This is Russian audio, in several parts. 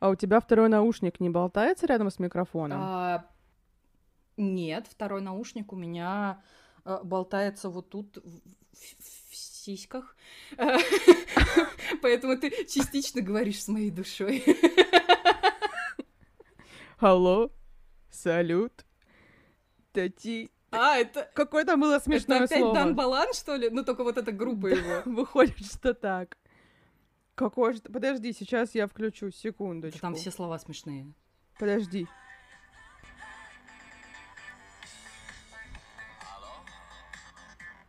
А у тебя второй наушник не болтается рядом с микрофоном? А, нет, второй наушник у меня а, болтается вот тут в, в- в сиськах. Поэтому ты частично говоришь с моей душой. Алло, салют, тати. А, это... Какое там было Это смешное опять слово? Дан Балан, что ли? Ну, только вот эта группа его. Выходит, что так. Какое же... Подожди, сейчас я включу, секундочку. Да Там все слова смешные. Подожди.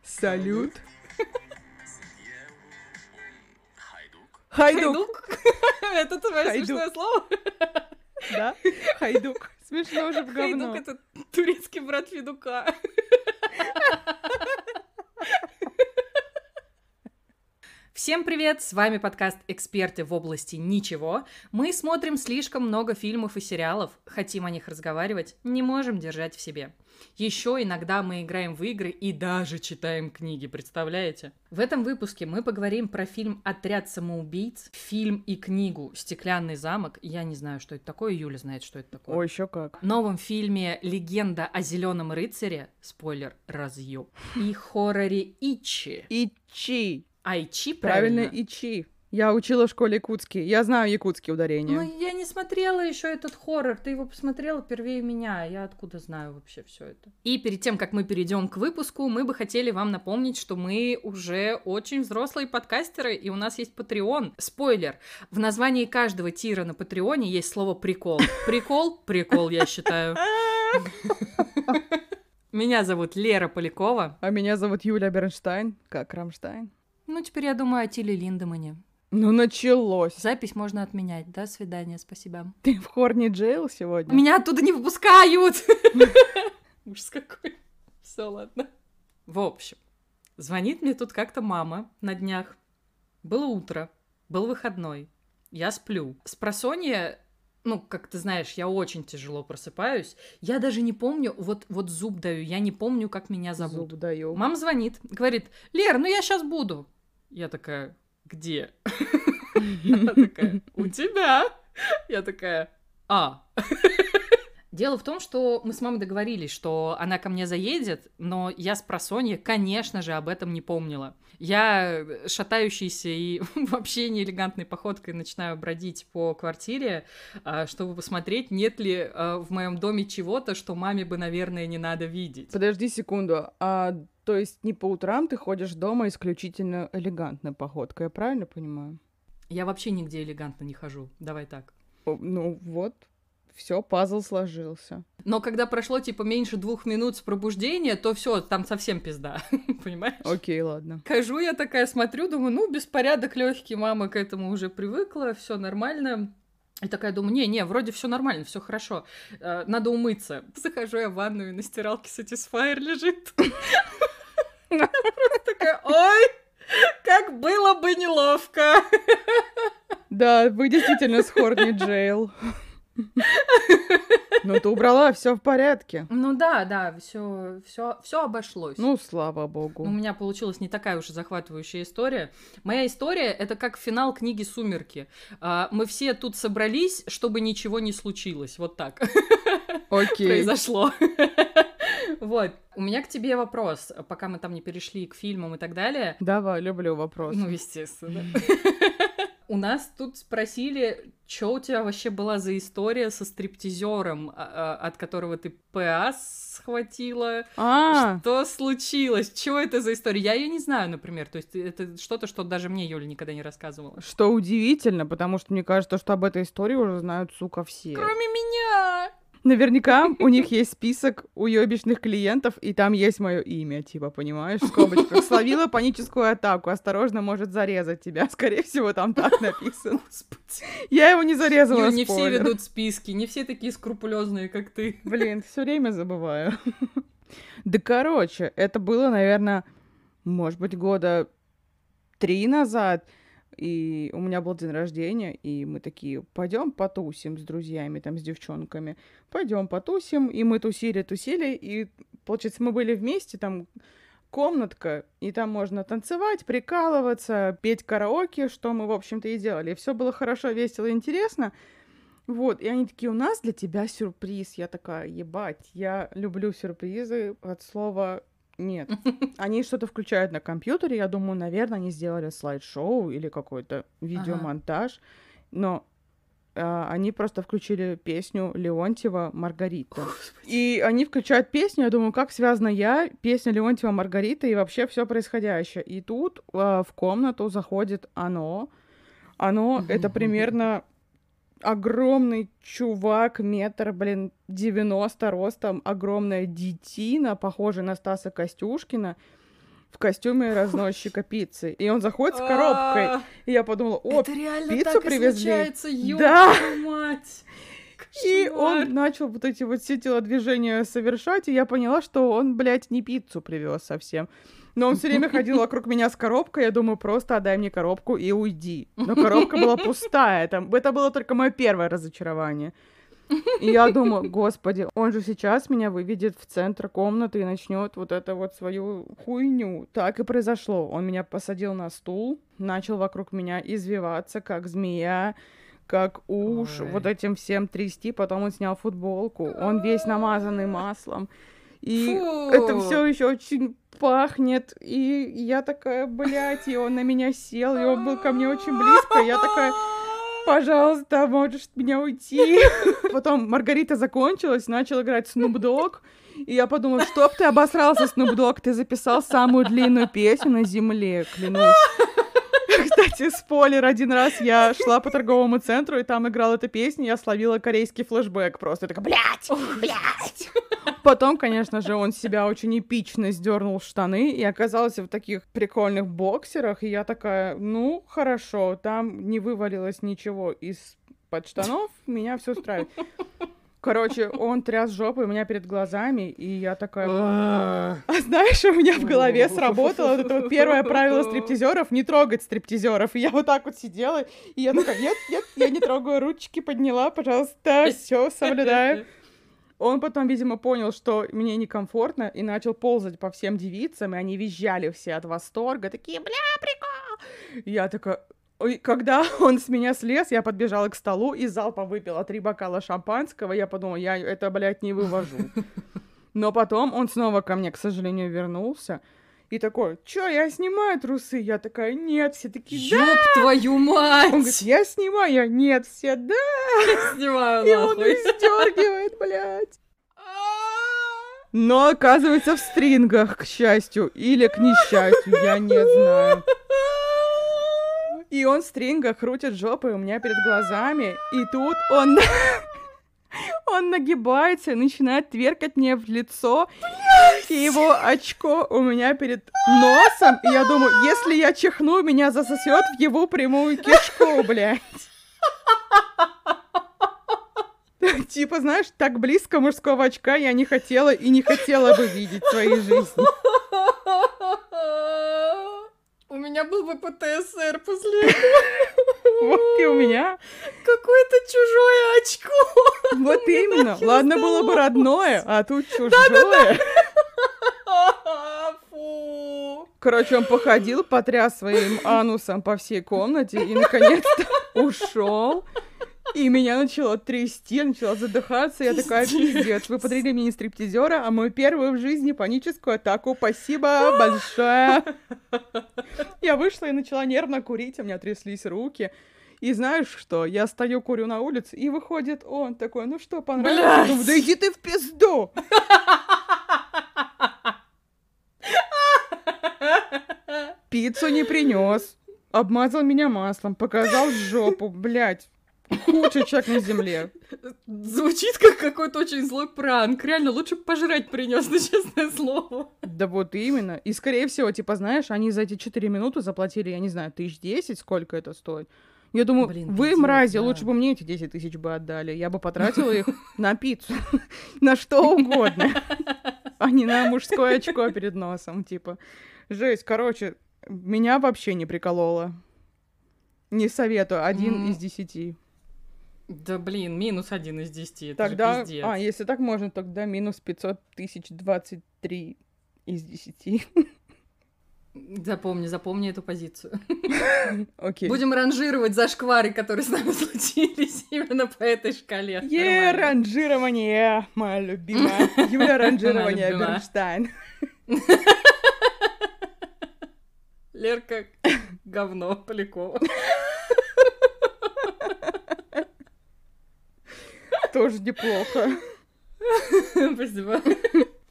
Салют. Хайдук. Хайдук? Это твое Хайдук. смешное слово? Да? Хайдук. Смешно уже в Хайдук говно. — это турецкий брат Федука. Всем привет! С вами подкаст «Эксперты в области ничего». Мы смотрим слишком много фильмов и сериалов, хотим о них разговаривать, не можем держать в себе. Еще иногда мы играем в игры и даже читаем книги, представляете? В этом выпуске мы поговорим про фильм «Отряд самоубийц», фильм и книгу «Стеклянный замок». Я не знаю, что это такое, Юля знает, что это такое. Ой, еще как. новом фильме «Легенда о зеленом рыцаре», спойлер, разъеб, и хорроре Ичи. Ичи. Айчи, Правильно, правильно? Ичи. Я учила в школе якутский. Я знаю якутские ударения. Ну, я не смотрела еще этот хоррор. Ты его посмотрела первее меня. Я откуда знаю вообще все это? И перед тем, как мы перейдем к выпуску, мы бы хотели вам напомнить, что мы уже очень взрослые подкастеры, и у нас есть Patreon. Спойлер. В названии каждого тира на Патреоне есть слово прикол. Прикол? Прикол, я считаю. Меня зовут Лера Полякова. А меня зовут Юля Бернштайн. Как Рамштайн? Ну, теперь я думаю о Тиле Линдемане. Ну, началось. Запись можно отменять. До свидания, спасибо. Ты в Хорни Джейл сегодня? Меня оттуда не выпускают! Ужас какой. Все, ладно. В общем, звонит мне тут как-то мама на днях. Было утро, был выходной. Я сплю. С просонья, ну, как ты знаешь, я очень тяжело просыпаюсь. Я даже не помню, вот, вот зуб даю, я не помню, как меня зовут. Зуб даю. Мама звонит, говорит, Лер, ну я сейчас буду. Я такая, где? Она такая, у тебя. Я такая, а. Дело в том, что мы с мамой договорились, что она ко мне заедет, но я с просонья, конечно же, об этом не помнила. Я шатающейся и вообще неэлегантной походкой начинаю бродить по квартире, а, чтобы посмотреть, нет ли а, в моем доме чего-то, что маме бы, наверное, не надо видеть. Подожди секунду. А то есть не по утрам ты ходишь дома исключительно элегантной походкой, я правильно понимаю? Я вообще нигде элегантно не хожу. Давай так. Ну вот, все, пазл сложился. Но когда прошло типа меньше двух минут с пробуждения, то все, там совсем пизда. Понимаешь? Окей, ладно. Хожу я такая, смотрю, думаю, ну, беспорядок легкий, мама к этому уже привыкла, все нормально. И такая думаю, не-не, вроде все нормально, все хорошо, э, надо умыться. Захожу я в ванную, и на стиралке Satisfyer лежит. Просто такая, ой, как было бы неловко. Да, вы действительно с Хорни Джейл. Ну, ты убрала, все в порядке. Ну да, да, все, все, все обошлось. Ну, слава У богу. меня получилась не такая уж захватывающая история. Моя история это как финал книги Сумерки. А, Мы все тут собрались, чтобы ничего не случилось. Вот так Окей. произошло. Вот. У меня к тебе вопрос, пока мы там не перешли к фильмам и так далее. Давай, люблю вопрос. Ну, естественно. У нас тут спросили, что у тебя вообще была за история со стриптизером, а, а, от которого ты ПА схватила. А, Что случилось? Чего это за история? Я ее не знаю, например. То есть это что-то, что даже мне Юля никогда не рассказывала. что удивительно, потому что мне кажется, что об этой истории уже знают, сука, все. Кроме меня! Наверняка у них есть список уебищных клиентов, и там есть мое имя, типа, понимаешь, в скобочках. Словила паническую атаку, осторожно, может зарезать тебя. Скорее всего, там так написано. Я его не зарезала, Юль, не все ведут списки, не все такие скрупулезные, как ты. Блин, все время забываю. Да, короче, это было, наверное, может быть, года три назад. И у меня был день рождения, и мы такие, пойдем потусим с друзьями, там, с девчонками. Пойдем потусим. И мы тусили, тусили, и, получается, мы были вместе, там, комнатка, и там можно танцевать, прикалываться, петь караоке, что мы, в общем-то, и делали. Все было хорошо, весело, интересно. Вот, и они такие, у нас для тебя сюрприз. Я такая, ебать, я люблю сюрпризы от слова нет. Они что-то включают на компьютере, я думаю, наверное, они сделали слайд-шоу или какой-то видеомонтаж, ага. но а, они просто включили песню Леонтьева «Маргарита». Господи. И они включают песню, я думаю, как связана я, песня Леонтьева «Маргарита» и вообще все происходящее. И тут а, в комнату заходит оно. Оно — это примерно огромный чувак, метр, блин, 90 ростом, огромная детина, похожая на Стаса Костюшкина, в костюме разносчика пиццы. И он заходит с коробкой. А. И я подумала, о, пиццу привезли. Да! мать! И он начал вот эти вот все телодвижения совершать, и я поняла, что он, блядь, не пиццу привез совсем. Но он все время ходил вокруг меня с коробкой, я думаю, просто отдай мне коробку и уйди. Но коробка была пустая, там, это было только мое первое разочарование. И я думаю, господи, он же сейчас меня выведет в центр комнаты и начнет вот это вот свою хуйню. Так и произошло. Он меня посадил на стул, начал вокруг меня извиваться, как змея, как уж, Ой. вот этим всем трясти. Потом он снял футболку. Он весь намазанный маслом. И Фу. это все еще очень пахнет. И я такая, блядь, и он на меня сел, и он был ко мне очень близко. Я такая, пожалуйста, можешь меня уйти. Потом Маргарита закончилась, начал играть Snoop Dogg. И я подумала, чтоб ты обосрался, Snoop Dogg, ты записал самую длинную песню на земле, клянусь. Кстати, спойлер, один раз я шла по торговому центру, и там играла эта песня, я словила корейский флешбэк просто. Я такая, блядь, блядь. Потом, конечно же, он себя очень эпично сдернул в штаны и оказался в таких прикольных боксерах, и я такая, ну, хорошо, там не вывалилось ничего из под штанов, меня все устраивает. Короче, он тряс жопой у меня перед глазами, и я такая... А знаешь, у меня в голове сработало вот это вот первое правило стриптизеров — не трогать стриптизеров. И я вот так вот сидела, и я такая, нет, нет, я не трогаю, ручки подняла, пожалуйста, все соблюдаю. Он потом, видимо, понял, что мне некомфортно, и начал ползать по всем девицам, и они визжали все от восторга, такие, бля, прикол! Я такая, и когда он с меня слез, я подбежала к столу и залпом выпила три бокала шампанского. Я подумала, я это, блядь, не вывожу. Но потом он снова ко мне, к сожалению, вернулся. И такой, чё, я снимаю трусы? Я такая, нет, все такие, да! Ёб твою мать! Он говорит, я снимаю, я, нет, все, да! Снимаю, И он сдергивает, блядь. Но оказывается в стрингах, к счастью, или к несчастью, я не знаю. И он в стрингах крутит жопой у меня перед глазами, и тут он... Он нагибается и начинает тверкать мне в лицо. И его очко у меня перед носом. И я думаю, если я чихну, меня засосет в его прямую кишку, блядь. Типа, знаешь, так близко мужского очка я не хотела и не хотела бы видеть в своей жизни. У меня был бы ПТСР после этого. Вот и у меня. Какое-то чужое очко. Вот именно. Ладно было бы родное, а тут чужое. Фу. Короче, он походил, потряс своим анусом по всей комнате и наконец-то ушел. И меня начало трясти, я начала задыхаться. Я такая, пиздец, вы подарили мне не стриптизера, а мою первую в жизни паническую атаку. Спасибо большое. Я вышла и начала нервно курить, у меня тряслись руки. И знаешь что? Я стою, курю на улице, и выходит он такой, ну что, понравилось? Думаю, да иди ты в пизду! Пиццу не принес. Обмазал меня маслом, показал жопу, блядь. Худший человек на земле. Звучит как какой-то очень злой пранк. Реально, лучше пожрать принес, на честное слово. Да вот именно. И, скорее всего, типа, знаешь, они за эти 4 минуты заплатили, я не знаю, тысяч десять, сколько это стоит. Я думаю, Блин, вы, мрази, да. лучше бы мне эти 10 тысяч бы отдали. Я бы потратила их на пиццу, на что угодно, а не на мужское очко перед носом, типа. Жесть, короче, меня вообще не прикололо. Не советую, один из десяти. Да блин, минус один из десяти, это тогда, же пиздец. А, если так можно, тогда минус пятьсот тысяч двадцать три из десяти. Запомни, запомни эту позицию. Окей. Будем ранжировать зашквары, которые с нами случились именно по этой шкале. Е, ранжирование, моя любимая. Юля ранжирование. Бернштайн. Лерка говно Полякова. Тоже неплохо. Спасибо.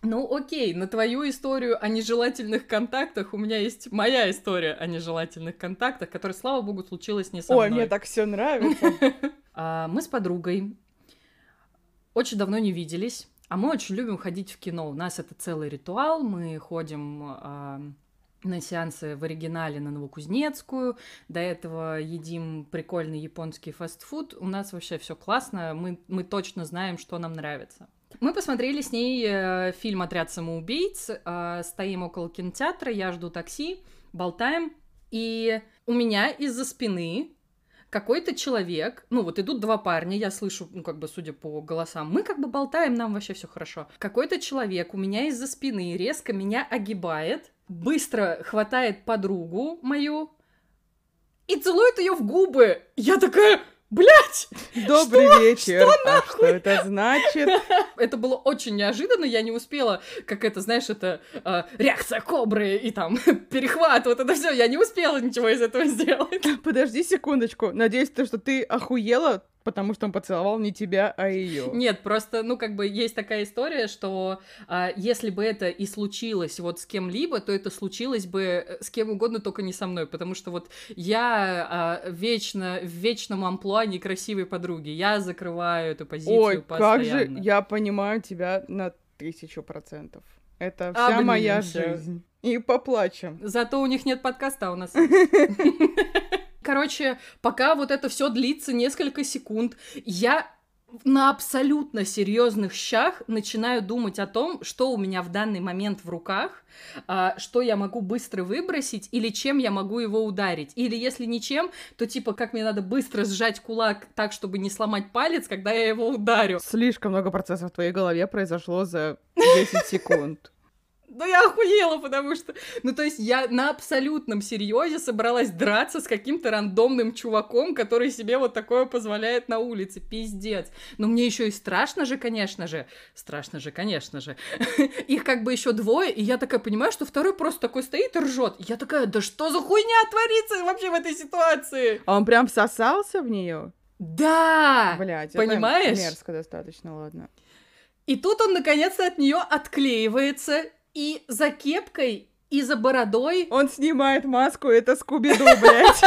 Ну, окей, на твою историю о нежелательных контактах у меня есть моя история о нежелательных контактах, которая, слава богу, случилась не со Ой, мной. мне так все нравится. А, мы с подругой очень давно не виделись, а мы очень любим ходить в кино. У нас это целый ритуал. Мы ходим а, на сеансы в оригинале на Новокузнецкую. До этого едим прикольный японский фастфуд. У нас вообще все классно. Мы, мы точно знаем, что нам нравится. Мы посмотрели с ней э, фильм «Отряд самоубийц», э, стоим около кинотеатра, я жду такси, болтаем, и у меня из-за спины какой-то человек, ну вот идут два парня, я слышу, ну как бы судя по голосам, мы как бы болтаем, нам вообще все хорошо. Какой-то человек у меня из-за спины резко меня огибает, быстро хватает подругу мою и целует ее в губы. Я такая, блядь, Добрый вечер. А что это значит? Это было очень неожиданно, я не успела, как это, знаешь, это э, реакция кобры и там перехват, вот это все, я не успела ничего из этого сделать. Подожди секундочку. Надеюсь, то, что ты охуела, потому что он поцеловал не тебя, а ее. Нет, просто, ну, как бы есть такая история, что а, если бы это и случилось вот с кем-либо, то это случилось бы э, с кем угодно, только не со мной, потому что вот я а, вечно, в вечном амплуа некрасивой подруги, я закрываю эту позицию Ой, как же постоянно. я понимаю тебя на тысячу процентов. Это вся Обнимемся. моя жизнь. И поплачем. Зато у них нет подкаста, а у нас... Короче, пока вот это все длится несколько секунд, я на абсолютно серьезных щах начинаю думать о том, что у меня в данный момент в руках, а, что я могу быстро выбросить или чем я могу его ударить. Или если ничем, то типа как мне надо быстро сжать кулак так, чтобы не сломать палец, когда я его ударю. Слишком много процессов в твоей голове произошло за 10 секунд. Да я охуела, потому что... Ну, то есть я на абсолютном серьезе собралась драться с каким-то рандомным чуваком, который себе вот такое позволяет на улице. Пиздец. Но мне еще и страшно же, конечно же. Страшно же, конечно же. Их как бы еще двое, и я такая понимаю, что второй просто такой стоит и ржет. Я такая, да что за хуйня творится вообще в этой ситуации? А он прям всосался в нее? Да! Блять, понимаешь? мерзко достаточно, ладно. И тут он наконец-то от нее отклеивается, и за кепкой, и за бородой Он снимает маску, это Скуби-Ду, блядь.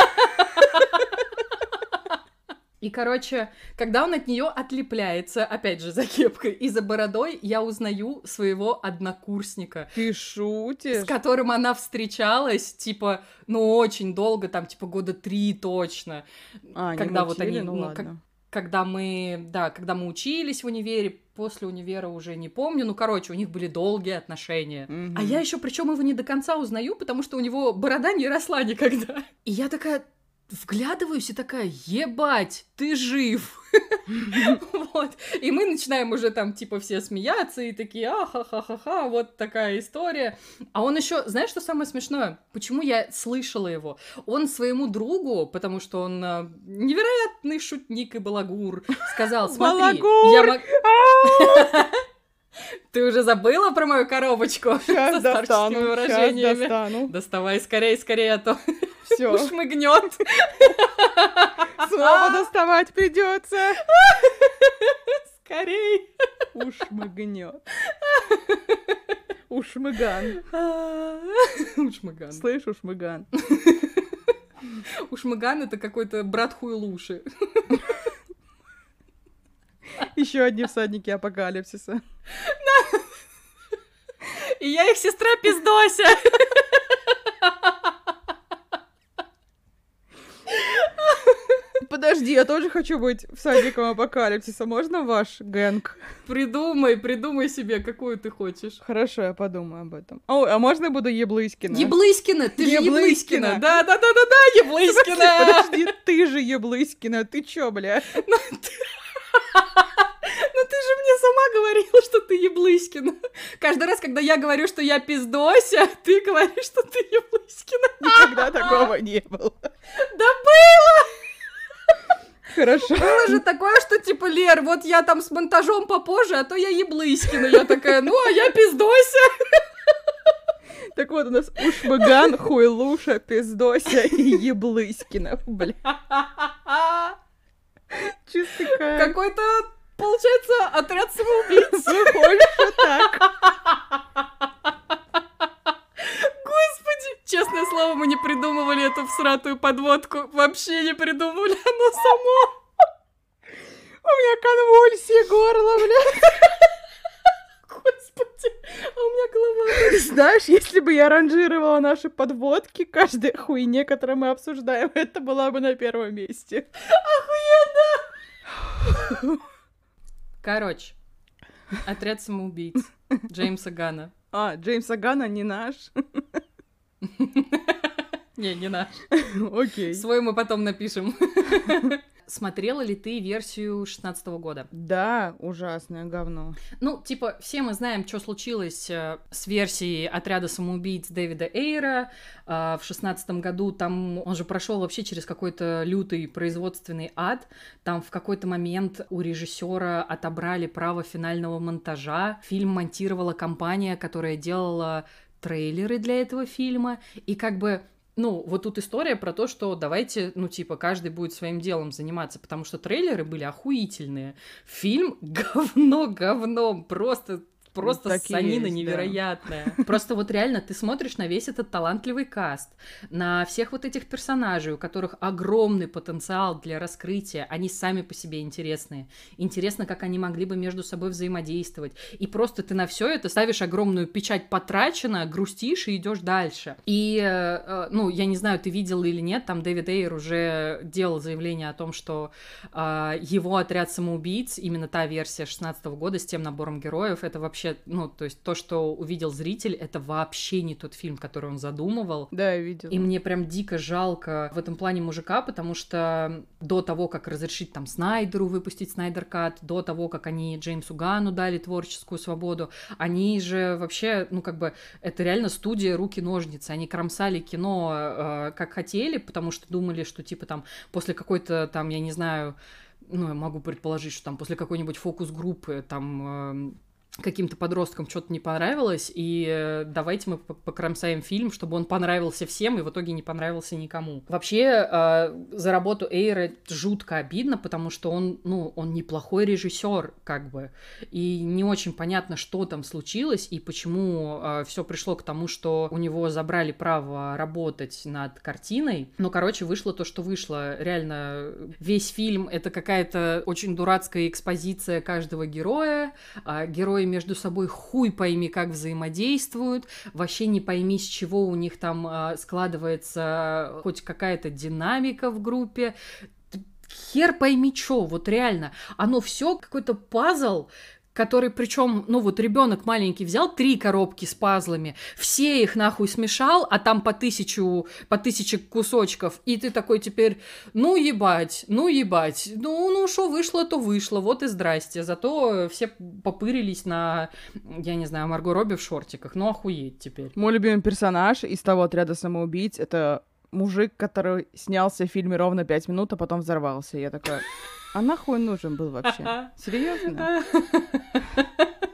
И, короче, когда он от нее отлепляется, опять же, за кепкой и за бородой, я узнаю своего однокурсника, Ты с шутишь? которым она встречалась, типа, ну, очень долго, там, типа, года три точно. А, не когда вот мутили? они, ну, ну, ладно. Когда мы, да, когда мы учились в универе, после универа уже не помню, ну, короче, у них были долгие отношения. Мгм. А я еще, причем его не до конца узнаю, потому что у него борода не росла никогда. И я такая вглядываюсь и такая, ебать, ты жив. Вот. И мы начинаем уже там, типа, все смеяться и такие, ахахахаха, вот такая история. А он еще, знаешь, что самое смешное? Почему я слышала его? Он своему другу, потому что он э, невероятный шутник и балагур, сказал, смотри, я. Ты уже забыла про мою коробочку Сейчас со старческими достану, сейчас выражениями? достану. Доставай скорее, скорее, а то Все, ушмыгнет. снова доставать придется. Скорей. Ушмыгнет. Ушмыган. Ушмыган. Слышь, ушмыган. Ушмыган это какой-то брат хуйлуши. Еще одни всадники апокалипсиса. И я их сестра пиздося. Подожди, я тоже хочу быть всадником апокалипсиса. Можно ваш гэнг? Придумай, придумай себе, какую ты хочешь. Хорошо, я подумаю об этом. О, а можно я буду Еблыскина? Еблыскина, ты же Еблыскина. Еблыскина. Да, да, да, да, да, Еблыскина. Подожди, ты же Еблыскина, ты чё, бля? Ну ты же мне сама говорила, что ты Еблыськина. Каждый раз, когда я говорю, что я пиздося, ты говоришь, что ты Еблыськина. Никогда такого не было. Да было! Хорошо. Было же такое, что типа, Лер, вот я там с монтажом попозже, а то я Еблыськина. Я такая, ну, а я пиздося. Так вот, у нас Ушмыган, Хуйлуша, Пиздося и Еблыськина. Бля, чистый кайф. Какой-то, получается, отряд самоубийц. Больше так. Господи, честное слово, мы не придумывали эту всратую подводку. Вообще не придумывали, оно само. У меня конвульсии горла, бля. Господи, а у меня голова... Знаешь, если бы я ранжировала наши подводки, каждой хуйне, которую мы обсуждаем, это была бы на первом месте. Короче, отряд самоубийц Джеймса Гана. А, Джеймса Гана не наш. Не, не наш. Окей. Свой мы потом напишем. Смотрела ли ты версию 16 года? Да, ужасное говно. Ну, типа, все мы знаем, что случилось э, с версией отряда самоубийц Дэвида Эйра э, в шестнадцатом году. Там он же прошел вообще через какой-то лютый производственный ад. Там в какой-то момент у режиссера отобрали право финального монтажа. Фильм монтировала компания, которая делала трейлеры для этого фильма. И как бы ну, вот тут история про то, что давайте, ну, типа, каждый будет своим делом заниматься, потому что трейлеры были охуительные. Фильм говно говном, просто просто и санина есть, да. невероятная. Просто вот реально ты смотришь на весь этот талантливый каст, на всех вот этих персонажей, у которых огромный потенциал для раскрытия, они сами по себе интересные. Интересно, как они могли бы между собой взаимодействовать. И просто ты на все это ставишь огромную печать потрачено, грустишь и идешь дальше. И, э, э, ну, я не знаю, ты видел или нет, там Дэвид Эйр уже делал заявление о том, что а, его отряд самоубийц, именно та версия 16 года с тем набором героев, это вообще, ну, то есть то, что увидел зритель, это вообще не тот фильм, который он задумывал. Да, я видела. И мне прям дико жалко в этом плане мужика, потому что до того, как разрешить там Снайдеру выпустить Снайдер Кат, до того, как они Джеймсу Гану дали творческую свободу, они же вообще, ну как бы, это реально студия руки-ножницы. Они кромсали кино э, как хотели, потому что думали, что типа там после какой-то там, я не знаю, ну, я могу предположить, что там после какой-нибудь фокус-группы там эм, каким-то подросткам что-то не понравилось, и э, давайте мы покромсаем фильм, чтобы он понравился всем, и в итоге не понравился никому. Вообще, э, за работу Эйра жутко обидно, потому что он, ну, он неплохой режиссер, как бы, и не очень понятно, что там случилось, и почему все пришло к тому, что у него забрали право работать над картиной. Но, короче, вышло то, что вышло. Реально, весь фильм — это какая-то очень дурацкая экспозиция каждого героя, а герои между собой хуй пойми как взаимодействуют, вообще не пойми, с чего у них там а, складывается хоть какая-то динамика в группе. Хер пойми чё, вот реально. Оно все какой-то пазл, который, причем, ну вот ребенок маленький взял три коробки с пазлами, все их нахуй смешал, а там по тысячу, по тысяче кусочков, и ты такой теперь, ну ебать, ну ебать, ну, ну что вышло, то вышло, вот и здрасте. Зато все попырились на, я не знаю, Марго Робби в шортиках, ну охуеть теперь. Мой любимый персонаж из того отряда самоубийц — это мужик, который снялся в фильме ровно пять минут, а потом взорвался. Я такая, а нахуй нужен был вообще? Серьезно?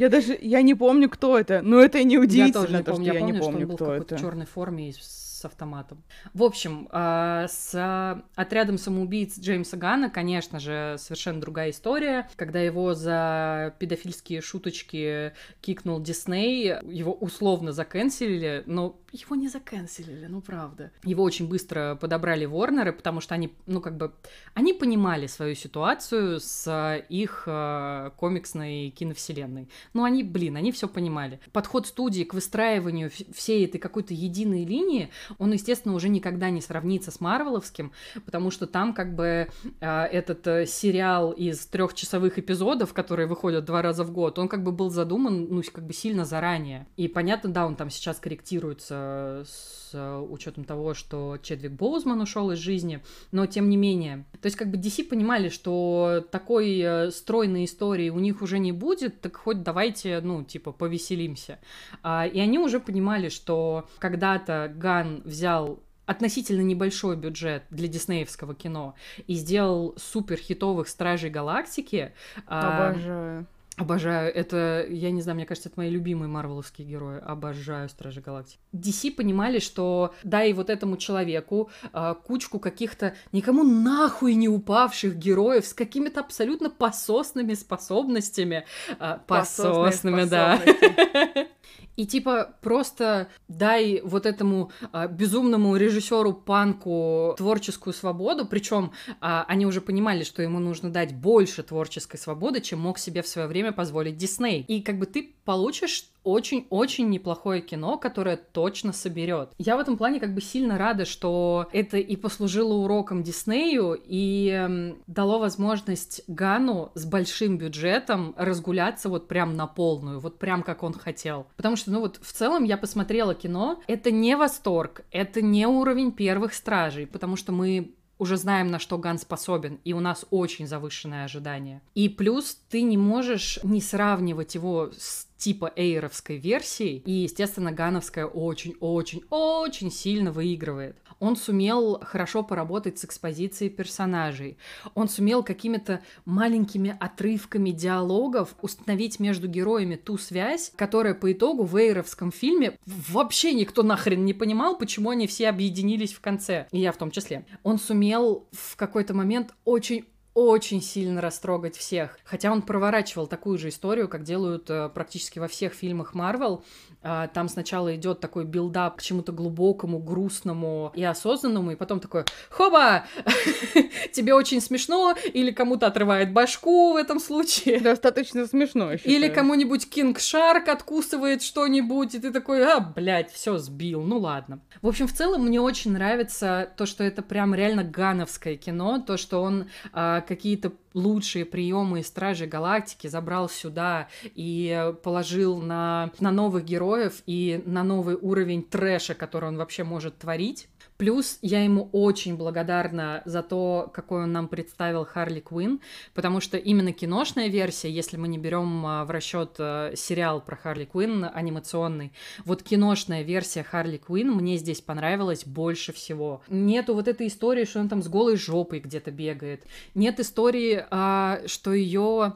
Я даже, я не помню, кто это, но это и не Я удивительно, тоже не то, помню, что я я не помню, что он помню, был в кто какой-то это. черной форме и с автоматом. В общем, а, с а, отрядом самоубийц Джеймса Гана, конечно же, совершенно другая история. Когда его за педофильские шуточки кикнул Дисней, его условно заканцелили, но его не заканцелили, ну правда. Его очень быстро подобрали Ворнеры, потому что они, ну как бы, они понимали свою ситуацию с их а, комиксной киновселенной. Ну они, блин, они все понимали. Подход студии к выстраиванию вс- всей этой какой-то единой линии, Он, естественно, уже никогда не сравнится с Марвеловским, потому что там как бы э, этот э, сериал из трехчасовых эпизодов, которые выходят два раза в год, он как бы был задуман, ну, как бы сильно заранее. И понятно, да, он там сейчас корректируется с э, учетом того, что Чедвик Боузман ушел из жизни, но тем не менее. То есть как бы DC понимали, что такой э, стройной истории у них уже не будет, так хоть давайте, ну, типа, повеселимся. А, и они уже понимали, что когда-то Ган взял относительно небольшой бюджет для диснеевского кино и сделал супер хитовых Стражей Галактики. А, Обожаю. Обожаю. Это, я не знаю, мне кажется, это мои любимые марвеловские герои. Обожаю Стражи Галактики. DC понимали, что дай вот этому человеку а, кучку каких-то никому нахуй не упавших героев с какими-то абсолютно пососными способностями. А, пососными, да. И типа просто дай вот этому а, безумному режиссеру Панку творческую свободу, причем а, они уже понимали, что ему нужно дать больше творческой свободы, чем мог себе в свое время позволить Дисней. И как бы ты получишь очень-очень неплохое кино, которое точно соберет. Я в этом плане как бы сильно рада, что это и послужило уроком Диснею, и э, дало возможность Гану с большим бюджетом разгуляться вот прям на полную, вот прям как он хотел. Потому что, ну вот, в целом я посмотрела кино, это не восторг, это не уровень первых стражей, потому что мы уже знаем, на что Ган способен, и у нас очень завышенное ожидание. И плюс ты не можешь не сравнивать его с типа эйровской версии, и, естественно, гановская очень-очень-очень сильно выигрывает. Он сумел хорошо поработать с экспозицией персонажей. Он сумел какими-то маленькими отрывками диалогов установить между героями ту связь, которая по итогу в эйровском фильме вообще никто нахрен не понимал, почему они все объединились в конце. И я в том числе. Он сумел в какой-то момент очень очень сильно растрогать всех. Хотя он проворачивал такую же историю, как делают э, практически во всех фильмах Марвел. Э, там сначала идет такой build-up к чему-то глубокому, грустному и осознанному, и потом такой «Хоба! Тебе очень смешно!» Или кому-то отрывает башку в этом случае. Достаточно смешно, Или кому-нибудь King Shark откусывает что-нибудь, и ты такой «А, блядь, все сбил, ну ладно». В общем, в целом мне очень нравится то, что это прям реально ганновское кино, то, что он э, какие-то лучшие приемы из Стражей Галактики забрал сюда и положил на, на новых героев и на новый уровень трэша, который он вообще может творить. Плюс я ему очень благодарна за то, какой он нам представил Харли Квин, потому что именно киношная версия, если мы не берем а, в расчет а, сериал про Харли Квин анимационный, вот киношная версия Харли Квин мне здесь понравилась больше всего. Нету вот этой истории, что он там с голой жопой где-то бегает. Нет истории, а, что ее,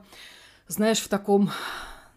знаешь, в таком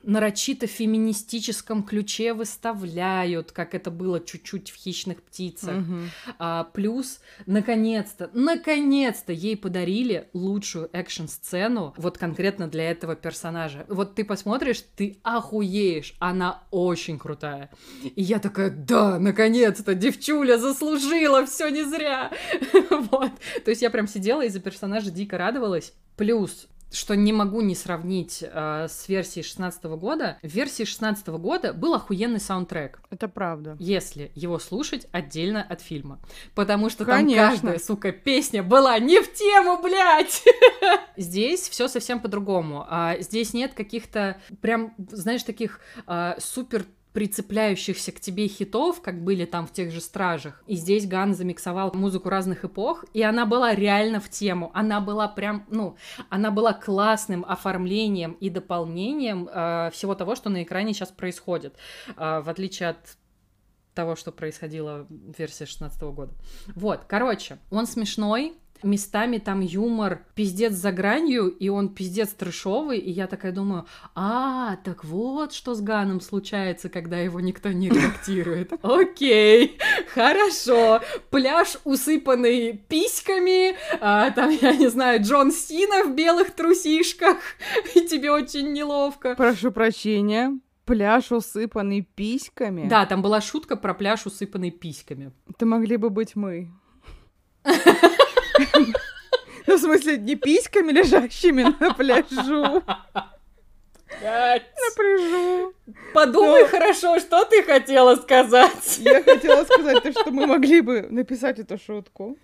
нарочито феминистическом ключе выставляют, как это было чуть-чуть в «Хищных птицах». Угу. А, плюс, наконец-то, наконец-то ей подарили лучшую экшн-сцену вот конкретно для этого персонажа. Вот ты посмотришь, ты охуеешь, она очень крутая. И я такая, да, наконец-то, девчуля заслужила, все не зря. вот. То есть я прям сидела и за персонажа дико радовалась. Плюс что не могу не сравнить э, с версией 16 года. В версии 16 года был охуенный саундтрек. Это правда. Если его слушать отдельно от фильма. Потому что Конечно. там каждая, сука, песня была не в тему, блядь! Здесь все совсем по-другому. А, здесь нет каких-то прям, знаешь, таких а, супер прицепляющихся к тебе хитов, как были там в тех же «Стражах». И здесь Ган замиксовал музыку разных эпох, и она была реально в тему. Она была прям, ну, она была классным оформлением и дополнением э, всего того, что на экране сейчас происходит, э, в отличие от того, что происходило в версии 16 года. Вот, короче, он смешной, местами там юмор пиздец за гранью, и он пиздец трешовый, и я такая думаю, а, так вот, что с Ганом случается, когда его никто не редактирует. Окей, хорошо. Пляж, усыпанный письками, а, там, я не знаю, Джон Сина в белых трусишках, и тебе очень неловко. Прошу прощения, пляж, усыпанный письками? Да, там была шутка про пляж, усыпанный письками. Это могли бы быть мы. Ну, в смысле, не письками, лежащими на пляжу. Напряжу. Подумай Но- хорошо, что ты хотела сказать. Я хотела сказать то, что мы могли бы написать эту шутку.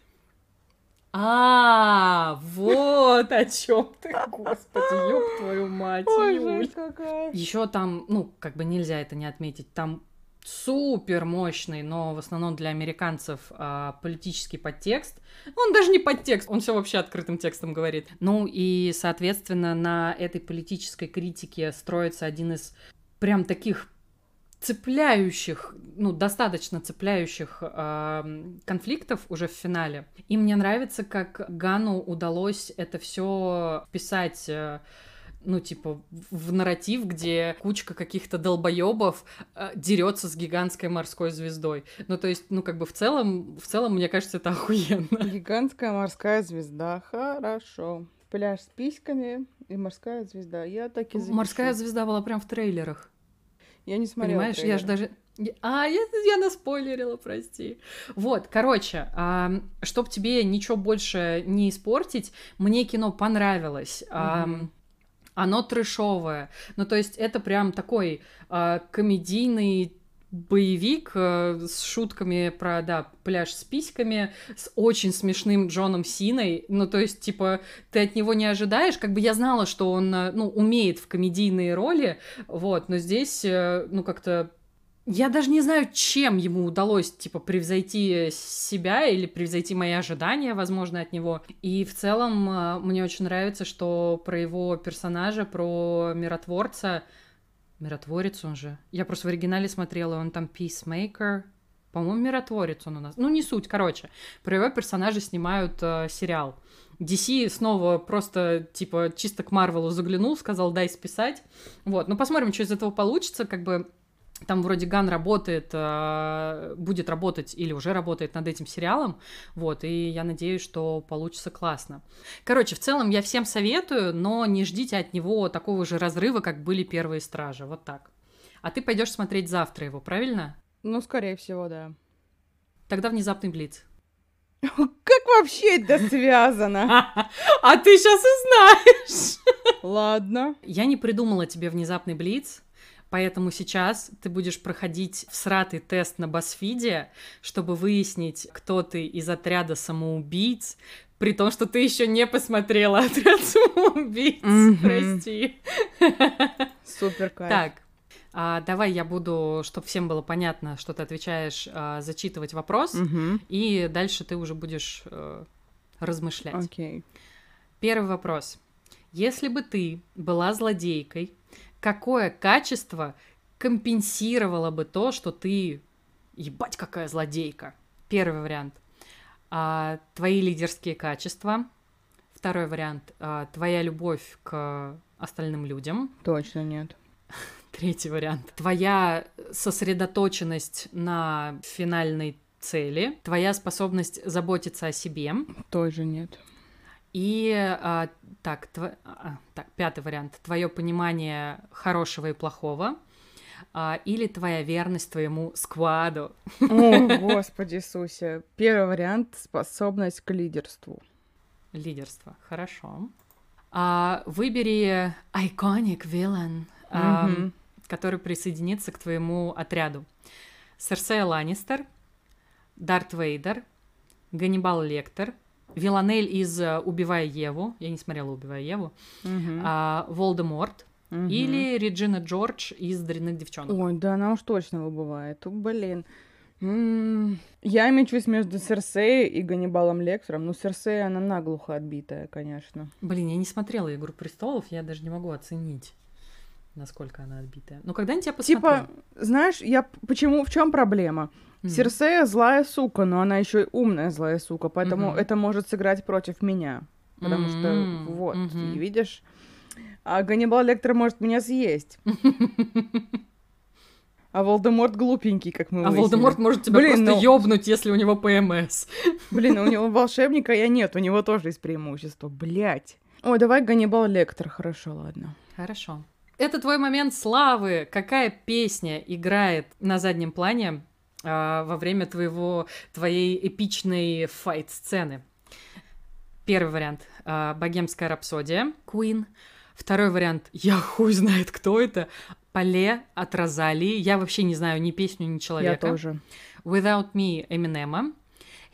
А, вот о чем ты, господи, ёб твою мать, жесть какая. Еще там, ну, как бы нельзя это не отметить, там супер мощный, но в основном для американцев а, политический подтекст. Он даже не подтекст, он все вообще открытым текстом говорит. Ну и, соответственно, на этой политической критике строится один из прям таких цепляющих, ну, достаточно цепляющих ам, конфликтов уже в финале. И мне нравится, как Гану удалось это все вписать э, ну, типа, в нарратив, где кучка каких-то долбоебов дерется с гигантской морской звездой. Ну, то есть, ну, как бы в целом, в целом, мне кажется, это охуенно. Гигантская морская звезда. Хорошо. Пляж с письками и морская звезда. Я так и запишу. Морская звезда была прям в трейлерах. Я не смотрела Понимаешь, я же трейлер. даже... А, я, я наспойлерила, прости. Вот, короче, ам, чтоб тебе ничего больше не испортить, мне кино понравилось. Ам, Мгм. Оно трэшовое. Ну, то есть это прям такой а, комедийный боевик э, с шутками про, да, пляж с письками, с очень смешным Джоном Синой. Ну, то есть, типа, ты от него не ожидаешь. Как бы я знала, что он, э, ну, умеет в комедийные роли, вот, но здесь, э, ну, как-то я даже не знаю, чем ему удалось, типа, превзойти себя или превзойти мои ожидания, возможно, от него. И в целом э, мне очень нравится, что про его персонажа, про миротворца, миротворец он же. Я просто в оригинале смотрела, он там Peacemaker, по-моему, миротворец он у нас. Ну, не суть, короче. Про его персонажа снимают э, сериал. DC снова просто, типа, чисто к Марвелу заглянул, сказал, дай списать. Вот, ну посмотрим, что из этого получится, как бы там вроде Ган работает, э, будет работать или уже работает над этим сериалом, вот, и я надеюсь, что получится классно. Короче, в целом я всем советую, но не ждите от него такого же разрыва, как были первые Стражи, вот так. А ты пойдешь смотреть завтра его, правильно? Ну, скорее всего, да. Тогда внезапный Блиц. Как вообще это связано? А ты сейчас узнаешь! Ладно. Я не придумала тебе внезапный Блиц, Поэтому сейчас ты будешь проходить всратый тест на Басфиде, чтобы выяснить, кто ты из отряда самоубийц, при том, что ты еще не посмотрела отряд самоубийц. Мгм. Прости. Супер кайф. Так, а, давай я буду, чтобы всем было понятно, что ты отвечаешь, а, зачитывать вопрос, Мгм. и дальше ты уже будешь э, размышлять. Окей. Первый вопрос. Если бы ты была злодейкой, какое качество компенсировало бы то, что ты... Ебать, какая злодейка! Первый вариант. А, твои лидерские качества. Второй вариант. а, твоя любовь к остальным людям. Точно нет. Третий вариант. Твоя сосредоточенность на финальной цели. Твоя способность заботиться о себе. Тоже нет. И а, так, тво- а, так, пятый вариант. Твое понимание хорошего и плохого. а, или твоя верность твоему скваду. О, Господи Иисусе. Первый вариант — способность к лидерству. Лидерство. Хорошо. А, выбери iconic villain, а, Мгм. который присоединится к твоему отряду. Серсея Ланнистер, Дарт Вейдер, Ганнибал Лектор, Виланель из э, «Убивая Еву», я не смотрела «Убивая Еву», Мгм. а, Волдеморт, Мгм. Или Реджина Джордж из «Дрянных девчонок». Ой, да она уж точно выбывает. Блин. Я мечусь между Серсеей и Ганнибалом Лектором. Ну, Серсея, она наглухо отбитая, конечно. Блин, я не смотрела «Игру престолов», я даже не могу оценить, насколько она отбитая. Ну, когда-нибудь я посмотрю. Типа, знаешь, я почему, в чем проблема? Мгм. Серсея злая сука, но она еще и умная злая сука, поэтому Мгм. это может сыграть против меня. Потому что, М, вот, и видишь, а Ганнибал Лектор может меня съесть. А Волдеморт глупенький, как мы А выяснили. Волдеморт может тебя Блин, просто ну- ёбнуть, если у него ПМС. Блин, у него волшебника я нет, у него тоже есть преимущество. Блять. Ой, давай Ганнибал Лектор, хорошо, ладно. Хорошо. Это твой момент славы. Какая песня играет на заднем плане а, во время твоего твоей эпичной файт-сцены? Первый вариант. а, Богемская рапсодия. Queen. Второй вариант. Я хуй знает, кто это. Пале от Розалии. Я вообще не знаю ни песню, ни человека. Я тоже. Without Me Эминема.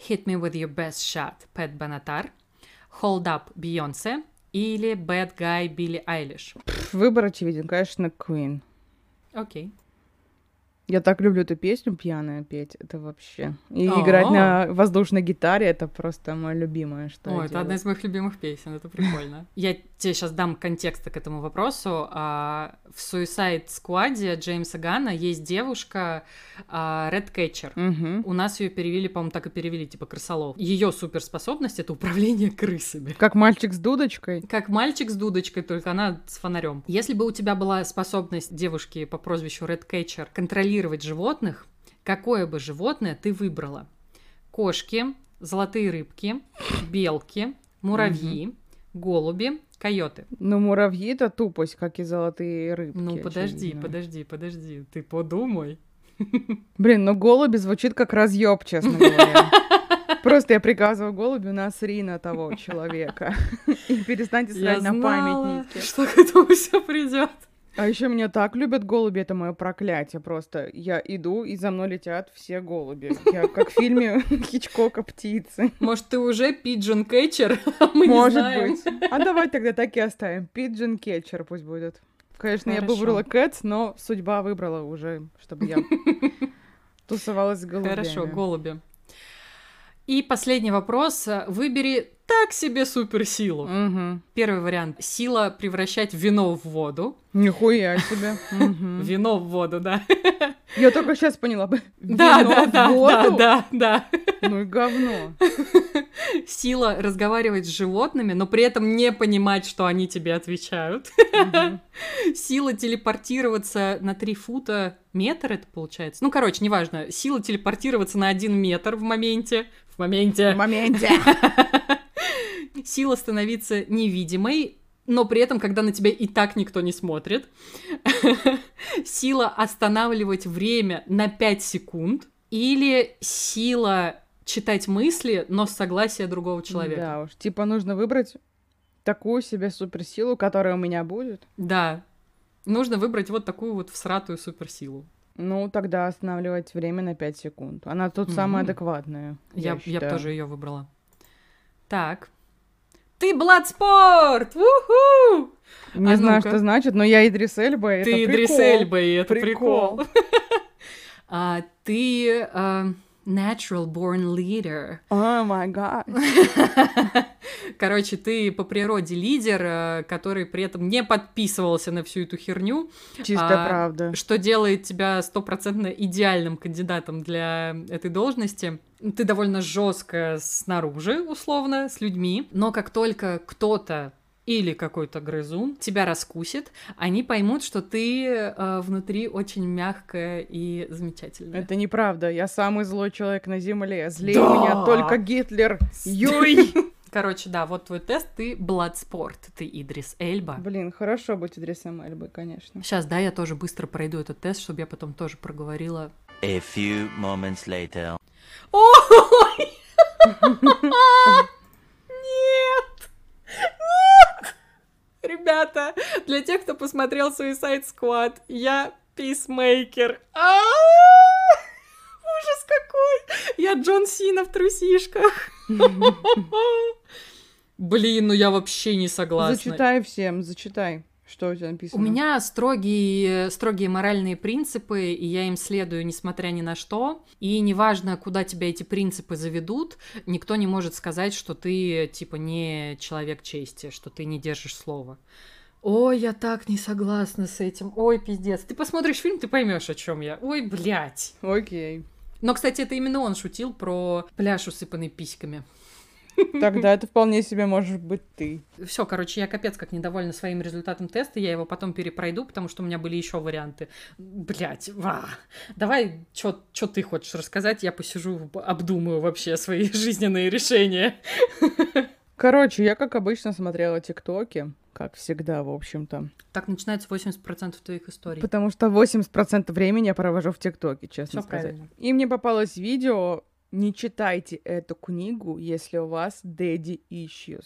Hit Me With Your Best Shot Пэт Банатар. Hold Up Бейонсе. Или Bad Guy Билли Айлиш. Выбор очевиден, конечно, Queen. Окей. Я так люблю эту песню пьяная петь, это вообще. И А. играть на воздушной гитаре это просто мое любимое, что О, это одна делаю. из моих любимых песен, это прикольно. Я тебе сейчас дам контекста к этому вопросу. А, В Suicide Squad Джеймса Гана есть девушка Red Catcher. Мгм. У нас ее перевели, по-моему, так и перевели, типа крысолов. Ее суперспособность это управление крысами. Как мальчик с дудочкой. Как мальчик с дудочкой, только она с фонарем. Если бы у тебя была способность девушки по прозвищу Red Catcher контролировать животных, какое бы животное ты выбрала? Кошки, золотые рыбки, белки, муравьи, голуби, койоты. Ну, муравьи это тупость, как и золотые рыбки. Ну, подожди, очевидно. подожди, подожди. Ты подумай. Блин, ну голуби звучит как разъеб, честно говоря. Просто я приказываю голубю насри на того человека. И перестаньте срать на знала, памятники. что к этому все придет. А еще меня так любят голуби, это мое проклятие просто. Я иду, и за мной летят все голуби. Я как в фильме Хичкока «Птицы». Может, ты уже пиджин кетчер, а Может быть. А давай тогда так и оставим. Пиджин кетчер пусть будет. Конечно, я бы Хорошо. выбрала Кэтс, но судьба выбрала уже, чтобы я тусовалась с голубями. Хорошо, голуби. И последний вопрос. Выбери так себе суперсилу. Мгм. Первый вариант. Сила превращать вино в воду. Нихуя себе. Вино в воду, да. Я только сейчас поняла. бы. Да, Вино да, в да, да, да, да. Ну и говно. Сила разговаривать с животными, но при этом не понимать, что они тебе отвечают. Сила телепортироваться на 3 фута метр, это получается. Ну, короче, неважно. Сила телепортироваться на 1 метр в моменте. В моменте. В моменте. Сила становиться невидимой, но при этом, когда на тебя и так никто не смотрит. Сила останавливать время на 5 секунд. Или сила читать мысли, но с согласия другого человека. Да уж. Типа нужно выбрать такую себе суперсилу, которая у меня будет. Да. Нужно выбрать вот такую вот всратую суперсилу. Ну, тогда останавливать время на 5 секунд. Она тут самая Мгм. адекватная. Я, я, бы считаю. тоже ее выбрала. Так. Ты Бладспорт! Уху! Не А знаю, ну-ка. что значит, но я Идрис Эльба, и это Ты Идрис прикол. Эльба, и это Прикол. прикол. А, ты а, natural born leader. О май гад. Короче, ты по природе лидер, э, который при этом не подписывался на всю эту херню, Чистая А, правда. что делает тебя стопроцентно идеальным кандидатом для этой должности. Ты довольно жестко снаружи, условно, с людьми, но как только кто-то или какой-то грызун тебя раскусит, они поймут, что ты э, внутри очень мягкая и замечательная. Это неправда. Я самый злой человек на земле. Злее Да. меня только Гитлер. Юй! Короче, да, вот твой тест, ты Бладспорт, ты Идрис Эльба. Блин, хорошо быть Идрисом Эльбой, конечно. Сейчас, да, я тоже быстро пройду этот тест, чтобы я потом тоже проговорила. A few moments later. Ой! Нет! Нет! Ребята, для тех, кто посмотрел Suicide Squad, я писмейкер. А! Ужас какой! Я Джон Сина в трусишках. Блин, ну я вообще не согласна. Зачитай всем, зачитай, что у тебя написано. У меня строгие, строгие моральные принципы, и я им следую, несмотря ни на что. И неважно, куда тебя эти принципы заведут, никто не может сказать, что ты, типа, не человек чести, что ты не держишь слова. Ой, я так не согласна с этим. Ой, пиздец. Ты посмотришь фильм, ты поймешь, о чем я. Ой, блядь. Окей. Но, кстати, это именно он шутил про пляж, усыпанный письками. Тогда это вполне себе может быть ты. Все, короче, я капец как недовольна своим результатом теста, я его потом перепройду, потому что у меня были еще варианты. Блять, ва. Давай, что ты хочешь рассказать, я посижу, обдумаю вообще свои жизненные решения. Короче, я, как обычно, смотрела тиктоки, как всегда, в общем-то. Так начинается 80% твоих историй. Потому что 80% времени я провожу в ТикТоке, честно Всё сказать. правильно. И мне попалось видео «Не читайте эту книгу, если у вас daddy issues».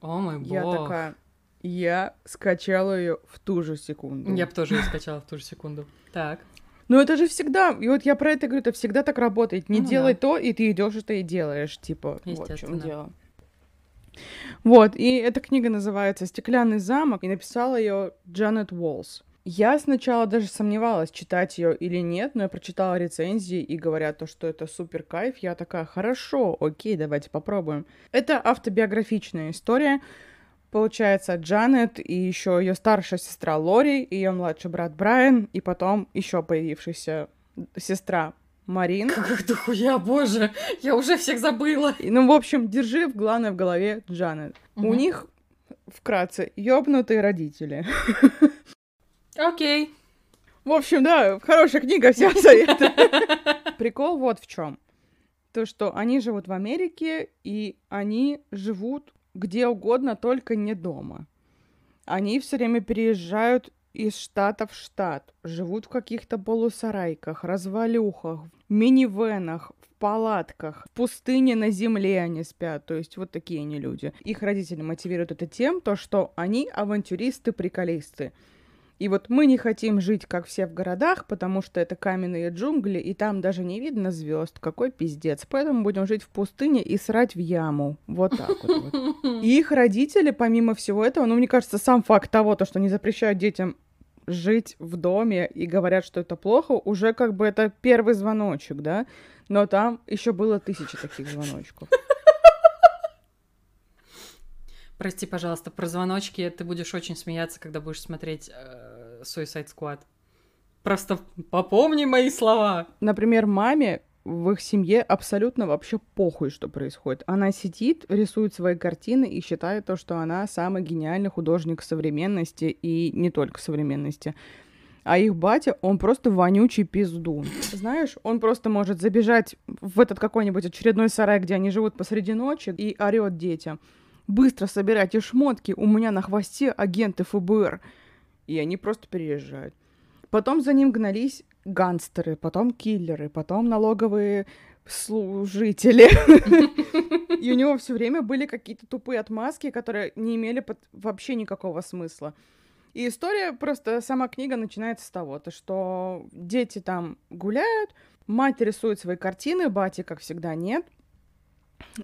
О мой бог. Я такая... Я скачала ее в ту же секунду. Я бы тоже ее скачала в ту же секунду. Так. Ну это же всегда, и вот я про это говорю, это всегда так работает. Не Ну делай да. то, и ты идешь это и делаешь, типа. Вот в чем дело. Вот, и эта книга называется «Стеклянный замок», и написала ее Джанет Уолс. Я сначала даже сомневалась, читать ее или нет, но я прочитала рецензии и говорят то, что это супер кайф. Я такая, хорошо, окей, давайте попробуем. Это автобиографичная история. Получается, Джанет и еще ее старшая сестра Лори, ее младший брат Брайан, и потом еще появившаяся сестра Марин. Как дохуя, боже, я уже всех забыла. И, Ну, в общем, держи в главное в голове Джанет. У Мгм. них, вкратце, ёбнутые родители. Окей. В общем, да, хорошая книга, всем советую. Прикол вот в чем. То, что они живут в Америке, и они живут где угодно, только не дома. Они все время переезжают из штата в штат, живут в каких-то полусарайках, развалюхах, минивенах, в палатках, в пустыне на земле они спят. То есть вот такие они люди. Их родители мотивируют это тем, то, что они авантюристы-приколисты. И вот мы не хотим жить, как все в городах, потому что это каменные джунгли, и там даже не видно звезд. Какой пиздец. Поэтому будем жить в пустыне и срать в яму. Вот так вот. И их родители, помимо всего этого, ну, мне кажется, сам факт того, то, что не запрещают детям жить в доме и говорят, что это плохо, уже как бы это первый звоночек, да? Но там еще было тысячи таких звоночков. Прости, пожалуйста, про звоночки ты будешь очень смеяться, когда будешь смотреть э, Suicide Squad. Просто попомни мои слова. Например, маме в их семье абсолютно вообще похуй, что происходит. Она сидит, рисует свои картины и считает то, что она самый гениальный художник современности и не только современности. А их батя, он просто вонючий пиздун. Знаешь, он просто может забежать в этот какой-нибудь очередной сарай, где они живут посреди ночи, и орет детям. Быстро собирайте шмотки, у меня на хвосте агенты ФБР. И они просто переезжают. Потом за ним гнались гангстеры, потом киллеры, потом налоговые служители. И у него все время были какие-то тупые отмазки, которые не имели вообще никакого смысла. И история, просто сама книга начинается с того, то, что дети там гуляют, мать рисует свои картины, бати, как всегда, нет.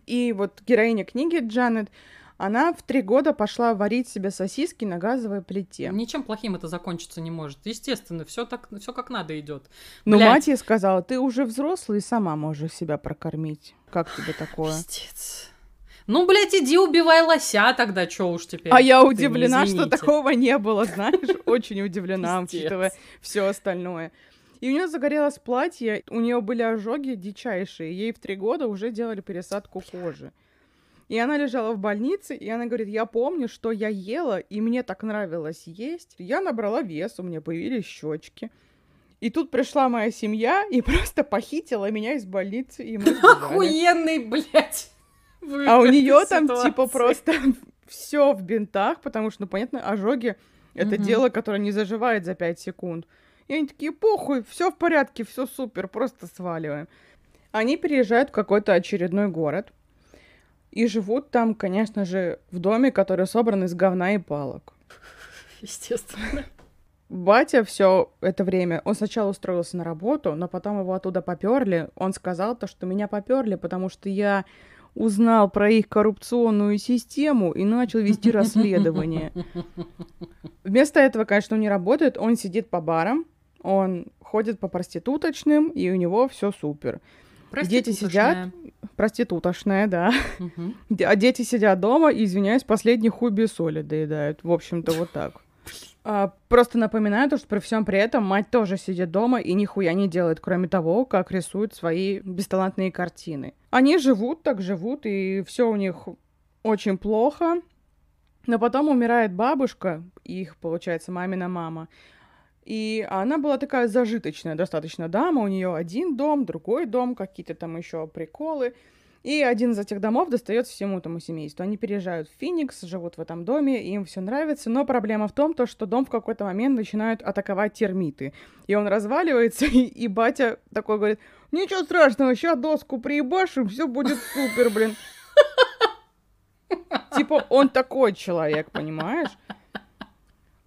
И вот героиня книги Джанет, она в три года пошла варить себе сосиски на газовой плите. Ничем плохим это закончиться не может. Естественно, все так, все как надо идет. Но Блядь. мать ей сказала, ты уже взрослый и сама можешь себя прокормить. Как тебе такое? Пиздец. Ну, блядь, иди убивай лося тогда, чё уж теперь. А я удивлена, что такого не было, знаешь, очень удивлена, учитывая все остальное. И у нее загорелось платье, у нее были ожоги дичайшие, ей в три года уже делали пересадку кожи. И она лежала в больнице, и она говорит, я помню, что я ела, и мне так нравилось есть. Я набрала вес, у меня появились щечки. И тут пришла моя семья и просто похитила меня из больницы, и мы. Охуенный, блядь. А у нее там типа просто все в бинтах, потому что, ну, понятно, ожоги это Мгм. дело, которое не заживает за 5 секунд. И они такие, похуй, все в порядке, все супер, просто сваливаем. Они переезжают в какой-то очередной город и живут там, конечно же, в доме, который собран из говна и палок. Естественно. Батя все это время, он сначала устроился на работу, но потом его оттуда поперли. Он сказал то, что меня поперли, потому что я узнал про их коррупционную систему и начал вести расследование. Вместо этого, конечно, он не работает, он сидит по барам, он ходит по проституточным, и у него все супер. Дети сидят. Проститутошная, да. Де- А дети сидят дома и, извиняюсь, последний хуй без соли доедают. В общем-то, вот так. А, просто напоминаю, то, что при всем при этом мать тоже сидит дома и нихуя не делает, кроме того, как рисует свои бесталантные картины. Они живут, так живут, и все у них очень плохо. Но потом умирает бабушка, их, получается, мамина мама. И она была такая зажиточная достаточно дама. У нее один дом, другой дом, какие-то там еще приколы. И один из этих домов достается всему этому семейству. Они переезжают в Феникс, живут в этом доме, им все нравится. Но проблема в том, то, что дом в какой-то момент начинают атаковать термиты. И он разваливается, и, и батя такой говорит, ничего страшного, сейчас доску приебашим, все будет супер, блин. Типа он такой человек, понимаешь?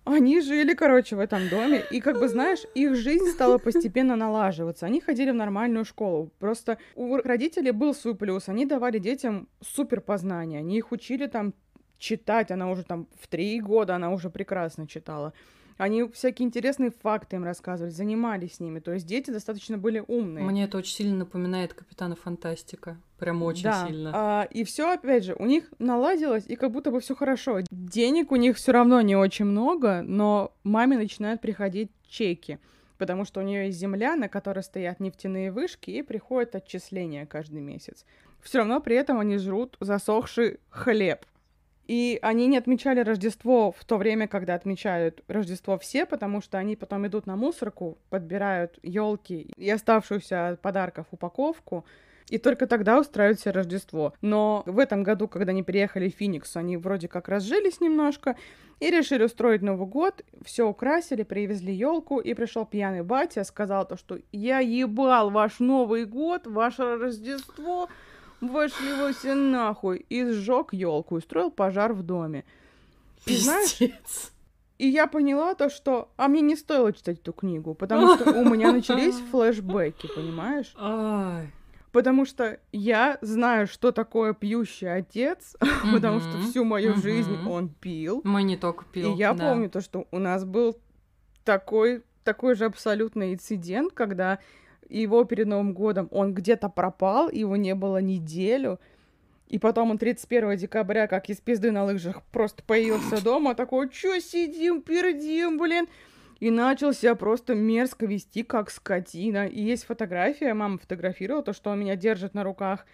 Они жили, короче, в этом доме, и, как бы, знаешь, их жизнь стала постепенно налаживаться. Они ходили в нормальную школу. Просто у родителей был свой плюс. Они давали детям супер познания. Они их учили там читать. Она уже там в три года, она уже прекрасно читала. Они всякие интересные факты им рассказывали, занимались с ними. То есть дети достаточно были умные. Мне это очень сильно напоминает Капитана Фантастика. Прям очень да. сильно. А, и все, опять же, у них наладилось, и как будто бы все хорошо. Денег у них все равно не очень много, но маме начинают приходить чеки. Потому что у нее есть земля, на которой стоят нефтяные вышки, и приходят отчисления каждый месяц. Все равно при этом они жрут засохший хлеб. И они не отмечали Рождество в то время, когда отмечают Рождество все, потому что они потом идут на мусорку, подбирают елки и оставшуюся от подарков упаковку, и только тогда устраивают себе Рождество. Но в этом году, когда они приехали в Феникс, они вроде как разжились немножко и решили устроить Новый год. Все украсили, привезли елку, и пришел пьяный батя, сказал то, что я ебал ваш Новый год, ваше Рождество, вышли вы все нахуй, и сжег елку, устроил пожар в доме. И знаешь, Пиздец. и я поняла то, что... А мне не стоило читать эту книгу, потому что у меня начались флешбеки, понимаешь? Ай. Потому что я знаю, что такое пьющий отец, потому что всю мою жизнь мгм. он пил. Мы не только пил. И я да. помню то, что у нас был такой, такой же абсолютный инцидент, когда его перед Новым годом он где-то пропал, его не было неделю, и потом он 31 декабря, как из пизды на лыжах, просто появился дома, такой, чё сидим, пердим, блин, и начал себя просто мерзко вести, как скотина. И есть фотография, мама фотографировала то, что он меня держит на руках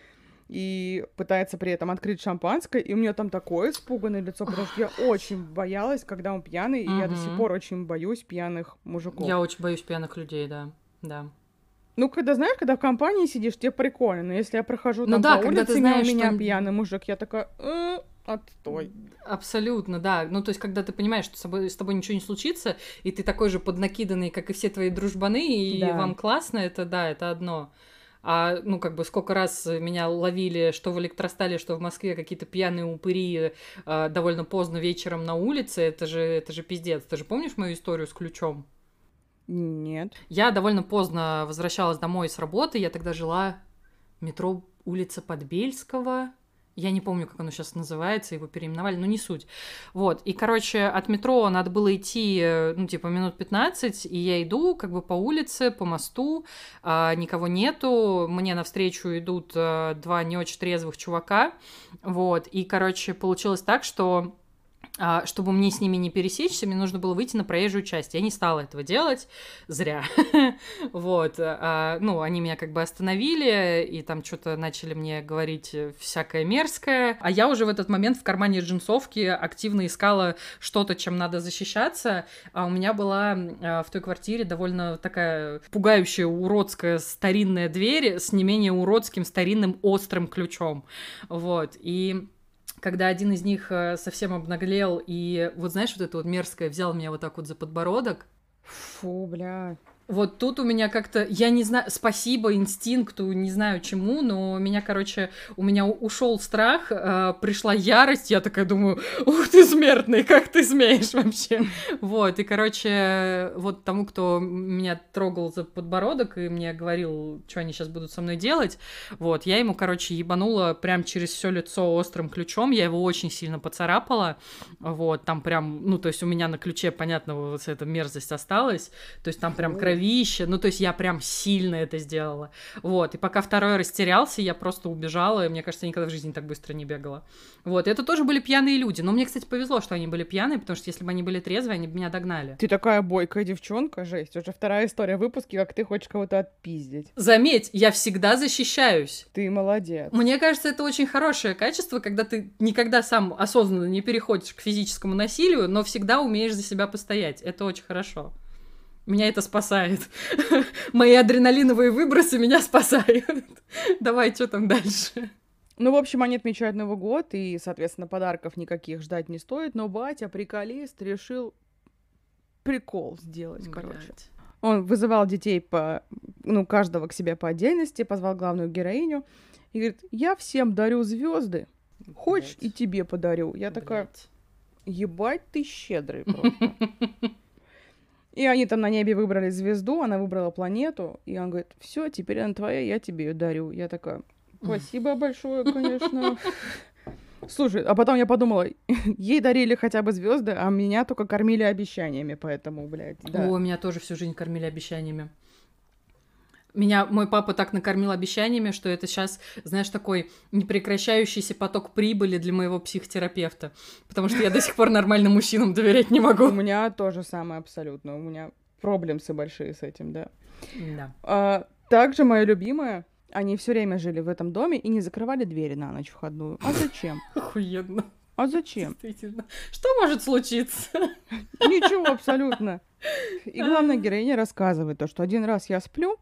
и пытается при этом открыть шампанское, и у меня там такое испуганное лицо, потому что я очень боялась, когда он пьяный, и я до сих пор очень боюсь пьяных мужиков. Я очень боюсь пьяных людей, да. Да. Ну, когда, знаешь, когда в компании сидишь, тебе прикольно, но если я прохожу Ну там да, по улице, ты знаешь, меня что- пьяный мужик, я такая, «Э, отстой. Абсолютно, да. Ну, то есть, когда ты понимаешь, что с тобой, с тобой ничего не случится, и ты такой же поднакиданный, как и все твои дружбаны, и Да. вам классно, это да, это одно. А, ну, как бы, сколько раз меня ловили, что в электростале, что в Москве, какие-то пьяные упыри э, довольно поздно вечером на улице, это же, это же пиздец. Ты же помнишь мою историю с ключом? Нет. Я довольно поздно возвращалась домой с работы. Я тогда жила метро улица Подбельского. Я не помню, как оно сейчас называется, его переименовали, но не суть. Вот, и, короче, от метро надо было идти, э, ну, типа, минут 15, и я иду, как бы, по улице, по мосту, а, никого нету, мне навстречу идут а, два не очень трезвых чувака, вот, и, короче, получилось так, что чтобы мне с ними не пересечься, мне нужно было выйти на проезжую часть. Я не стала этого делать, зря. вот, а, ну, они меня как бы остановили, и там что-то начали мне говорить всякое мерзкое. А я уже в этот момент в кармане джинсовки активно искала что-то, чем надо защищаться. А у меня была а, в той квартире довольно такая пугающая, уродская старинная дверь с не менее уродским старинным острым ключом. Вот, и когда один из них э, совсем обнаглел и вот знаешь вот это вот мерзкое взял меня вот так вот за подбородок Фу, бля. Вот тут у меня как-то, я не знаю, спасибо инстинкту, не знаю чему, но у меня, короче, у меня ушел страх, э, пришла ярость, я такая думаю, ух ты смертный, как ты смеешь вообще? Вот, и, короче, вот тому, кто меня трогал за подбородок и мне говорил, что они сейчас будут со мной делать, вот, я ему, короче, ебанула прям через все лицо острым ключом, я его очень сильно поцарапала, вот, там прям, ну, то есть у меня на ключе, понятно, вот эта мерзость осталась, то есть там прям Фу. Кровище, ну, то есть я прям сильно это сделала. Вот, и пока второй растерялся, я просто убежала, и мне кажется, я никогда в жизни так быстро не бегала. Вот, это тоже были пьяные люди, но мне, кстати, повезло, что они были пьяные, потому что если бы они были трезвые, они бы меня догнали. Ты такая бойкая девчонка, жесть. Уже вторая история в выпуске, как ты хочешь кого-то отпиздить. Заметь, я всегда защищаюсь. Ты молодец. Мне кажется, это очень хорошее качество, когда ты никогда сам осознанно не переходишь к физическому насилию, но всегда умеешь за себя постоять. Это очень хорошо. Меня это спасает. Мои адреналиновые выбросы меня спасают. Давай, что там дальше? Ну, в общем, они отмечают Новый год, и, соответственно, подарков никаких ждать не стоит, но батя, приколист, решил прикол сделать, короче. Блядь. Он вызывал детей по, ну, каждого к себе по отдельности, позвал главную героиню и говорит, я всем дарю звезды, хочешь и Блядь. тебе подарю. Я такая, Блядь. ебать ты щедрый просто. И они там на небе выбрали звезду, она выбрала планету, и он говорит, все, теперь она твоя, я тебе ее дарю. Я такая, спасибо большое, конечно. Слушай, а потом я подумала, ей дарили хотя бы звезды, а меня только кормили обещаниями, поэтому, блядь, да. О, меня тоже всю жизнь кормили обещаниями. Меня мой папа так накормил обещаниями, что это сейчас, знаешь, такой непрекращающийся поток прибыли для моего психотерапевта. Потому что я до сих пор нормальным мужчинам доверять не могу. У меня то же самое абсолютно. У меня проблемы большие с этим, да. Да. А, также моя любимая, они все время жили в этом доме и не закрывали двери на ночь входную. А зачем? Охуенно. А зачем? Действительно. Что может случиться? Ничего абсолютно. И главная героиня рассказывает то, что один раз я сплю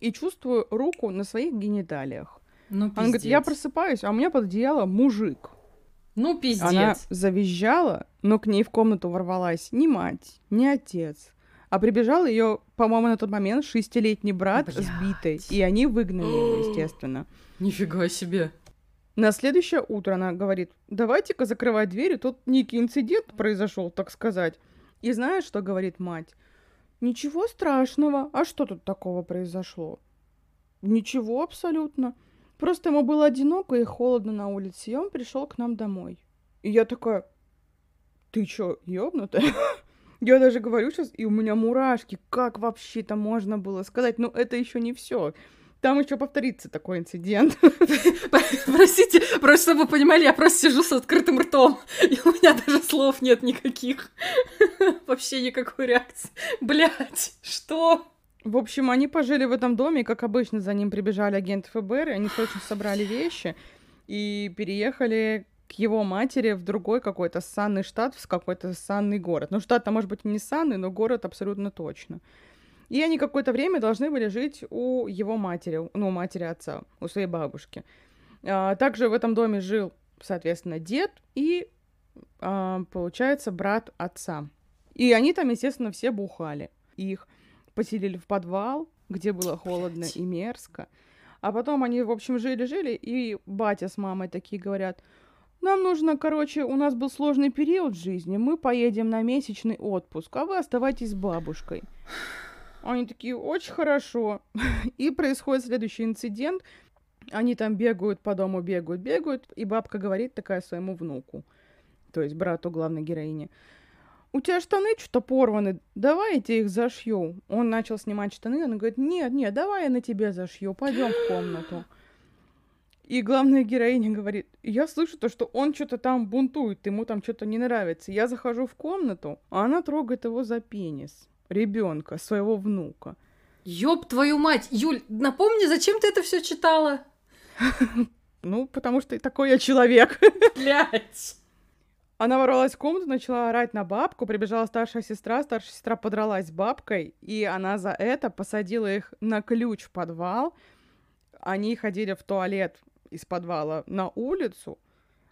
и чувствую руку на своих гениталиях. Ну, Она говорит, я просыпаюсь, а у меня под одеялом мужик. Ну, пиздец. Она завизжала, но к ней в комнату ворвалась ни мать, ни отец. А прибежал ее, по-моему, на тот момент шестилетний брат Блядь. сбитый. И они выгнали его, естественно. Нифига себе. На следующее утро она говорит, давайте-ка закрывать двери, тут некий инцидент произошел, так сказать. И знаешь, что говорит мать? Ничего страшного. А что тут такого произошло? Ничего абсолютно. Просто ему было одиноко и холодно на улице, и он пришел к нам домой. И я такая, ты чё, ёбнутая? Я даже говорю сейчас, и у меня мурашки. Как вообще-то можно было сказать? Ну, это еще не все. Там еще повторится такой инцидент. Простите, просто чтобы вы понимали, я просто сижу с открытым ртом, и у меня даже слов нет никаких. Вообще никакой реакции. Блять, что? В общем, они пожили в этом доме, и, как обычно, за ним прибежали агенты ФБР, и они срочно собрали вещи и переехали к его матери в другой какой-то санный штат, в какой-то санный город. Ну, штат-то, может быть, не санный, но город абсолютно точно. И они какое-то время должны были жить у его матери, ну, у матери отца, у своей бабушки. А, также в этом доме жил, соответственно, дед и, а, получается, брат отца. И они там, естественно, все бухали. Их поселили в подвал, где было холодно и мерзко. А потом они, в общем, жили-жили, и батя с мамой такие говорят, нам нужно, короче, у нас был сложный период в жизни, мы поедем на месячный отпуск, а вы оставайтесь с бабушкой. Они такие, очень хорошо. И происходит следующий инцидент. Они там бегают по дому, бегают, бегают, и бабка говорит такая своему внуку, то есть брату главной героини, у тебя штаны что-то порваны, давай я тебе их зашью. Он начал снимать штаны, она говорит, нет, нет, давай я на тебе зашью, пойдем в комнату. И главная героиня говорит, я слышу то, что он что-то там бунтует, ему там что-то не нравится. Я захожу в комнату, а она трогает его за пенис. Ребенка, своего внука. Ёб твою мать! Юль, напомни, зачем ты это все читала? Ну, потому что такой я человек. Блять. Она ворвалась в комнату, начала орать на бабку, прибежала старшая сестра, старшая сестра подралась с бабкой, и она за это посадила их на ключ в подвал. Они ходили в туалет из подвала на улицу,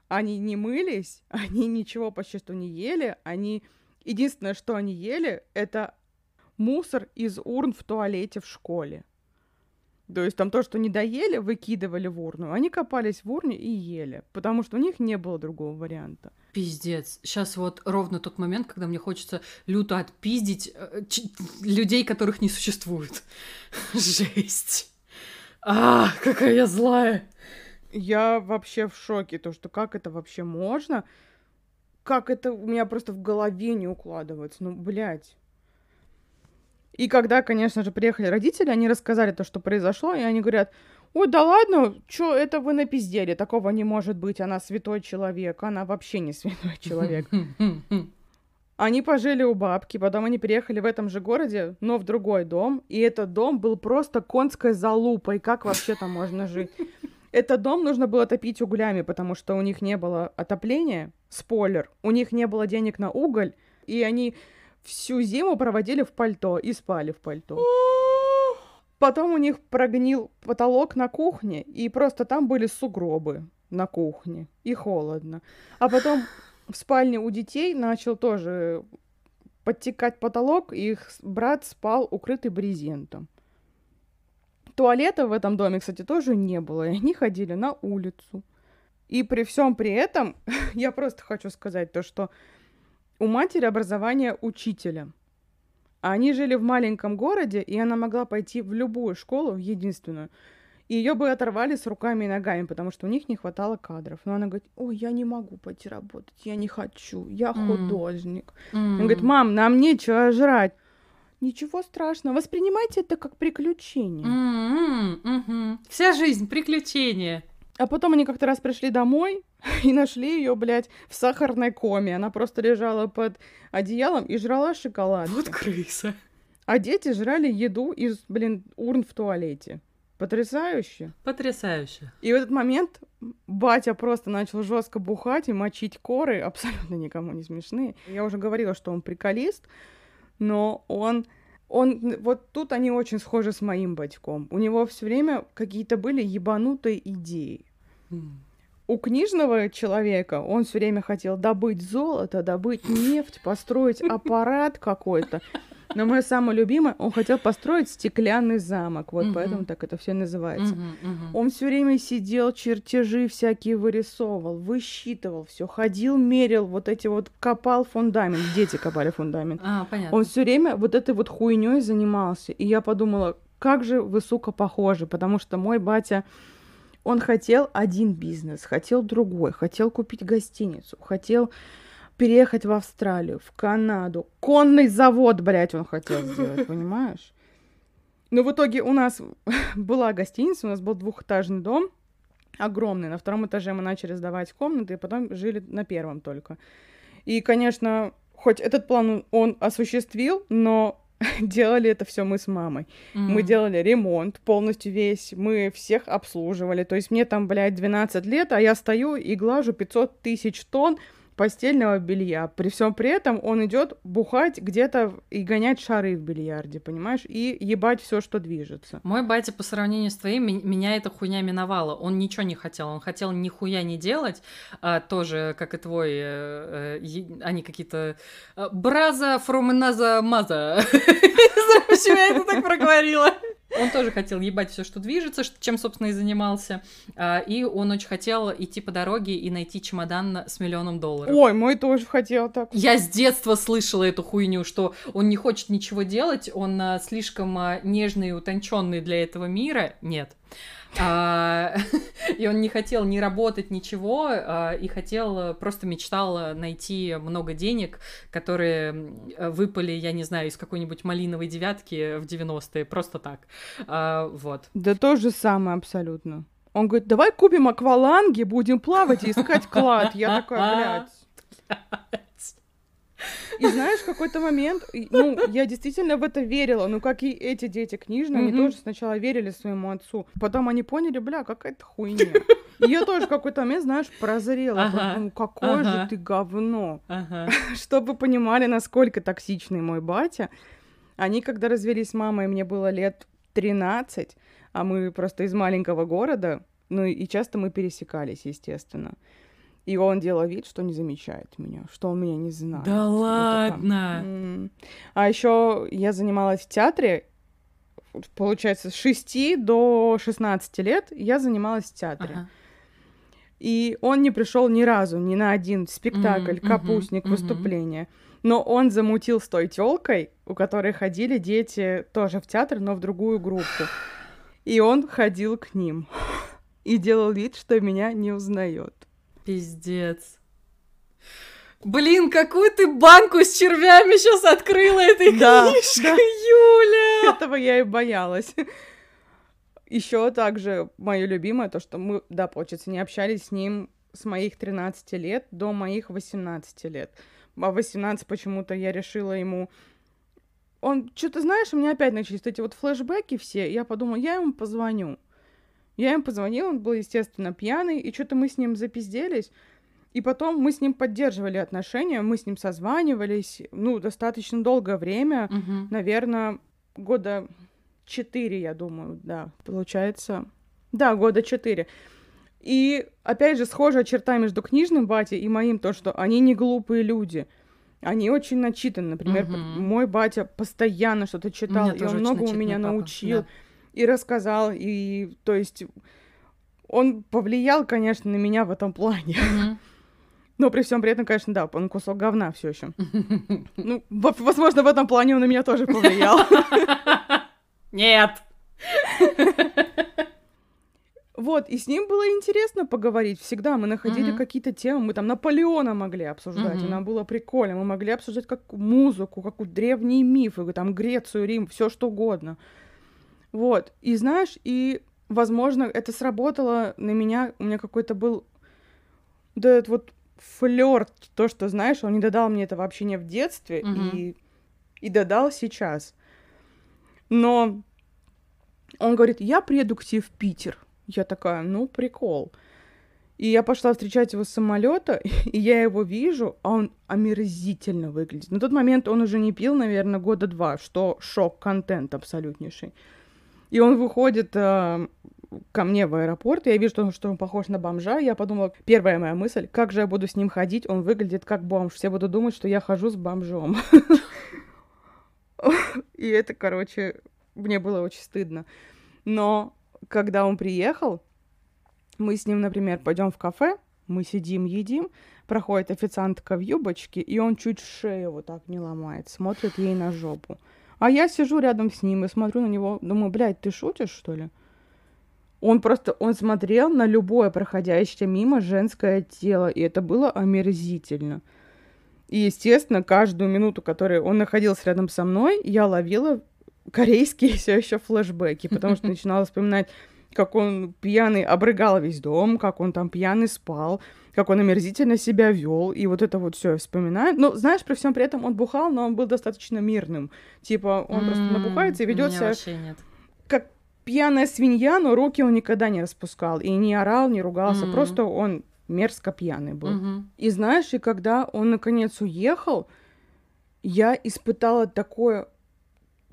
они не мылись, они ничего почти что не ели, они... Единственное, что они ели, это мусор из урн в туалете в школе. То есть там то, что не доели, выкидывали в урну. Они копались в урне и ели, потому что у них не было другого варианта. Пиздец. Сейчас вот ровно тот момент, когда мне хочется люто отпиздить э, людей, которых не существует. Жесть. А, какая я злая. Я вообще в шоке, то, что как это вообще можно? Как это у меня просто в голове не укладывается? Ну, блядь. И когда, конечно же, приехали родители, они рассказали то, что произошло, и они говорят, ой, да ладно, что это вы напиздели, такого не может быть, она святой человек, она вообще не святой человек. Они пожили у бабки, потом они переехали в этом же городе, но в другой дом, и этот дом был просто конской залупой, как вообще там можно жить? Этот дом нужно было топить углями, потому что у них не было отопления, спойлер, у них не было денег на уголь, и они всю зиму проводили в пальто и спали в пальто. Потом у них прогнил потолок на кухне, и просто там были сугробы на кухне, и холодно. А потом в спальне у детей начал тоже подтекать потолок, и их брат спал укрытый брезентом. Туалета в этом доме, кстати, тоже не было, и они ходили на улицу. И при всем при этом, я просто хочу сказать то, что у матери образование учителя. А они жили в маленьком городе, и она могла пойти в любую школу, в единственную. И ее бы оторвали с руками и ногами, потому что у них не хватало кадров. Но она говорит, ой, я не могу пойти работать, я не хочу, я художник. М. Он говорит, мам, нам нечего жрать. Ничего страшного, воспринимайте это как приключение. М, мгм. Вся жизнь приключения. А потом они как-то раз пришли домой и нашли ее, блядь, в сахарной коме. Она просто лежала под одеялом и жрала шоколад. Вот крыса. А дети жрали еду из, блин, урн в туалете. Потрясающе. Потрясающе. И в этот момент батя просто начал жестко бухать и мочить коры, абсолютно никому не смешные. Я уже говорила, что он приколист, но он... Он, вот тут они очень схожи с моим батьком. У него все время какие-то были ебанутые идеи. М. У книжного человека он все время хотел добыть золото, добыть нефть, построить аппарат какой-то. Но мое самое любимое, он хотел построить стеклянный замок. Вот Мгм. поэтому так это все называется. Мгм, мгм. Он все время сидел, чертежи всякие вырисовывал, высчитывал все, ходил, мерил, вот эти вот копал фундамент. Дети копали фундамент. А, понятно. Он все время вот этой вот хуйней занимался. И я подумала, как же вы, сука, похожи, потому что мой батя, он хотел один бизнес, хотел другой, хотел купить гостиницу, хотел переехать в Австралию, в Канаду. Конный завод, блядь, он хотел сделать, понимаешь? Но в итоге у нас была гостиница, у нас был двухэтажный дом, огромный. На втором этаже мы начали сдавать комнаты, и потом жили на первом только. И, конечно, хоть этот план он осуществил, но делали это все мы с мамой. Мы М. делали ремонт полностью весь, мы всех обслуживали. То есть мне там, блядь, 12 лет, а я стою и глажу 500 тысяч тонн постельного белья. При всем при этом он идет бухать где-то и гонять шары в бильярде, понимаешь? И ебать все, что движется. Мой батя по сравнению с твоим, меня эта хуйня миновала. Он ничего не хотел. Он хотел нихуя не делать. а, тоже, как и твой, э, э, они какие-то... э, Браза. Не знаю, почему я это так проговорила. Он тоже хотел ебать все, что движется, чем, собственно, и занимался. А, И он очень хотел идти по дороге и найти чемодан с миллионом долларов. Ой, мой тоже хотел так. Я с детства слышала эту хуйню, что он не хочет ничего делать, он а, слишком а, нежный и утонченный для этого мира. Нет. А, и он не хотел ни работать, ничего, а, и хотел, просто мечтал найти много денег, которые выпали, я не знаю, из какой-нибудь малиновой девятки в 90-е, просто так. А, вот. Да то же самое абсолютно. Он говорит, давай купим акваланги, будем плавать и искать клад. Я такая, блядь. И знаешь, в какой-то момент, ну, я действительно в это верила, ну, как и эти дети книжные, они Мгм. тоже сначала верили своему отцу, потом они поняли, бля, какая-то хуйня. И я тоже в какой-то момент, знаешь, прозрела, Ага. ну, какое Ага. же ты говно. Ага. Чтобы понимали, насколько токсичный мой батя, они, когда развелись с мамой, мне было лет 13, а мы просто из маленького города, ну и часто мы пересекались, естественно. И он делал вид, что не замечает меня, что он меня не знает. Да там. ладно. А еще я занималась в театре, получается, с 6 до 16 лет я занималась в театре. Ага. И он не пришел ни разу, ни на один спектакль, Мгм, капустник, мгм, выступление. Но он замутил с той телкой, у которой ходили дети тоже в театр, но в другую группу. И он ходил к ним и делал вид, что меня не узнает. Пиздец. Блин, какую ты банку с червями сейчас открыла этой Да, книжкой, да. Юля! Этого я и боялась. Еще также мое любимое, то, что мы, да, получается, не общались с ним с моих 13 лет до моих 18 лет. А в 18 почему-то я решила ему... Он, что-то знаешь, у меня опять начались вот эти вот флешбеки все. Я подумала, я ему позвоню. Я ему позвонила, он был, естественно, пьяный, и что-то мы с ним запизделись. И потом мы с ним поддерживали отношения, мы с ним созванивались, ну, достаточно долгое время Мгм. наверное, года четыре, я думаю, да, получается. Да, года четыре. И, опять же, схожая черта между книжным батей и моим, то, что они не глупые люди. Они очень начитаны. Например, Мгм. мой батя постоянно что-то читал, меня и он много у меня папа, научил да. И рассказал. И, то есть, он повлиял, конечно, на меня в этом плане. Но при всем при этом, конечно, да, он кусок говна все еще. Ну, во- возможно, в этом плане он на меня тоже повлиял. Нет. Вот, и с ним было интересно поговорить. Всегда мы находили Мгм. какие-то темы. Мы там Наполеона могли обсуждать, и Мгм. нам было прикольно. Мы могли обсуждать как музыку, как древние мифы, там Грецию, Рим, все что угодно. Вот. И знаешь, и, возможно, это сработало на меня. У меня какой-то был да, этот вот флёр, то, что, знаешь, он не додал мне этого общения в детстве Мгм. и, и додал сейчас. Но он говорит, я приеду к тебе в Питер. Я такая, ну, прикол. И я пошла встречать его с самолета, и я его вижу, а он омерзительно выглядит. На тот момент он уже не пил, наверное, года два, что шок-контент абсолютнейший. И он выходит а, ко мне в аэропорт, я вижу, что он, что он похож на бомжа. Я подумала, первая моя мысль, как же я буду с ним ходить, он выглядит как бомж. Все будут думать, что я хожу с бомжом. И это, короче, мне было очень стыдно. Но когда он приехал, мы с ним, например, пойдем в кафе, мы сидим, едим, проходит официантка в юбочке, и он чуть шею вот так не ломает, смотрит ей на жопу. А я сижу рядом с ним и смотрю на него, думаю, блядь, ты шутишь, что ли? Он просто, он смотрел на любое проходящее мимо женское тело, и это было омерзительно. И, естественно, каждую минуту, которую он находился рядом со мной, я ловила корейские все еще флешбеки, потому что начинала вспоминать, как он пьяный обрыгал весь дом, как он там пьяный спал, как он омерзительно себя вел, и вот это вот все вспоминаю. Ну, знаешь, при всем при этом он бухал, но он был достаточно мирным. Типа, он просто М, набухается и у ведет меня себя вообще нет. как пьяная свинья, но руки он никогда не распускал. И не орал, не ругался. Мгм. Просто он мерзко пьяный был. Мгм. И знаешь, и когда он наконец уехал, я испытала такое...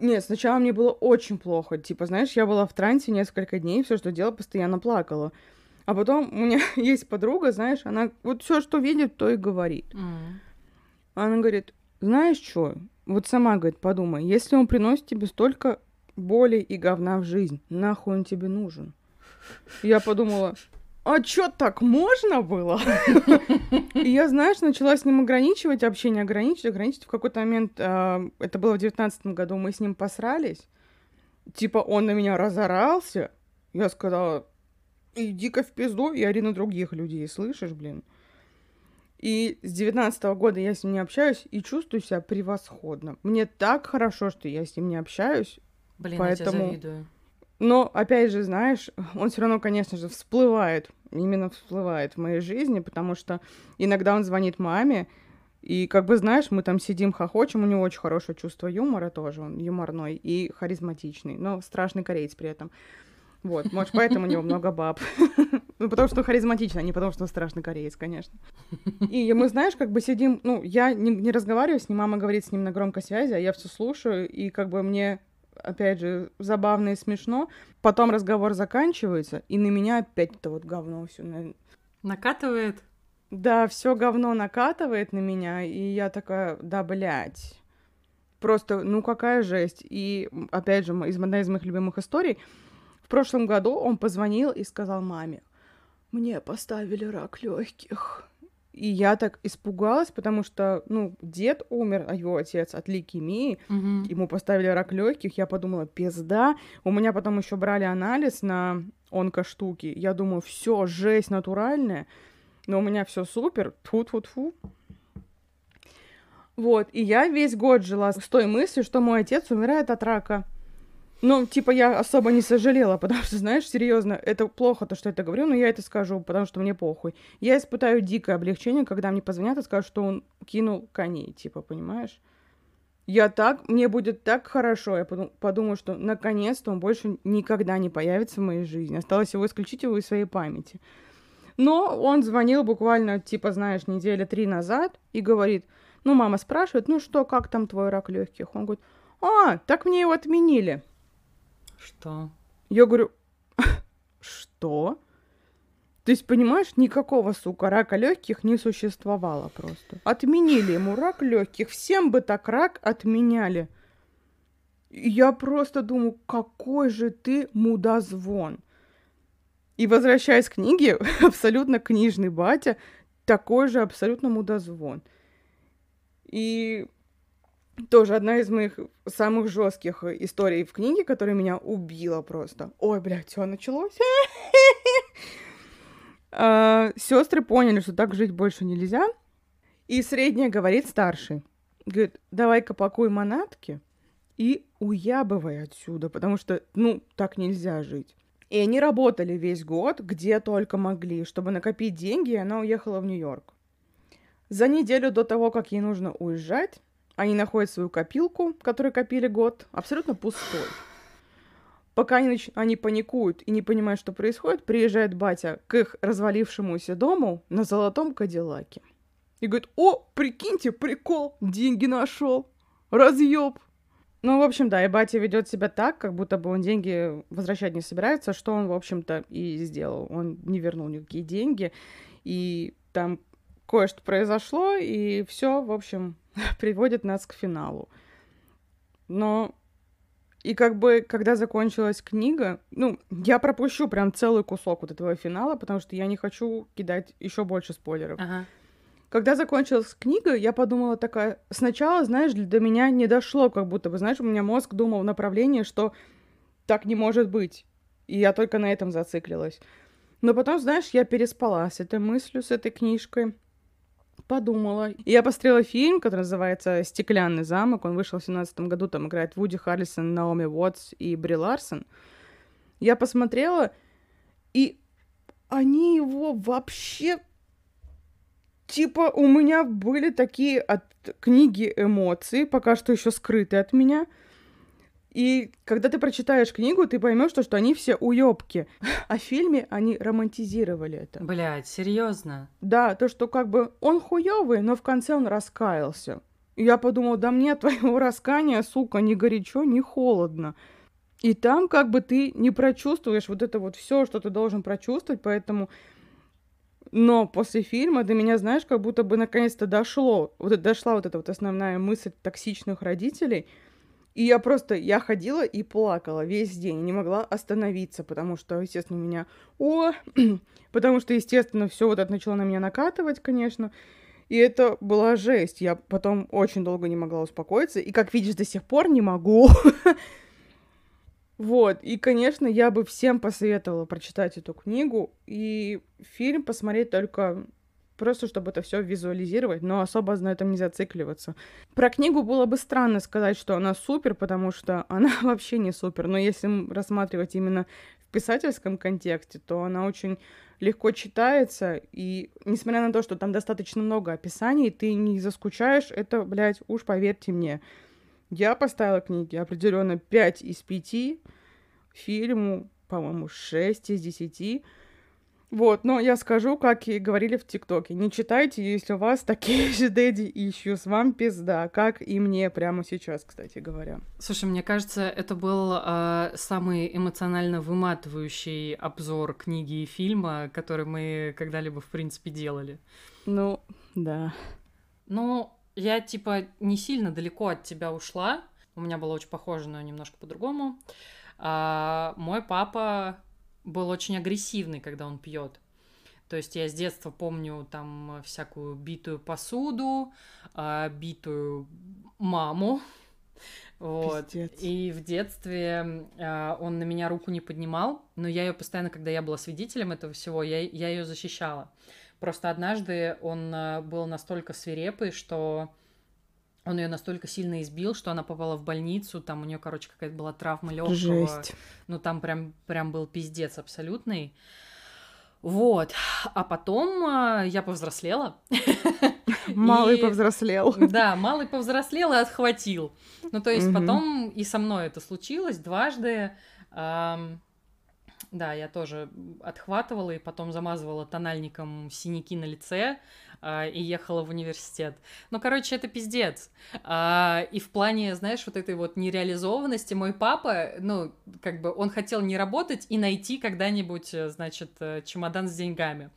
Нет, сначала мне было очень плохо. Типа, знаешь, я была в трансе несколько дней, все, что делала, постоянно плакала. А потом у меня есть подруга, знаешь, она вот все, что видит, то и говорит. М. Она говорит, знаешь что, вот сама, говорит, подумай, если он приносит тебе столько боли и говна в жизнь, нахуй он тебе нужен? Я подумала, а чё, так можно было? И я, знаешь, начала с ним ограничивать общение, ограничивать, ограничивать. В какой-то момент, а, это было в девятнадцатом году, мы с ним посрались. Типа он на меня разорался. Я сказала, иди-ка в пизду и ори на других людей, слышишь, блин? И с девятнадцатого года я с ним не общаюсь и чувствую себя превосходно. Мне так хорошо, что я с ним не общаюсь. Блин, я Поэтому- тебе завидую. Но, опять же, знаешь, он все равно, конечно же, всплывает, именно всплывает в моей жизни, потому что иногда он звонит маме, и, как бы, знаешь, мы там сидим, хохочем, у него очень хорошее чувство юмора тоже, он юморной и харизматичный, но страшный кореец при этом. Вот, может, поэтому у него много баб. Ну, потому что он харизматичный, а не потому что он страшный кореец, конечно. И мы, знаешь, как бы сидим, ну, я не, не разговариваю с ним, мама говорит с ним на громкой связи, а я все слушаю, и как бы мне, опять же, забавно и смешно. Потом разговор заканчивается, и на меня опять это вот говно все. Накатывает? Да, все говно накатывает на меня, и я такая, да, блядь. Просто, ну какая жесть. И, опять же, из, одна из моих любимых историй. В прошлом году он позвонил и сказал маме, мне поставили рак легких. И я так испугалась, потому что, ну, дед умер, а его отец от лейкемии, Мгм. ему поставили рак легких, я подумала, пизда. У меня потом еще брали анализ на онкоштуки. Я думаю, все, жесть натуральная. Но у меня все супер. тфу тфу тфу Вот, и я весь год жила с той мыслью, что мой отец умирает от рака. Ну, типа, я особо не сожалела, потому что, знаешь, серьезно, это плохо, то, что я это говорю, но я это скажу, потому что мне похуй. Я испытаю дикое облегчение, когда мне позвонят и скажут, что он кинул коней, типа, понимаешь? Я так, мне будет так хорошо, я подум- подумаю, что наконец-то он больше никогда не появится в моей жизни. Осталось его исключить его из своей памяти. Но он звонил буквально, типа, знаешь, недели три назад и говорит, ну, мама спрашивает, ну что, как там твой рак легких? Он говорит, а, так мне его отменили. Что? Я говорю, что? То есть, понимаешь, никакого, сука, рака легких не существовало просто. Отменили ему рак легких. Всем бы так рак отменяли. Я просто думаю, какой же ты мудозвон. И возвращаясь к книге, абсолютно книжный батя, такой же абсолютно мудозвон. И тоже одна из моих самых жестких историй в книге, которая меня убила просто. Ой, блядь, все началось. А, Сестры поняли, что так жить больше нельзя. И средняя говорит старший. Говорит, давай-ка пакуй манатки и уябывай отсюда, потому что, ну, так нельзя жить. И они работали весь год, где только могли, чтобы накопить деньги, и она уехала в Нью-Йорк. За неделю до того, как ей нужно уезжать, они находят свою копилку, которую копили год, абсолютно пустой. Пока они, нач... они паникуют и не понимают, что происходит, приезжает батя к их развалившемуся дому на золотом кадиллаке. И говорит, о, прикиньте, прикол, деньги нашел, разъеб. Ну, в общем, да, и батя ведет себя так, как будто бы он деньги возвращать не собирается, что он, в общем-то, и сделал. Он не вернул никакие деньги, и там кое-что произошло, и все, в общем, приводит нас к финалу. Но и как бы, когда закончилась книга, ну, я пропущу прям целый кусок вот этого финала, потому что я не хочу кидать еще больше спойлеров. Ага. Когда закончилась книга, я подумала такая... Сначала, знаешь, до меня не дошло, как будто бы, знаешь, у меня мозг думал в направлении, что так не может быть. И я только на этом зациклилась. Но потом, знаешь, я переспала с этой мыслью, с этой книжкой подумала. И я посмотрела фильм, который называется «Стеклянный замок». Он вышел в 2017 году, там играет Вуди Харрисон, Наоми Уотс и Бри Ларсон. Я посмотрела, и они его вообще... Типа, у меня были такие от книги эмоции, пока что еще скрытые от меня — и когда ты прочитаешь книгу, ты поймешь, что, что они все уёбки. А в фильме они романтизировали это. Блять, серьезно? Да, то, что как бы он хуёвый, но в конце он раскаялся. И я подумала, да мне твоего раскания, сука, ни горячо, ни холодно. И там как бы ты не прочувствуешь вот это вот все, что ты должен прочувствовать, поэтому... Но после фильма до меня, знаешь, как будто бы наконец-то дошло, вот дошла вот эта вот основная мысль токсичных родителей — и я просто, я ходила и плакала весь день, не могла остановиться, потому что, естественно, у меня, о, потому что, естественно, все вот это начало на меня накатывать, конечно, и это была жесть. Я потом очень долго не могла успокоиться, и, как видишь, до сих пор не могу. Вот, и, конечно, я бы всем посоветовала прочитать эту книгу и фильм посмотреть только просто чтобы это все визуализировать, но особо на этом не зацикливаться. Про книгу было бы странно сказать, что она супер, потому что она вообще не супер, но если рассматривать именно в писательском контексте, то она очень легко читается, и несмотря на то, что там достаточно много описаний, ты не заскучаешь, это, блядь, уж поверьте мне. Я поставила книге определенно 5 из 5, фильму, по-моему, 6 из 10, вот, но я скажу, как и говорили в ТикТоке. Не читайте, если у вас такие же дэдди с Вам пизда, как и мне прямо сейчас, кстати говоря. Слушай, мне кажется, это был э, самый эмоционально выматывающий обзор книги и фильма, который мы когда-либо, в принципе, делали. Ну, да. Ну, я, типа, не сильно далеко от тебя ушла. У меня было очень похоже, но немножко по-другому. А, мой папа был очень агрессивный, когда он пьет. То есть я с детства помню там всякую битую посуду, а, битую маму. Вот. Пиздец. И в детстве э, он на меня руку не поднимал, но я ее постоянно, когда я была свидетелем этого всего, я, я ее защищала. Просто однажды он э, был настолько свирепый, что он ее настолько сильно избил, что она попала в больницу, там у нее, короче, какая-то была травма легкого. Жесть. Ну, там прям, прям был пиздец абсолютный. Вот. А потом а, я повзрослела. Малый и... повзрослел. Да, малый повзрослел и отхватил. Ну, то есть угу. потом и со мной это случилось дважды. Эм, да, я тоже отхватывала и потом замазывала тональником синяки на лице. А, и ехала в университет. Ну, короче, это пиздец. А, и в плане, знаешь, вот этой вот нереализованности мой папа, ну, как бы он хотел не работать и найти когда-нибудь, э, значит, э, чемодан с деньгами.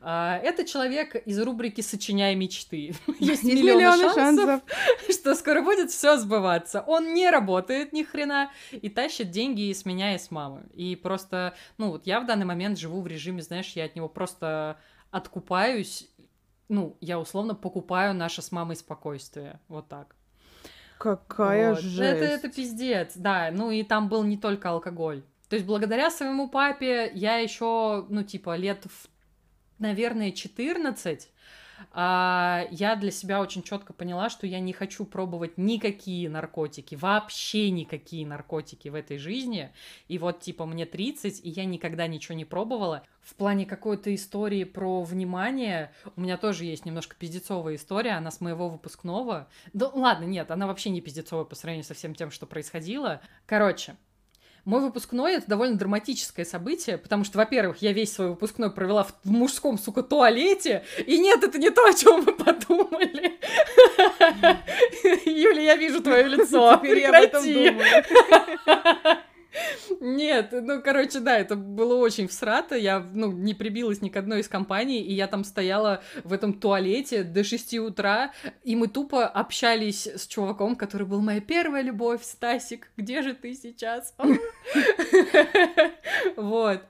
А, это человек из рубрики «Сочиняй мечты». Есть миллионы шансов, что скоро будет все сбываться. Он не работает ни хрена и тащит деньги с меня и с мамы. И просто, ну вот я в данный момент живу в режиме, знаешь, я от него просто откупаюсь, ну, я условно покупаю наше с мамой спокойствие. Вот так. Какая Вот. жесть. Это, это пиздец, да. Ну и там был не только алкоголь. То есть благодаря своему папе я еще, ну, типа, лет в, наверное, 14 а, я для себя очень четко поняла, что я не хочу пробовать никакие наркотики, вообще никакие наркотики в этой жизни. И вот, типа, мне 30, и я никогда ничего не пробовала. В плане какой-то истории про внимание, у меня тоже есть немножко пиздецовая история, она с моего выпускного. Да ладно, нет, она вообще не пиздецовая по сравнению со всем тем, что происходило. Короче, мой выпускной это довольно драматическое событие, потому что, во-первых, я весь свой выпускной провела в мужском, сука, туалете, и нет, это не то, о чем вы подумали. Юля, я вижу твое лицо. Теперь я об этом думаю. Нет, ну, короче, да, это было очень всрато, я, ну, не прибилась ни к одной из компаний, и я там стояла в этом туалете до 6 утра, и мы тупо общались с чуваком, который был моя первая любовь, Стасик, где же ты сейчас? Вот.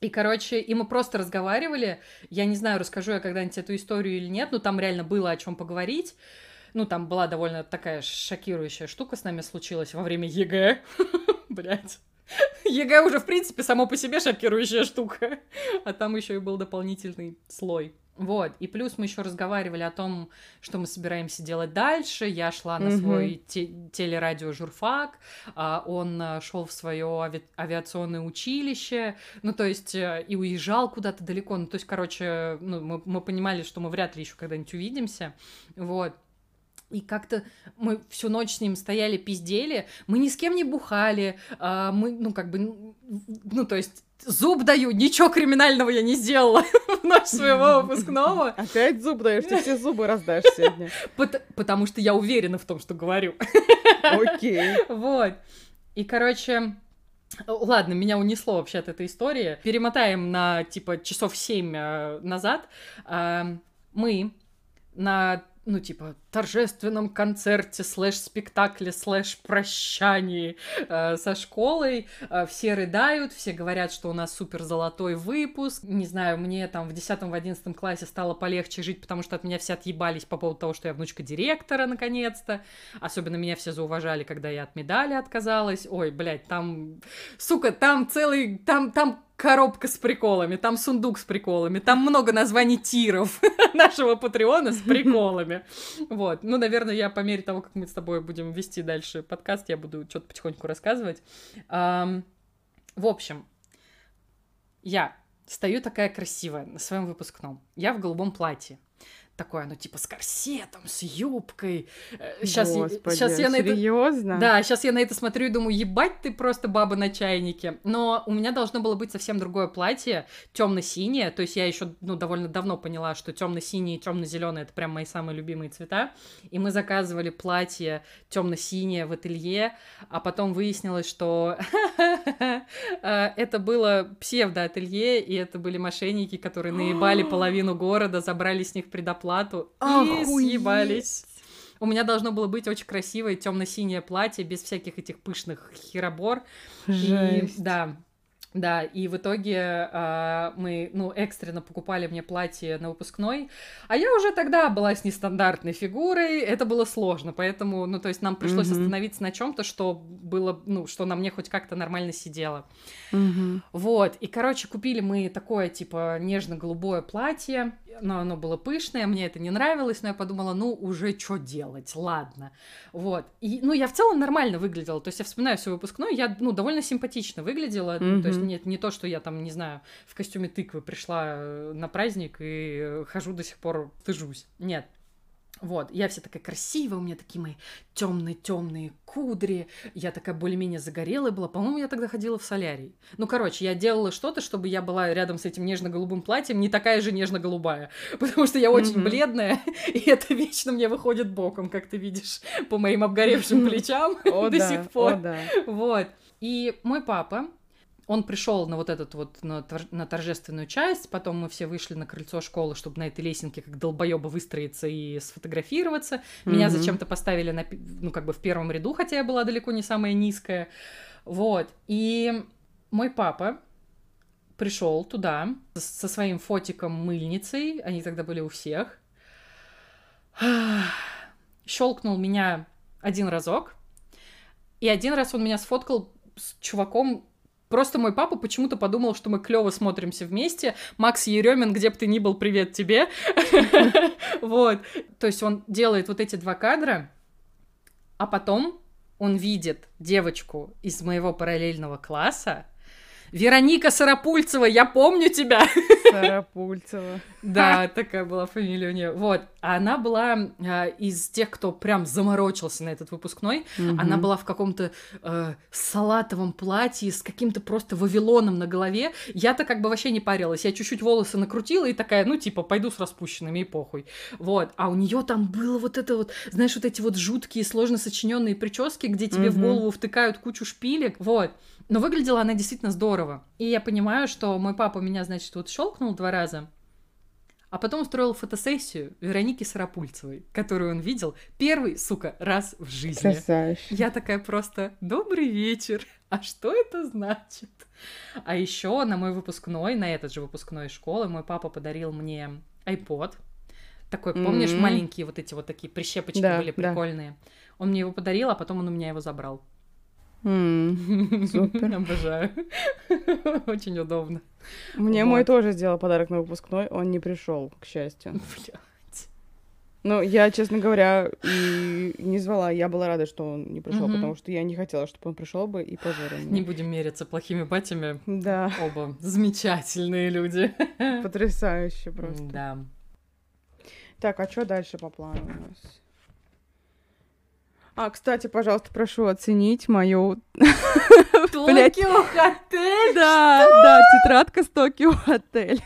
И, короче, и мы просто разговаривали. Я не знаю, расскажу я когда-нибудь эту историю или нет, но там реально было о чем поговорить. Ну, там была довольно такая шокирующая штука с нами случилась во время ЕГЭ. Блять. ЕГЭ уже, в принципе, само по себе шокирующая штука. А там еще и был дополнительный слой. Вот, и плюс мы еще разговаривали о том, что мы собираемся делать дальше. Я шла на свой те- телерадио журфак, а он шел в свое ави- авиационное училище, ну то есть э, и уезжал куда-то далеко. Ну то есть, короче, ну, мы, мы понимали, что мы вряд ли еще когда-нибудь увидимся. Вот. И как-то мы всю ночь с ним стояли, пиздели, мы ни с кем не бухали, а, мы, ну, как бы, ну, то есть, зуб даю, ничего криминального я не сделала в ночь своего выпускного, Опять зуб даешь, ты все зубы раздашь сегодня. пот- потому что я уверена в том, что говорю. Окей. Вот. И, короче, ладно, меня унесло вообще от этой истории. Перемотаем на, типа, часов семь э, назад. А, Мы на ну, типа, торжественном концерте, слэш-спектакле, слэш-прощании э, со школой. Э, все рыдают, все говорят, что у нас супер золотой выпуск. Не знаю, мне там в 10-11 классе стало полегче жить, потому что от меня все отъебались по поводу того, что я внучка директора, наконец-то. Особенно меня все зауважали, когда я от медали отказалась. Ой, блядь, там... Сука, там целый... Там, там коробка с приколами, там сундук с приколами, там много названий тиров нашего патреона с приколами. Вот. Ну, наверное, я по мере того, как мы с тобой будем вести дальше подкаст, я буду что-то потихоньку рассказывать. В общем, я стою такая красивая на своем выпускном. Я в голубом платье. Такое, ну, типа, с корсетом, с юбкой. Сейчас, Господи, сейчас я на это... серьезно? Да, сейчас я на это смотрю и думаю, ебать ты просто баба на чайнике. Но у меня должно было быть совсем другое платье, темно-синее. То есть я еще ну, довольно давно поняла, что темно-синий и темно-зеленый это прям мои самые любимые цвета. И мы заказывали платье темно-синее в ателье, а потом выяснилось, что э, это было псевдо-ателье, и это были мошенники, которые наебали половину города, забрали с них предоплату и Охуеть! съебались. У меня должно было быть очень красивое темно-синее платье без всяких этих пышных херобор. И, Жесть. да, да, и в итоге а, мы, ну, экстренно покупали мне платье на выпускной, а я уже тогда была с нестандартной фигурой, это было сложно, поэтому, ну, то есть нам пришлось Мгм. остановиться на чем-то, что было, ну, что на мне хоть как-то нормально сидело. Мгм. Вот, и, короче, купили мы такое, типа, нежно-голубое платье, но оно было пышное, мне это не нравилось, но я подумала, ну, уже что делать, ладно. Вот, и, ну, я в целом нормально выглядела, то есть я вспоминаю свой выпускной, я, ну, довольно симпатично выглядела, ну, то есть нет, не то, что я там, не знаю, в костюме тыквы пришла э, на праздник и э, хожу до сих пор, стыжусь, нет. Вот, я вся такая красивая, у меня такие мои темные-темные кудри, я такая более-менее загорелая была. По-моему, я тогда ходила в солярий. Ну, короче, я делала что-то, чтобы я была рядом с этим нежно-голубым платьем, не такая же нежно-голубая, потому что я очень Мгм. бледная, и это вечно мне выходит боком, как ты видишь, по моим обгоревшим плечам до сих пор. Вот. И мой папа, он пришел на вот этот вот, на, на торжественную часть, потом мы все вышли на крыльцо школы, чтобы на этой лесенке как долбоеба выстроиться и сфотографироваться. Меня Мгм. зачем-то поставили, на, ну, как бы в первом ряду, хотя я была далеко не самая низкая. Вот. И мой папа пришел туда со своим фотиком мыльницей, они тогда были у всех, щелкнул меня один разок, и один раз он меня сфоткал с чуваком. Просто мой папа почему-то подумал, что мы клево смотримся вместе. Макс Еремин, где бы ты ни был, привет тебе. Вот. То есть он делает вот эти два кадра, а потом он видит девочку из моего параллельного класса. Вероника Сарапульцева, я помню тебя. Сарапульцева. Да, такая была фамилия у нее. Вот. А она была а, из тех, кто прям заморочился на этот выпускной. Она Мгм. была в каком-то э, салатовом платье с каким-то просто вавилоном на голове. Я-то как бы вообще не парилась. Я чуть-чуть волосы накрутила и такая, ну, типа, пойду с распущенными и похуй. Вот. А у нее там было вот это вот, знаешь, вот эти вот жуткие, сложно сочиненные прически, где тебе в Мгм. голову втыкают кучу шпилек. Вот. Но выглядела она действительно здорово. И я понимаю, что мой папа меня, значит, вот щелкнул два раза, а потом устроил фотосессию Вероники Сарапульцевой, которую он видел первый, сука, раз в жизни. Красавище. Я такая просто «Добрый вечер! А что это значит?» А еще на мой выпускной, на этот же выпускной школы, мой папа подарил мне iPod. Такой, помнишь, М. маленькие вот эти вот такие прищепочки Да, были да. прикольные. Он мне его подарил, а потом он у меня его забрал. Супер. Обожаю. Очень удобно. Мне Вот. мой тоже сделал подарок на выпускной, он не пришел, к счастью. Ну, я, честно говоря, и не звала. Я была рада, что он не пришел, Мгм. потому что я не хотела, чтобы он пришел бы и позорил Не будем мериться плохими батями. Да, Оба замечательные люди. потрясающе просто. Да. Так, а что дальше по плану у нас? А, кстати, пожалуйста, прошу оценить мою... Токио Хотель! Да, да, тетрадка с Токио Отель.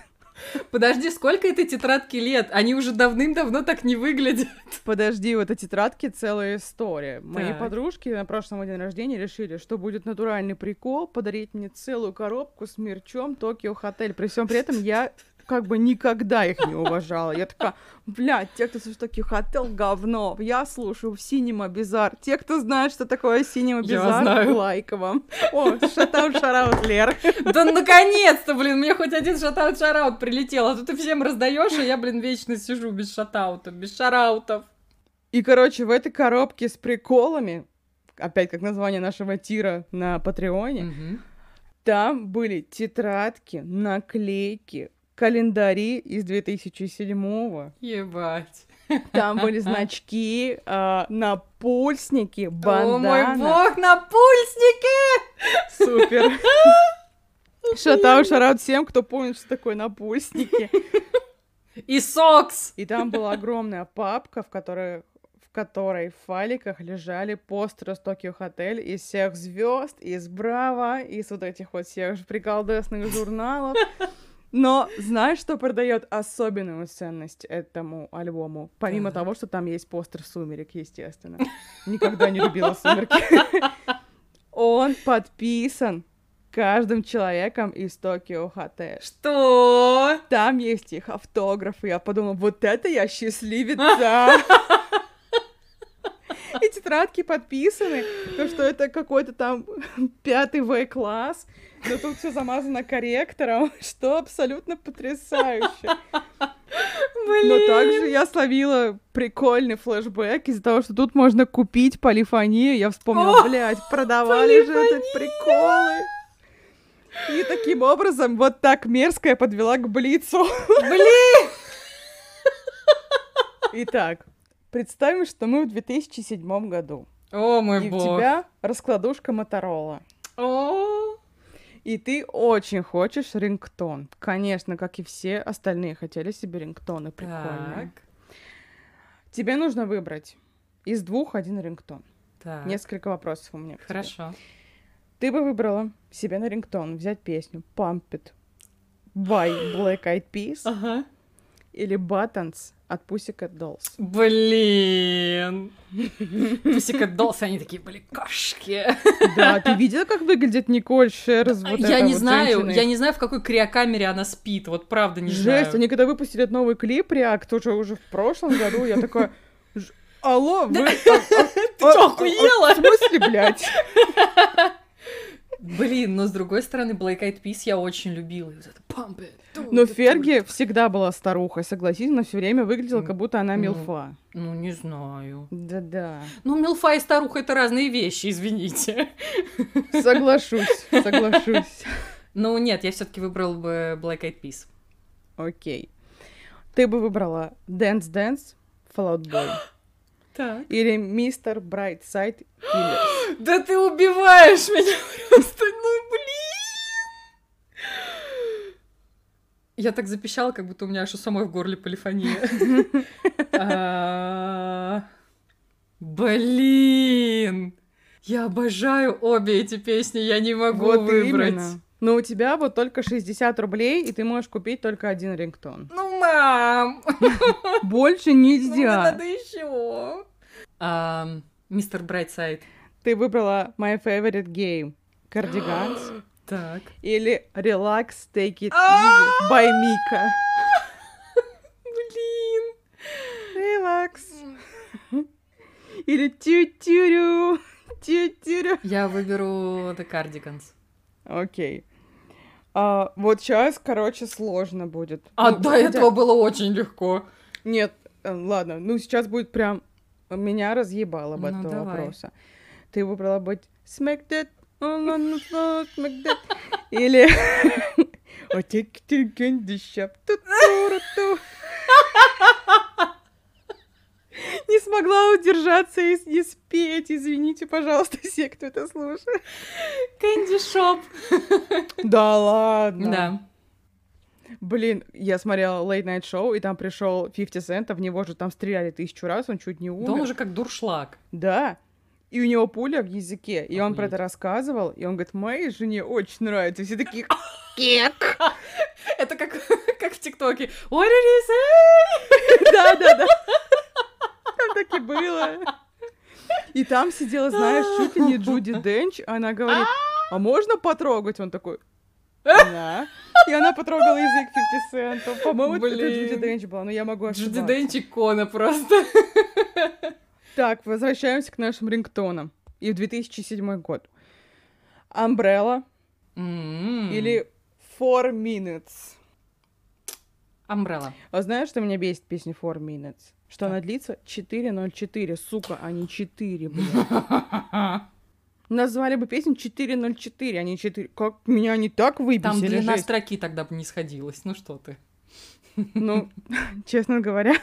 Подожди, сколько этой тетрадки лет? Они уже давным-давно так не выглядят. Подожди, в этой тетрадке целая история. Мои Так. подружки на прошлом день рождения решили, что будет натуральный прикол подарить мне целую коробку с мерчом Токио Хотель. При всем при этом я как бы никогда их не уважала. Я такая, блядь, те, кто слушает Токио Хотел, говно. Я слушаю Синема Бизар. Те, кто знает, что такое Синема Бизар, лайк вам. О, шатаут, шараут, Лер. Да наконец-то, блин, мне хоть один шатаут шараут прилетел, а то ты всем раздаешь, а я, блин, вечно сижу без шатаутов, без шараутов. И, короче, в этой коробке с приколами, опять как название нашего тира на Патреоне. Там были тетрадки, наклейки, календари из 2007-го. Ебать. Там были значки, а, напульсники, О мой бандана. бог, напульсники! Супер. Шатаут, шараут всем, кто помнит, что такое напульсники. И сокс! И там была огромная папка, в которой в которой в файликах лежали постеры с Токио Хотель из всех звезд, из Браво, из вот этих вот всех приколдесных журналов. Но знаешь, что придает особенную ценность этому альбому? Помимо того, что там есть постер сумерек, естественно. Никогда не любила сумерки. Он подписан каждым человеком из Токио Хотель. Что? Там есть их автографы. Я подумала, вот это я счастливица. И тетрадки подписаны, то, что это какой-то там пятый В-класс, но тут все замазано корректором, что абсолютно потрясающе. Блин. Но также я словила прикольный флешбэк из-за того, что тут можно купить полифонию. Я вспомнила, О, блядь, продавали же это приколы. И таким образом вот так мерзко я подвела к Блицу. Блин! Итак, представим, что мы в 2007 году. О мой и бог. у тебя раскладушка Моторола. О, И ты очень хочешь рингтон. Конечно, как и все остальные хотели себе рингтоны прикольные. так. Тебе нужно выбрать из двух один рингтон. Так, Несколько вопросов у меня. хорошо. Ты бы выбрала себе на рингтон взять песню Pump It by Black Eyed Peas Ага. Или Buttons от Pussycat Dolls. Блин. Pussycat Dolls, они такие были кошки. Да, ты видела, как выглядит Николь Шерз? Вот я не вот знаю, женщина? я не знаю, в какой криокамере она спит, вот правда не Жесть, знаю. они когда выпустили этот новый клип Реакт уже уже в прошлом году, я такая, «Ж- алло, вы... а- а- Ты а- а- охуела? В смысле, блядь? Блин, но с другой стороны, Black Eyed Peas я очень любила. И вот это Но Ферги всегда была старухой, согласись, но все время выглядела, как будто она ну. милфа. Ну, не знаю. Да-да. Ну, милфа и старуха — это разные вещи, извините. Соглашусь, соглашусь. Ну, нет, я все таки выбрал бы Black Eyed Peas. Окей. Ты бы выбрала Dance Dance, Fall Out Boy Так. или Мистер Брайтсайд Killers. Да ты убиваешь меня просто, ну блин! Я так запищала, как будто у меня аж у самой в горле полифония. А, Блин! Я обожаю обе эти песни, я не могу выбрать. Но у тебя вот только 60 рублей, и ты можешь купить только один рингтон. Ну, мам! Больше Ну, нельзя. надо еще. Мистер Брайтсайд. Ты выбрала My Favorite Game. Cardigans Так. или Relax, Take It А! Easy by Mika. Блин. Relax. Или Тю-тюрю. Тю-тюрю. Я выберу The Cardigans. Окей. А, вот сейчас, короче, сложно будет. А Ну, до хотя- этого было очень легко. Нет, э, ладно, ну сейчас будет прям... Меня разъебало бы от Ну, этого давай. вопроса. Ты выбрала быть smack that, all on the floor, smack that. Или... «Oh, take it to candy shop, ту-ту-ру-ту». Не смогла удержаться и, и спеть. Извините, пожалуйста, все, кто это слушает. Кэнди Шоп. Да ладно. Да. Блин, я смотрела Late Night Show, и там пришел 50 Cent, а в него же там стреляли тысячу раз, он чуть не умер. Да он уже как дуршлаг. Да. И у него пуля в языке, и он про Охуеть. это рассказывал, и он говорит, моей жене очень нравится. И все такие, кек. Это как, как в ТикТоке. What did he say? Да-да-да. Так и было. И там сидела, знаешь, чуть ли не Джуди Денч, она говорит, а можно потрогать? Он такой, да. И она потрогала язык 50 Cent. По-моему, это. Джуди Денч была, но я могу Джуди ошибаться. Денч икона просто. Так, возвращаемся к нашим рингтонам. И в 2007 год. Umbrella М. или Four Minutes. Umbrella. А знаешь, что меня бесит песня Four Minutes? Что она длится 4.04, сука, а не 4, блядь. Назвали бы песню 4.04, а не 4. Как меня они так Там выбесили, длина жесть. строки тогда бы не сходилась. Ну что ты. Ну, честно говоря,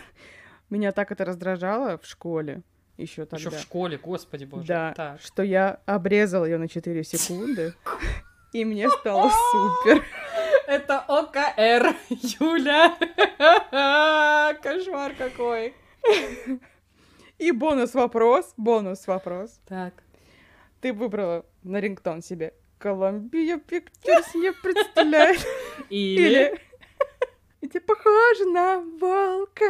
меня так это раздражало в школе еще тогда. Еще в школе, господи боже. Да, Так. что я обрезала ее на 4 секунды, и мне стало супер. Это ОКР, Юля. Кошмар какой. И бонус вопрос, бонус вопрос. Так. Ты выбрала на рингтон себе Columbia Pictures не представляет. Или... Или «И ты похожа на волка.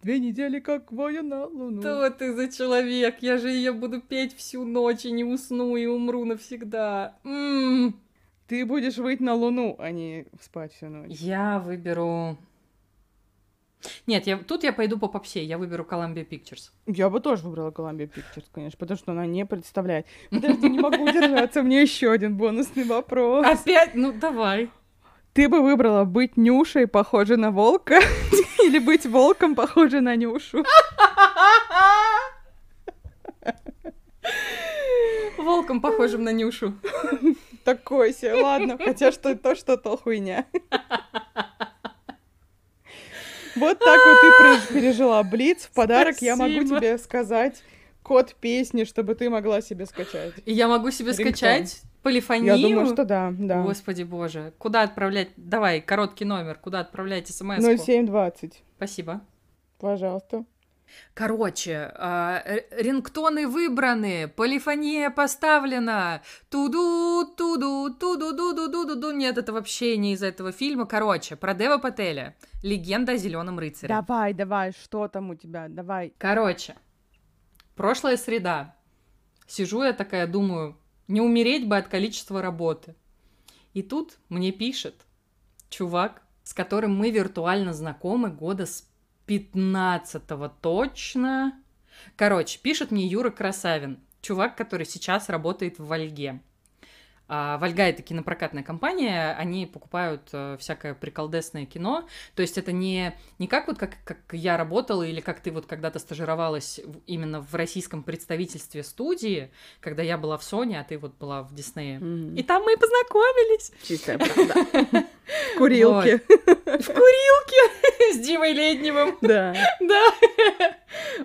Две недели как воя на луну. Что ты за человек? Я же ее буду петь всю ночь и не усну и умру навсегда. Ты будешь выйти на луну, а не спать всю ночь. Я выберу... Нет, я... тут я пойду по попсе, я выберу Columbia Pictures. Я бы тоже выбрала Columbia Pictures, конечно, потому что она не представляет. Подожди, не могу удержаться, мне еще один бонусный вопрос. Опять? Ну, давай. Ты бы выбрала быть Нюшей, похожей на волка, или быть волком, похожей на Нюшу? Волком похожим на Нюшу. Такой себе, ладно, хотя что то, что то хуйня. Вот так вот ты пережила Блиц. В подарок я могу тебе сказать код песни, чтобы ты могла себе скачать. И я могу себе Рингтон. скачать полифонию? Я думаю, что да, да. Господи боже. Куда отправлять? Давай, короткий номер. Куда отправлять смс? 0720. Спасибо. Пожалуйста. Короче, р- рингтоны выбраны, полифония поставлена, туду, туду, туду, дуду, дуду, ду. Нет, это вообще не из этого фильма. Короче, про Дева Пателя. Легенда о зеленом рыцаре. Давай, давай, что там у тебя? Давай. Короче, прошлая среда. Сижу я такая, думаю, не умереть бы от количества работы. И тут мне пишет чувак, с которым мы виртуально знакомы года с 15 точно. Короче, пишет мне Юра Красавин, чувак, который сейчас работает в Вольге. А, Вольга это кинопрокатная компания, они покупают э, всякое приколдесное кино. То есть это не, не как вот как, как я работала или как ты вот когда-то стажировалась в- именно в российском представительстве студии, когда я была в Sony, а ты вот была в Диснее. Мгм. И там мы познакомились Чистая правда. В курилке. в курилке Димой Ледневым. Да. Да.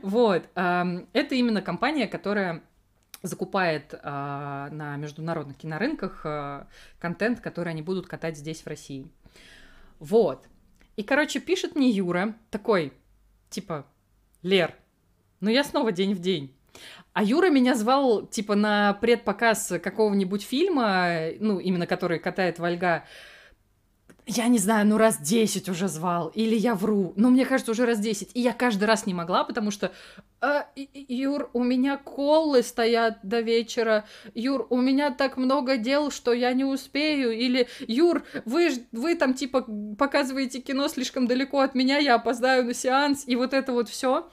Вот. Это именно компания, которая закупает а, на международных кинорынках а, контент, который они будут катать здесь, в России. Вот. И, короче, пишет мне Юра такой, типа, Лер, ну я снова день в день. А Юра меня звал, типа, на предпоказ какого-нибудь фильма, ну, именно который катает Вольга, я не знаю, ну раз 10 уже звал, или я вру, но мне кажется, уже раз 10. И я каждый раз не могла, потому что «А, Юр, у меня колы стоят до вечера. Юр, у меня так много дел, что я не успею. Или Юр, вы, вы там типа показываете кино слишком далеко от меня, я опоздаю на сеанс, и вот это вот все.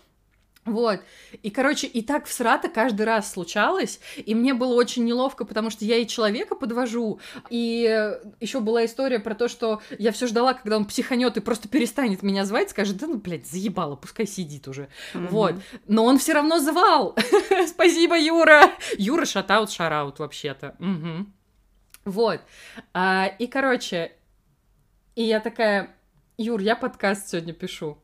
Вот. И, короче, и так всрато каждый раз случалось, и мне было очень неловко, потому что я и человека подвожу, и еще была история про то, что я все ждала, когда он психанет и просто перестанет меня звать, скажет, да ну, блядь, заебало, пускай сидит уже. Вот. Но он все равно звал. Спасибо, Юра. Юра шатаут, шараут вообще-то. Мгм. Вот. А, и, короче, и я такая, Юр, я подкаст сегодня пишу.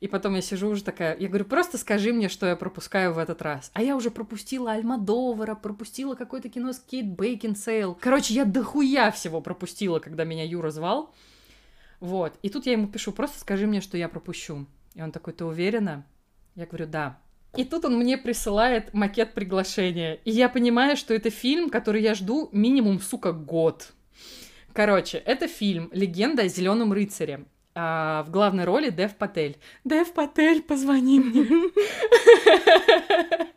И потом я сижу уже такая, я говорю, просто скажи мне, что я пропускаю в этот раз. А я уже пропустила Альмадовара, пропустила какое-то кино с Кейт Бейкинсейл. Короче, я дохуя всего пропустила, когда меня Юра звал. Вот. И тут я ему пишу, просто скажи мне, что я пропущу. И он такой, ты уверена? Я говорю, да. И тут он мне присылает макет приглашения. И я понимаю, что это фильм, который я жду минимум, сука, год. Короче, это фильм «Легенда о зеленом рыцаре». А, в главной роли Дев Патель. Дев Патель, позвони мне.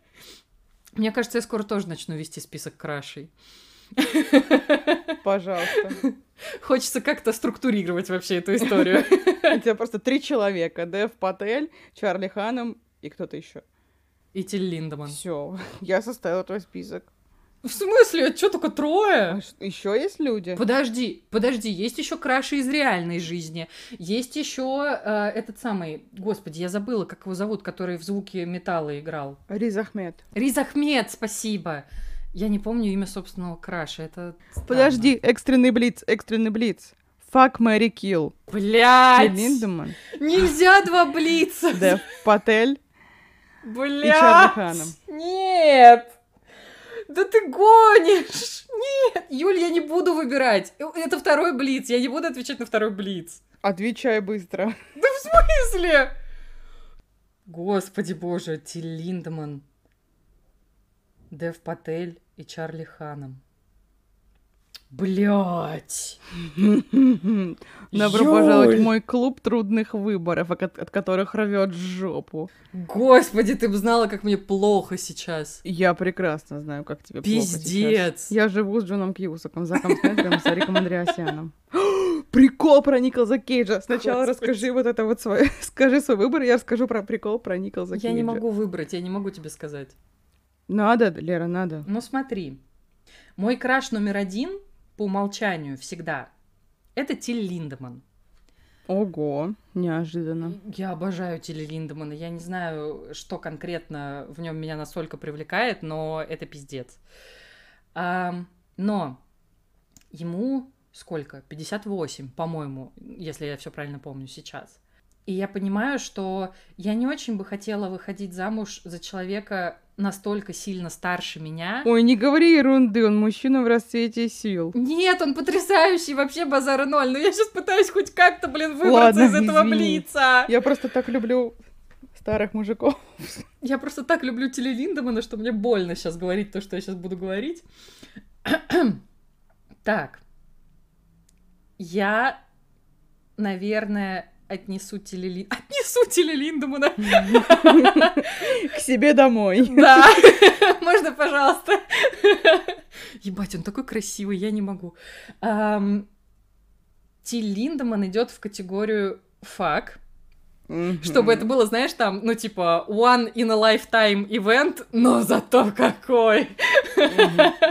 Мне кажется, я скоро тоже начну вести список крашей. Пожалуйста. Хочется как-то структурировать вообще эту историю. У тебя просто три человека. Дэв Патель, Чарли Ханом и кто-то еще. И Тиль Линдеман. Все, я составила твой список. В смысле? Что только трое? Еще есть люди? Подожди, подожди, есть еще краши из реальной жизни. Есть еще этот самый, господи, я забыла, как его зовут, который в звуке металла играл. Риз Ахмед. Спасибо. Я не помню имя собственного краша. Это странно. Подожди, экстренный блиц, экстренный блиц. Fuck, Мэри Kill. Блять! Линдеман, Нельзя два блица! Дэв Патель. Блять! Чарли Ханом. Нет! Да ты гонишь! Нет! Юль, я не буду выбирать. Это второй блиц. Я не буду отвечать на второй блиц. Отвечай быстро. Да в смысле? Господи боже, Тиль Линдеман, Дев Патель и Чарли Ханом. Блять. Добро пожаловать в мой клуб трудных выборов, от, от которых рвет жопу. Господи, ты бы знала, как мне плохо сейчас. Я прекрасно знаю, как тебе плохо сейчас. Пиздец. Я живу с Джоном Кьюсаком, Заком Снайдером и Сариком Андреасяном. Прикол про Николаса Кейджа. Сначала Господи. расскажи вот это вот свой, скажи свой выбор, я расскажу про прикол про Николаса Кейджа. Я не могу выбрать, я не могу тебе сказать. Надо, Лера, надо. Ну смотри, мой краш номер один по умолчанию всегда это Тиль Линдеман. Ого, неожиданно. Я обожаю Тилли Линдемана. Я не знаю, что конкретно в нем меня настолько привлекает, но это пиздец. Ам, но ему сколько? 58, по-моему, если я все правильно помню сейчас. И я понимаю, что я не очень бы хотела выходить замуж за человека настолько сильно старше меня. Ой, не говори ерунды, он мужчина в расцвете сил. Нет, он потрясающий, вообще базара ноль. Но я сейчас пытаюсь хоть как-то, блин, выбраться Ладно, из этого извини. блица. Я просто так люблю старых мужиков. Я просто так люблю Линдемана, что мне больно сейчас говорить то, что я сейчас буду говорить. так. Я, наверное, отнесу Тилли Лин... Отнесу Тилли Линдемана. К себе домой. Да. Можно, пожалуйста. Ебать, он такой красивый, я не могу. Тиль Линдеман идет в категорию фак, чтобы это было, знаешь, там, ну, типа, one in a lifetime event, но зато какой!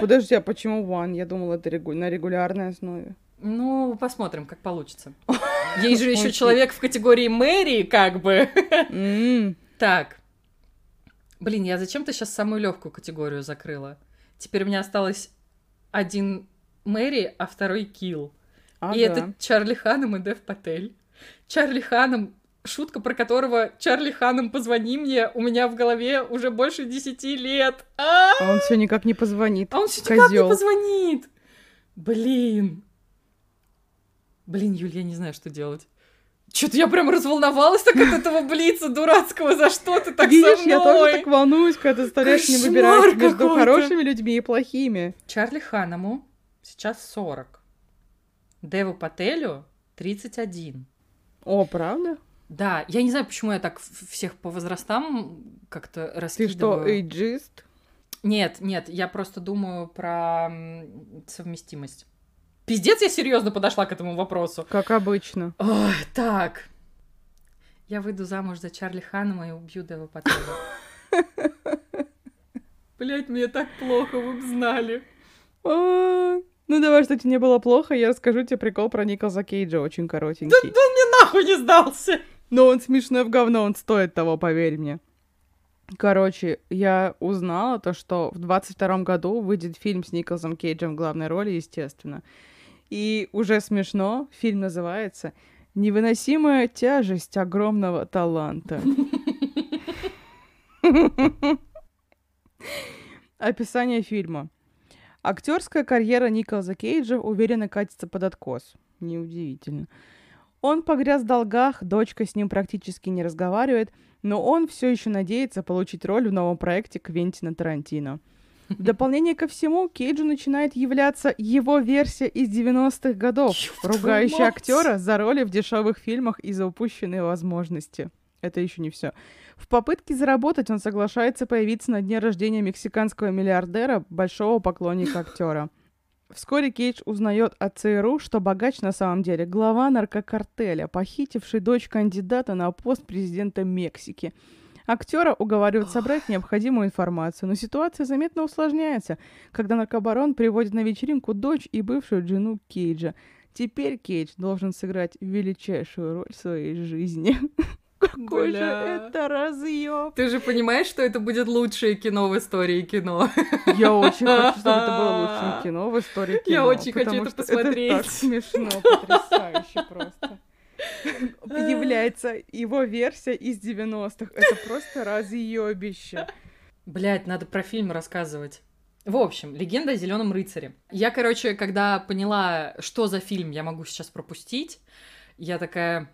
Подожди, а почему one? Я думала, это регу... на регулярной основе. Ну, посмотрим, как получится. Есть же еще человек в категории Мэри, как бы. Так. Блин, я зачем-то сейчас самую легкую категорию закрыла. Теперь у меня осталось один Мэри, а второй Килл. Ага. И это Чарли Ханом и Дев Патель. Чарли Ханом, шутка про которого Чарли Ханом позвони мне, у меня в голове уже больше десяти лет. А, А он все никак не позвонит. а он все никак не позвонит. Блин. Блин, Юль, я не знаю, что делать. Что-то я прям разволновалась так от этого блица дурацкого. За что ты так Видишь, со я тоже мной? так волнуюсь, когда ты стараешься не выбирать между хорошими людьми и плохими. Чарли Ханаму сейчас 40. Деву Пателю 31. О, правда? Да, я не знаю, почему я так всех по возрастам как-то Ты раскидываю. что, эйджист? Нет, нет, я просто думаю про совместимость. Пиздец, я серьезно подошла к этому вопросу. Как обычно. Ой, так. Я выйду замуж за Чарли Ханама и убью Дева Пателя. Блять, мне так плохо, вы бы знали. А, Ну давай, что тебе не было плохо, я расскажу тебе прикол про Николаса Кейджа, очень коротенький. Мне нахуй не сдался. Но он смешной в говно, он стоит того, поверь мне. Короче, я узнала то, что в 22 году выйдет фильм с Николасом Кейджем в главной роли, естественно. И уже смешно, фильм называется «Невыносимая тяжесть огромного таланта». Описание фильма. Актерская карьера Николаса Кейджа уверенно катится под откос. Неудивительно. Он погряз в долгах, дочка с ним практически не разговаривает, но он все еще надеется получить роль в новом проекте Квентина Тарантино. В дополнение ко всему, Кейджу начинает являться его версия из 90-х годов, Ёб ругающая актера за роли в дешевых фильмах и за упущенные возможности. Это еще не все. В попытке заработать он соглашается появиться на дне рождения мексиканского миллиардера, большого поклонника актера. Вскоре Кейдж узнает от ЦРУ, что богач на самом деле глава наркокартеля, похитивший дочь кандидата на пост президента Мексики. Актера уговаривают собрать необходимую информацию, но ситуация заметно усложняется, когда наркобарон приводит на вечеринку дочь и бывшую жену Кейджа. Теперь Кейдж должен сыграть величайшую роль в своей жизни. Какой же Бля. это разъеб! Ты же понимаешь, что это будет лучшее кино в истории кино? Я очень хочу, чтобы это было лучшим кино в истории кино. Я очень хочу это что Это посмотреть. так смешно, потрясающе просто. Является его версия из 90-х. Это просто разъебище. Блять, надо про фильм рассказывать. В общем, легенда о зеленом рыцаре. Я, короче, когда поняла, что за фильм я могу сейчас пропустить, я такая.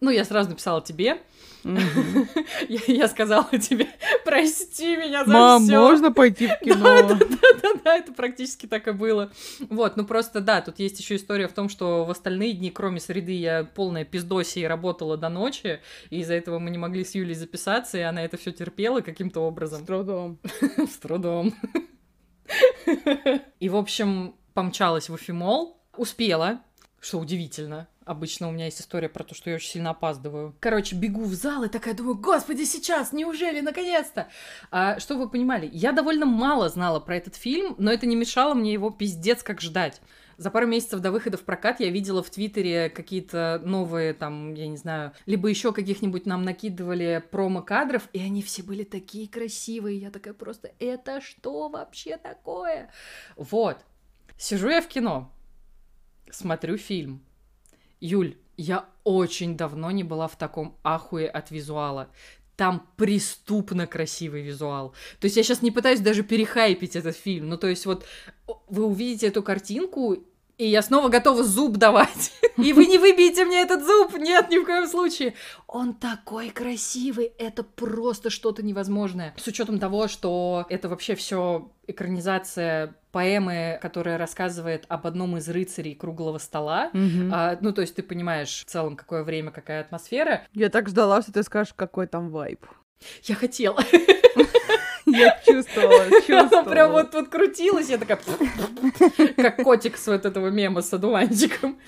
Ну, я сразу написала тебе. Мгм. Я, я сказала тебе, прости меня за Мам, все. можно пойти в кино? Да, это практически так и было. Вот, ну просто да, тут есть еще история в том, что в остальные дни, кроме среды, я полная пиздоси и работала до ночи, и из-за этого мы не могли с Юлей записаться, и она это все терпела каким-то С образом. трудом. С трудом. И, в общем, помчалась в Уфимол, успела, что удивительно. Обычно у меня есть история про то, что я очень сильно опаздываю. Короче, бегу в зал и такая думаю, господи, сейчас, неужели, наконец-то? А, что вы понимали, я довольно мало знала про этот фильм, но это не мешало мне его пиздец как ждать. За пару месяцев до выхода в прокат я видела в Твиттере какие-то новые, там, я не знаю, либо еще каких-нибудь нам накидывали промо-кадров, и они все были такие красивые. Я такая просто, это что вообще такое? Вот. Сижу я в кино, смотрю фильм. Юль, я очень давно не была в таком ахуе от визуала. Там преступно красивый визуал. То есть я сейчас не пытаюсь даже перехайпить этот фильм. Ну, то есть вот вы увидите эту картинку, И я снова готова зуб давать. И вы не выбьете мне этот зуб! Нет, ни в коем случае! Он такой красивый! Это просто что-то невозможное. С учетом того, что это вообще все экранизация поэмы, которая рассказывает об одном из рыцарей круглого стола. Мгм. А, ну, то есть ты понимаешь в целом, какое время, какая атмосфера. Я так ждала, что ты скажешь, какой там вайб. Я хотела. Я чувствовала, чувствовала. Прям вот тут крутилась, я такая... Как котик с вот этого мема с одуванчиком.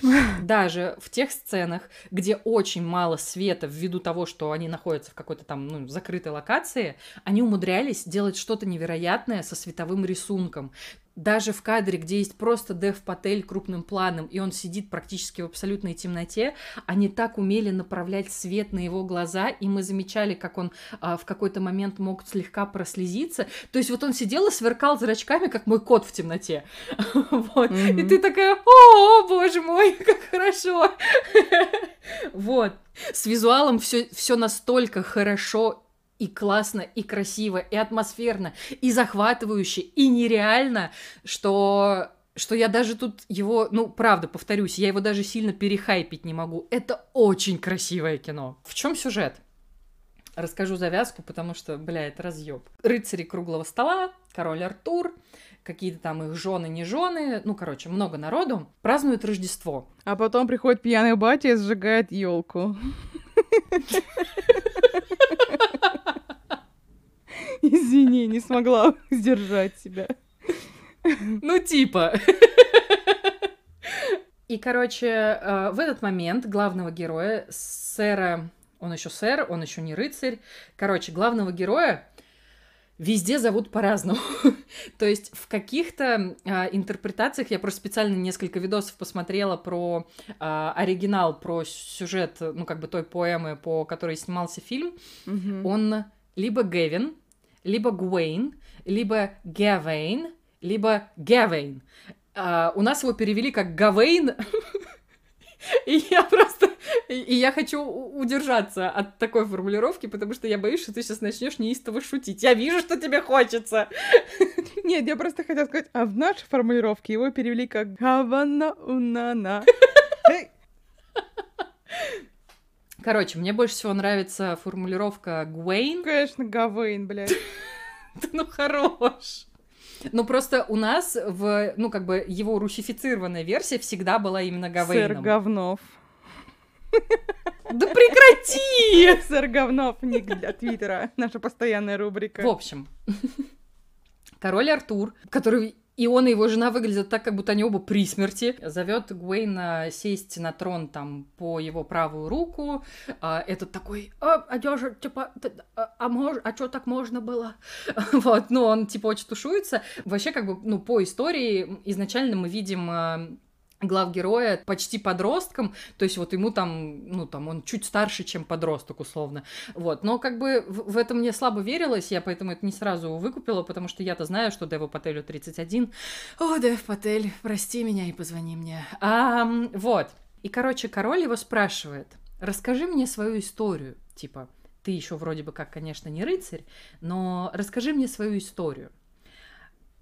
Даже в тех сценах, где очень мало света ввиду того, что они находятся в какой-то там ну, закрытой локации, они умудрялись делать что-то невероятное со световым рисунком. Даже в кадре, где есть просто Дев Патель крупным планом, и он сидит практически в абсолютной темноте, они так умели направлять свет на его глаза, и мы замечали, как он а, в какой-то момент мог слегка прослезиться. То есть вот он сидел и сверкал зрачками, как мой кот в темноте. Вот. И ты такая, о, боже мой, как хорошо. Вот. С визуалом все настолько хорошо и классно, и красиво, и атмосферно, и захватывающе, и нереально, что что я даже тут его, ну, правда, повторюсь, я его даже сильно перехайпить не могу. Это очень красивое кино. В чем сюжет? Расскажу завязку, потому что, бля, это разъеб. Рыцари круглого стола, король Артур, какие-то там их жены, не жены, ну, короче, много народу, празднуют Рождество. А потом приходит пьяный батя и сжигает елку. Извини, не смогла сдержать себя. Ну, типа. И, короче, э, в этот момент главного героя, сэра... Он еще сэр, он еще не рыцарь. Короче, главного героя везде зовут по-разному. То есть в каких-то а, интерпретациях я просто специально несколько видосов посмотрела про а, оригинал, про сюжет, ну как бы той поэмы, по которой снимался фильм. Мгм. Он либо Гевин, либо Гуэйн, либо Гавейн, либо Гавейн. А, у нас его перевели как Гавейн, и я просто... И я хочу удержаться от такой формулировки, потому что я боюсь, что ты сейчас начнешь неистово шутить. Я вижу, что тебе хочется. Нет, я просто хотела сказать, а в нашей формулировке его перевели как Гавана Унана. Короче, мне больше всего нравится формулировка Гуэйн. Конечно, Гавейн, блядь. Ну, хорош. Ну, просто у нас в, ну, как бы, его русифицированная версия всегда была именно Сэр Гавейном. Говнов. Да прекрати! Сэр Говнов, ник для Твиттера. Наша постоянная рубрика. В общем, король Артур, который и он, и его жена выглядят так, как будто они оба при смерти. Зовет Гуэйна сесть на трон там по его правую руку. А, этот такой, а, одежа, типа, а, а, мож, а что так можно было? вот, ну, он типа очень тушуется. Вообще, как бы, ну, по истории изначально мы видим а, главгероя почти подростком, то есть вот ему там, ну там он чуть старше, чем подросток условно, вот, но как бы в, в это мне слабо верилось, я поэтому это не сразу выкупила, потому что я-то знаю, что Деву Пателю 31, о, Дев Патель, прости меня и позвони мне, а, вот, и, короче, король его спрашивает, расскажи мне свою историю, типа, ты еще вроде бы как, конечно, не рыцарь, но расскажи мне свою историю.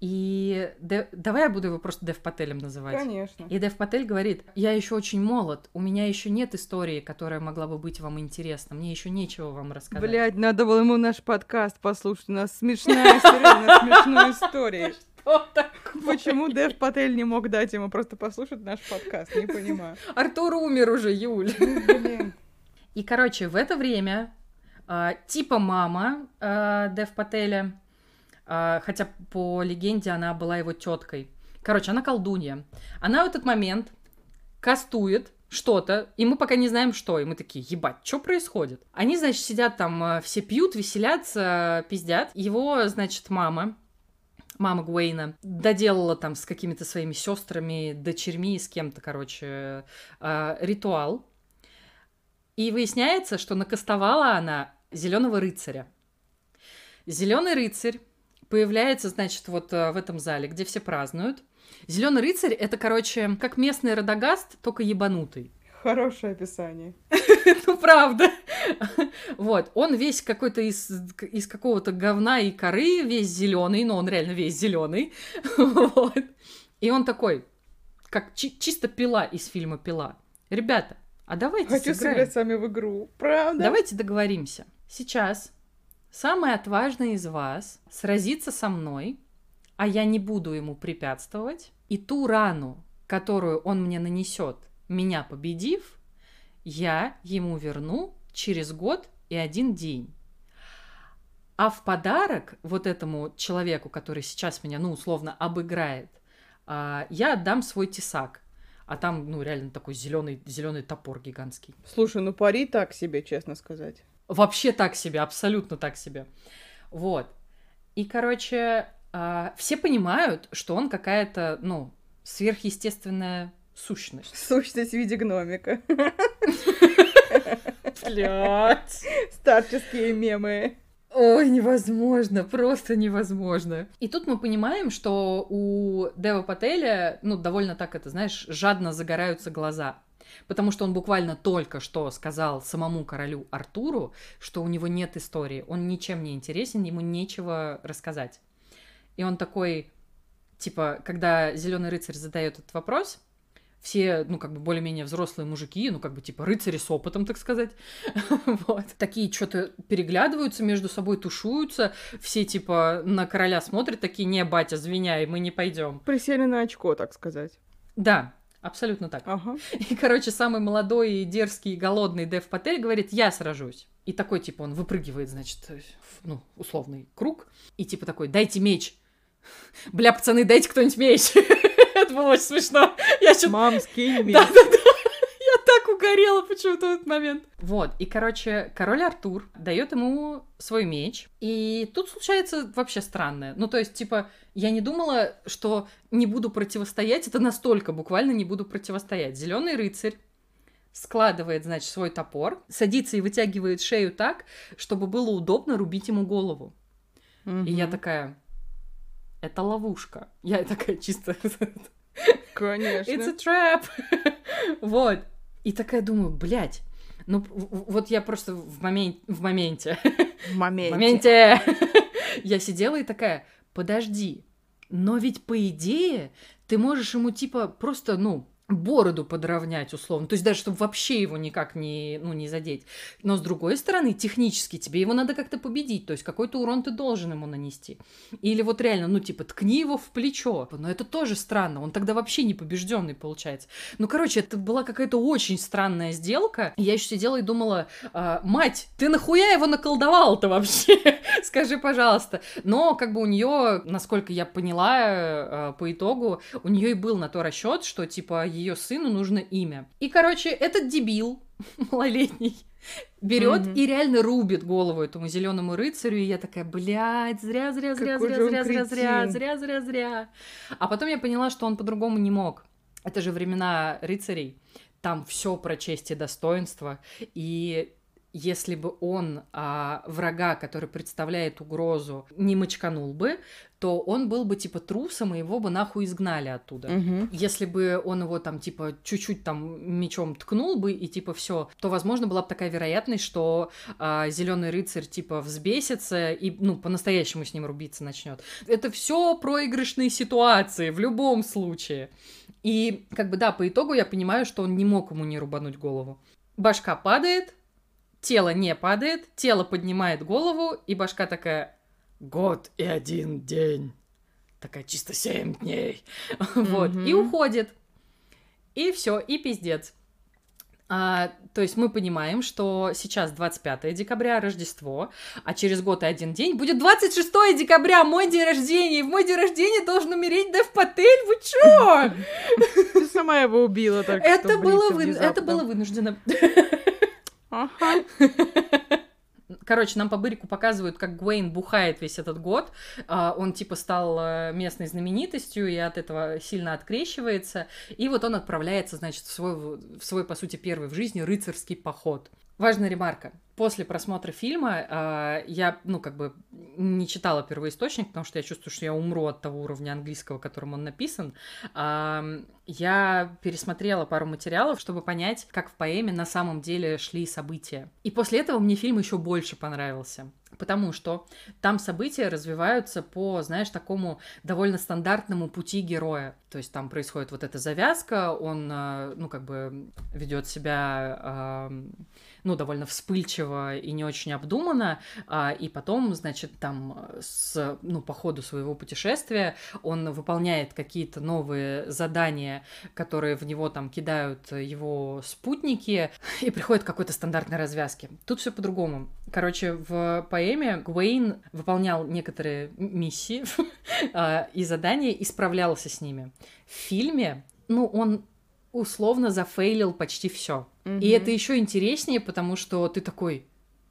И Де- давай я буду его просто Дев Пателем называть. Конечно. И Дев Патель говорит, я еще очень молод, у меня еще нет истории, которая могла бы быть вам интересна, мне еще нечего вам рассказать. Блядь, надо было ему наш подкаст послушать. У нас смешная история, у нас смешная история. Что такое? Почему Дэв Патель не мог дать ему просто послушать наш подкаст? Не понимаю. Артур умер уже, Юль. Ну, Блин. И, короче, в это время а, типа мама а, Дев Пателя, хотя по легенде она была его теткой. Короче, она колдунья. Она в этот момент кастует что-то, и мы пока не знаем, что. И мы такие, ебать, что происходит? Они, значит, сидят там, а, все пьют, веселятся, пиздят. Его, значит, мама, мама Гуэйна, доделала там с какими-то своими сестрами, дочерьми, с кем-то, короче, а, ритуал. И выясняется, что накастовала она зеленого рыцаря. Зеленый рыцарь появляется, значит, вот э, в этом зале, где все празднуют. Зеленый рыцарь это, короче, как местный Радагаст, только ебанутый. Хорошее описание. Ну, правда. Вот, он весь какой-то из, из какого-то говна и коры, весь зеленый, но он реально весь зеленый. Вот. И он такой, как чи- чисто пила из фильма «Пила». Ребята, а давайте Хочу сыграем. сыграть с вами в игру. Правда? Давайте договоримся. Сейчас самый отважный из вас сразится со мной, а я не буду ему препятствовать, и ту рану, которую он мне нанесет, меня победив, я ему верну через год и один день. А в подарок вот этому человеку, который сейчас меня, ну, условно, обыграет, а, я отдам свой тесак. А там, ну, реально такой зеленый, зеленый топор гигантский. Слушай, ну пари так себе, честно сказать. Вообще так себе, абсолютно так себе. Вот. И, короче, а, все понимают, что он какая-то, ну, сверхъестественная сущность. Сущность в виде гномика. Блять. Старческие мемы. Ой, невозможно, просто невозможно. И тут мы понимаем, что у Дева Пателя, ну, довольно так это, знаешь, жадно загораются глаза. Потому что он буквально только что сказал самому королю Артуру, что у него нет истории, он ничем не интересен, ему нечего рассказать. И он такой, типа, когда Зеленый рыцарь задает этот вопрос, все, ну, как бы более-менее взрослые мужики, ну, как бы, типа, рыцари с опытом, так сказать, вот, такие что-то переглядываются между собой, тушуются, все, типа, на короля смотрят, такие, не, батя, звеняй, мы не пойдем. Присели на очко, так сказать. Да, абсолютно так. Ага. И, короче, самый молодой, и дерзкий, и голодный Дев Патель говорит, я сражусь. И такой, типа, он выпрыгивает, значит, ну, условный круг, и, типа, такой, дайте меч. Бля, пацаны, дайте кто-нибудь меч. Это было очень смешно. Я что Мам, скинь. Я так угорела почему-то в этот момент. Вот, и, короче, король Артур дает ему свой меч, и тут случается вообще странное. Ну, то есть, типа, я не думала, что не буду противостоять, это настолько буквально не буду противостоять. Зеленый рыцарь складывает, значит, свой топор, садится и вытягивает шею так, чтобы было удобно рубить ему голову. И я такая, это ловушка. Я такая чисто... Конечно. It's a trap. вот. И такая думаю, блядь, ну в- в- вот я просто в, момен... в моменте, В в моменте. моменте я сидела и такая, подожди, но ведь по идее ты можешь ему типа просто, ну, бороду подровнять условно, то есть даже чтобы вообще его никак не, ну, не задеть. Но с другой стороны, технически тебе его надо как-то победить, то есть какой-то урон ты должен ему нанести. Или вот реально, ну, типа, ткни его в плечо. Но это тоже странно, он тогда вообще не побежденный получается. Ну, короче, это была какая-то очень странная сделка. Я еще сидела и думала, «А, мать, ты нахуя его наколдовал-то вообще? Скажи, пожалуйста. Но как бы у нее, насколько я поняла э, по итогу, у нее и был на то расчет, что типа ее сыну нужно имя. И, короче, этот дебил малолетний берет Мгм. и реально рубит голову этому зеленому рыцарю, и я такая, блядь, зря, зря, зря, Какой зря, зря, зря, зря, зря, зря, зря. А потом я поняла, что он по-другому не мог. Это же времена рыцарей. Там все про честь и достоинство. И если бы он а, врага, который представляет угрозу, не мочканул бы, то он был бы типа трусом, и его бы нахуй изгнали оттуда. Мгм. Если бы он его там, типа, чуть-чуть там мечом ткнул бы, и типа все, то, возможно, была бы такая вероятность, что зеленый рыцарь, типа, взбесится и, ну, по-настоящему с ним рубиться начнет. Это все проигрышные ситуации в любом случае. И, как бы, да, по итогу я понимаю, что он не мог ему не рубануть голову. Башка падает, тело не падает, тело поднимает голову, и башка такая «Год и один день». Такая чисто семь дней. Вот. И уходит. И все, и пиздец. А, то есть мы понимаем, что сейчас 25 декабря Рождество, а через год и один день будет 26 декабря, мой день рождения. И в мой день рождения должен умереть Дев Патель. Вы чё? Ты сама его убила так это было вынуждено. Ага. Короче, нам по бырику показывают, как Гуэйн бухает весь этот год. А, Он типа стал э, местной знаменитостью и от этого сильно открещивается. И вот он отправляется, значит, в свой, в свой, по сути, первый в жизни рыцарский поход. Важная ремарка. После просмотра фильма э, я, ну, как бы не читала первоисточник, потому что я чувствую, что я умру от того уровня английского, которым он написан. Э, я пересмотрела пару материалов, чтобы понять, как в поэме на самом деле шли события. И после этого мне фильм еще больше понравился. Потому что там события развиваются по, знаешь, такому довольно стандартному пути героя. То есть там происходит вот эта завязка, он, э, ну, как бы ведет себя ну, довольно вспыльчиво и не очень обдуманно, а, и потом, значит, там с, ну, по ходу своего путешествия он выполняет какие-то новые задания, которые в него там кидают его спутники, и приходит к какой-то стандартной развязке. Тут все по-другому. Короче, в поэме Гуэйн выполнял некоторые миссии а, и задания и справлялся с ними. В фильме, ну, он условно зафейлил почти все. Mm-hmm. И это еще интереснее, потому что ты такой,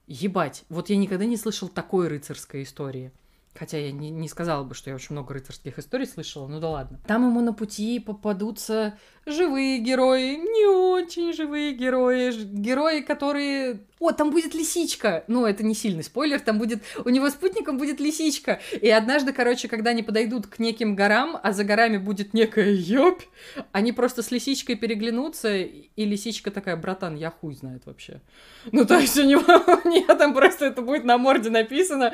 ебать, вот я никогда не слышал такой рыцарской истории. Хотя я не, не сказала бы, что я очень много рыцарских историй слышала, ну да ладно. Там ему на пути попадутся живые герои, не очень живые герои, герои, которые... О, там будет лисичка! Ну, это не сильный спойлер, там будет... У него спутником будет лисичка. И однажды, короче, когда они подойдут к неким горам, а за горами будет некая ёбь, они просто с лисичкой переглянутся, и лисичка такая, братан, я хуй знает вообще. Ну, то есть у него... У нее там просто это будет на морде написано.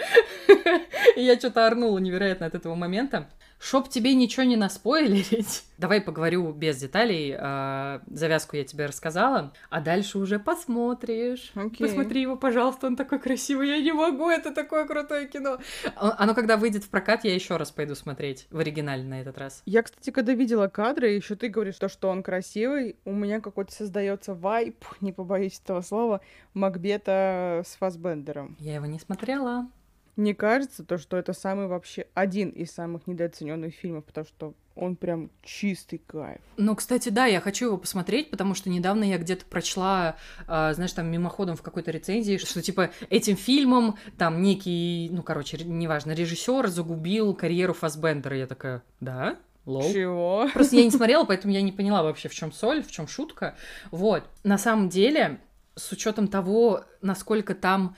И я что-то орнула невероятно от этого момента. Чтоб тебе ничего не наспойлерить, давай поговорю без деталей. А, завязку я тебе рассказала, а дальше уже посмотришь. Okay. Посмотри его, пожалуйста, он такой красивый, я не могу, это такое крутое кино. А, оно, когда выйдет в прокат, я еще раз пойду смотреть в оригинале на этот раз. Я, кстати, когда видела кадры, еще ты говоришь, то, что он красивый, у меня какой-то создается вайп, не побоюсь этого слова, Макбета с Фасбендером. Я его не смотрела. Мне кажется, то, что это самый вообще один из самых недооцененных фильмов, потому что он прям чистый кайф. Ну, кстати, да, я хочу его посмотреть, потому что недавно я где-то прочла, э, знаешь, там мимоходом в какой-то рецензии, что типа этим фильмом там некий, ну, короче, неважно, режиссер загубил карьеру Фасбендера. Я такая, да? Лол. Чего? Просто я не смотрела, поэтому я не поняла вообще, в чем соль, в чем шутка. Вот. На самом деле, с учетом того, насколько там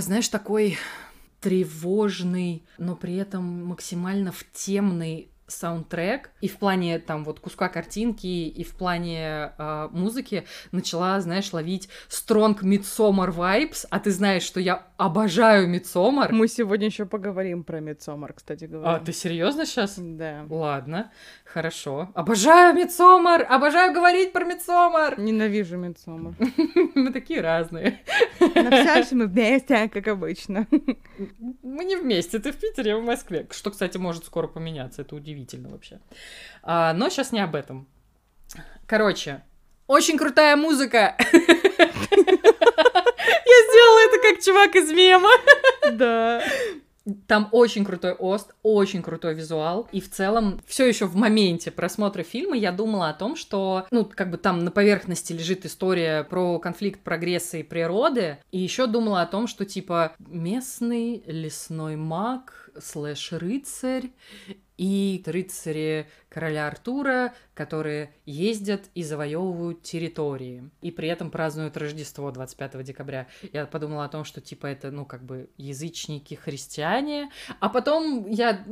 знаешь, такой тревожный, но при этом максимально в темный саундтрек. И в плане там вот куска картинки и в плане э, музыки начала, знаешь, ловить strong Midsommar vibes, а ты знаешь, что я обожаю Midsommar. Мы сегодня еще поговорим про Midsommar, кстати говоря. А ты серьезно сейчас? Да. Ладно, хорошо. Обожаю Midsommar, обожаю говорить про Midsommar. Ненавижу Midsommar. Мы такие разные. Же мы вместе, как обычно. Мы не вместе, ты в Питере, я в Москве. Что, кстати, может скоро поменяться, это удивительно удивительно вообще. А, но сейчас не об этом. Короче, очень крутая музыка. Я сделала это как чувак из мема. Да. Там очень крутой ост, очень крутой визуал. И в целом, все еще в моменте просмотра фильма я думала о том, что, ну, как бы там на поверхности лежит история про конфликт прогресса и природы. И еще думала о том, что типа местный лесной маг слэш рыцарь и рыцари короля Артура, которые ездят и завоевывают территории, и при этом празднуют Рождество 25 декабря. Я подумала о том, что типа это, ну, как бы язычники, христиане, а потом я,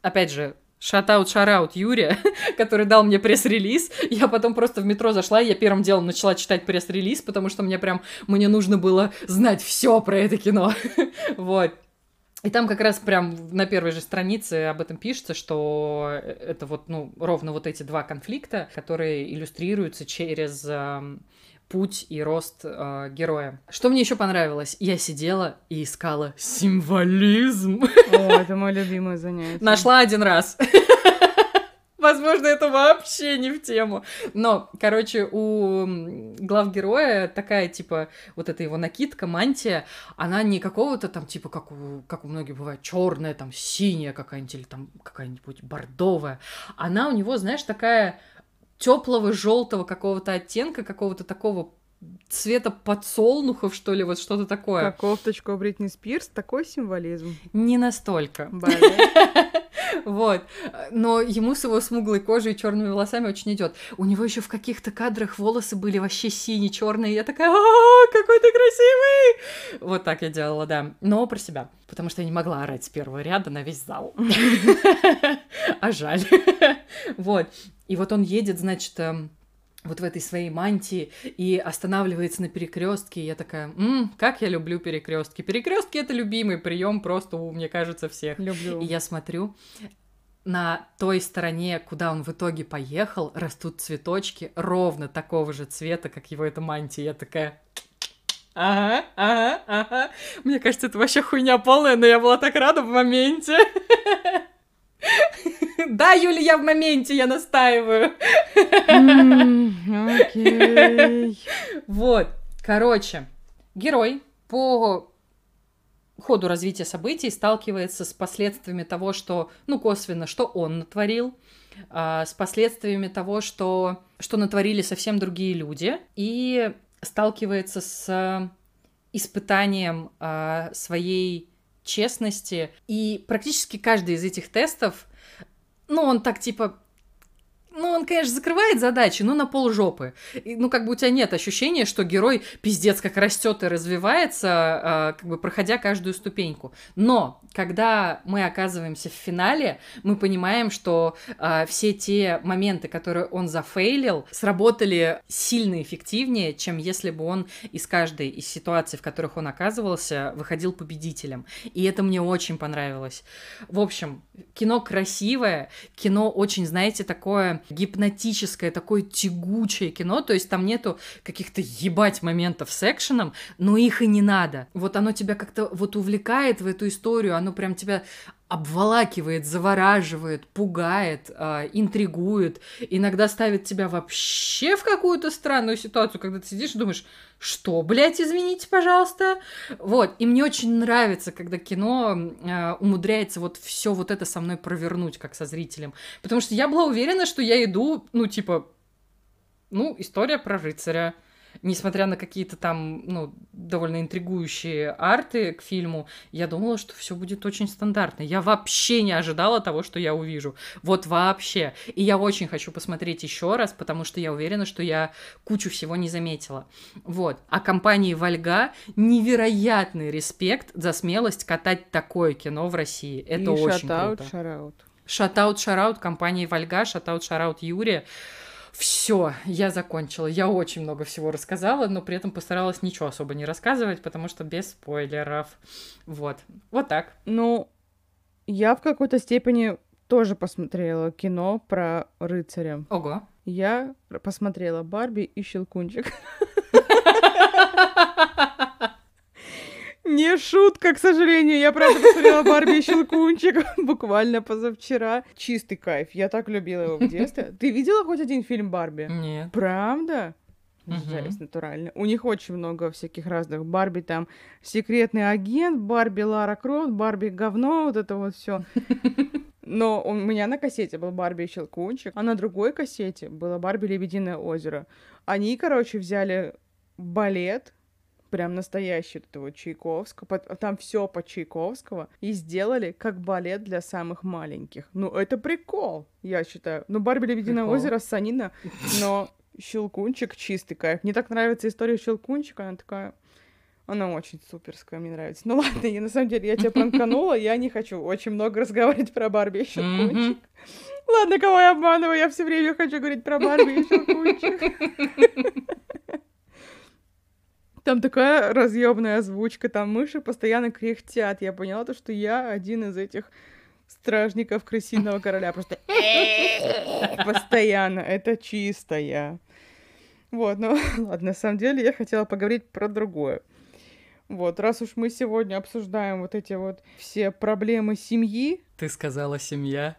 опять же, Шатаут, шараут Юрия, который дал мне пресс-релиз. Я потом просто в метро зашла, и я первым делом начала читать пресс-релиз, потому что мне прям, мне нужно было знать все про это кино. вот. И там как раз прям на первой же странице об этом пишется, что это вот, ну, ровно вот эти два конфликта, которые иллюстрируются через э, путь и рост э, героя. Что мне еще понравилось? Я сидела и искала символизм. О, это мое любимое занятие. Нашла один раз. Возможно, это вообще не в тему. Но, короче, у глав героя такая, типа, вот эта его накидка, мантия, она не какого-то там, типа, как у, как у многих бывает, черная, там, синяя какая-нибудь, или там какая-нибудь бордовая. Она у него, знаешь, такая теплого желтого какого-то оттенка, какого-то такого цвета подсолнухов, что ли, вот что-то такое. Как кофточка у Бритни Спирс, такой символизм. Не настолько. Вот. Но ему с его смуглой кожей и черными волосами очень идет. У него еще в каких-то кадрах волосы были вообще синие, черные. Я такая, «А, какой ты красивый! Вот так я делала, да. Но про себя. Потому что я не могла орать с первого ряда на весь зал. А жаль. Вот. И вот он едет, значит, эм, вот в этой своей мантии и останавливается на перекрестке. Я такая, М, как я люблю перекрестки. Перекрестки это любимый прием просто у, мне кажется, всех. Люблю. И я смотрю, на той стороне, куда он в итоге поехал, растут цветочки ровно такого же цвета, как его эта мантия. Я такая, Ага, ага, ага. Мне кажется, это вообще хуйня полная, но я была так рада в моменте. Да, Юля, я в моменте, я настаиваю. Окей. Вот, короче, герой по ходу развития событий сталкивается с последствиями того, что, ну, косвенно, что он натворил, а, с последствиями того, что, что натворили совсем другие люди, и сталкивается с испытанием а, своей честности. И практически каждый из этих тестов, ну, он так типа ну, он, конечно, закрывает задачи, но на пол жопы. И, ну, как бы у тебя нет ощущения, что герой пиздец как растет и развивается, а, как бы проходя каждую ступеньку. Но когда мы оказываемся в финале, мы понимаем, что а, все те моменты, которые он зафейлил, сработали сильно эффективнее, чем если бы он из каждой из ситуаций, в которых он оказывался, выходил победителем. И это мне очень понравилось. В общем, кино красивое, кино очень, знаете, такое гипнотическое, такое тягучее кино, то есть там нету каких-то ебать моментов с экшеном, но их и не надо. Вот оно тебя как-то вот увлекает в эту историю, оно прям тебя обволакивает, завораживает, пугает, э, интригует, иногда ставит тебя вообще в какую-то странную ситуацию, когда ты сидишь и думаешь, что, блядь, извините, пожалуйста. Вот, и мне очень нравится, когда кино э, умудряется вот все вот это со мной провернуть, как со зрителем. Потому что я была уверена, что я иду, ну, типа, ну, история про рыцаря, несмотря на какие-то там, ну, довольно интригующие арты к фильму, я думала, что все будет очень стандартно. Я вообще не ожидала того, что я увижу. Вот вообще. И я очень хочу посмотреть еще раз, потому что я уверена, что я кучу всего не заметила. Вот. А компании Вольга невероятный респект за смелость катать такое кино в России. Это И очень shout-out, круто. shout-out. Шатаут, шараут компании Вольга, шатаут, шараут Юрия. Все, я закончила. Я очень много всего рассказала, но при этом постаралась ничего особо не рассказывать, потому что без спойлеров. Вот. Вот так. Ну, я в какой-то степени тоже посмотрела кино про рыцаря. Ого. Я посмотрела Барби и Щелкунчик. Не шутка, к сожалению. Я правда посмотрела Барби и Щелкунчик буквально позавчера. Чистый кайф. Я так любила его в детстве. Ты видела хоть один фильм Барби? Нет. Правда? Жесть, натурально. У них очень много всяких разных. Барби там секретный агент, Барби Лара Крофт, Барби говно, вот это вот все. Но у меня на кассете был Барби и Щелкунчик, а на другой кассете было Барби Лебединое озеро. Они, короче, взяли балет, прям настоящий вот этого Чайковского, под- там все по Чайковского, и сделали как балет для самых маленьких. Ну, это прикол, я считаю. Ну, Барби Лебединое озеро, Санина, но Щелкунчик чистый кайф. Мне так нравится история Щелкунчика, она такая... Она очень суперская, мне нравится. Ну ладно, я на самом деле, я тебя пранканула, я не хочу очень много разговаривать про Барби и Щелкунчик. Ладно, кого я обманываю, я все время хочу говорить про Барби и Щелкунчик. Там такая разъемная озвучка, там мыши постоянно кряхтят. Я поняла то, что я один из этих стражников крысиного короля. Просто постоянно. Это чистая. Вот, ну ладно, на самом деле я хотела поговорить про другое. Вот, раз уж мы сегодня обсуждаем вот эти вот все проблемы семьи, Ты сказала семья.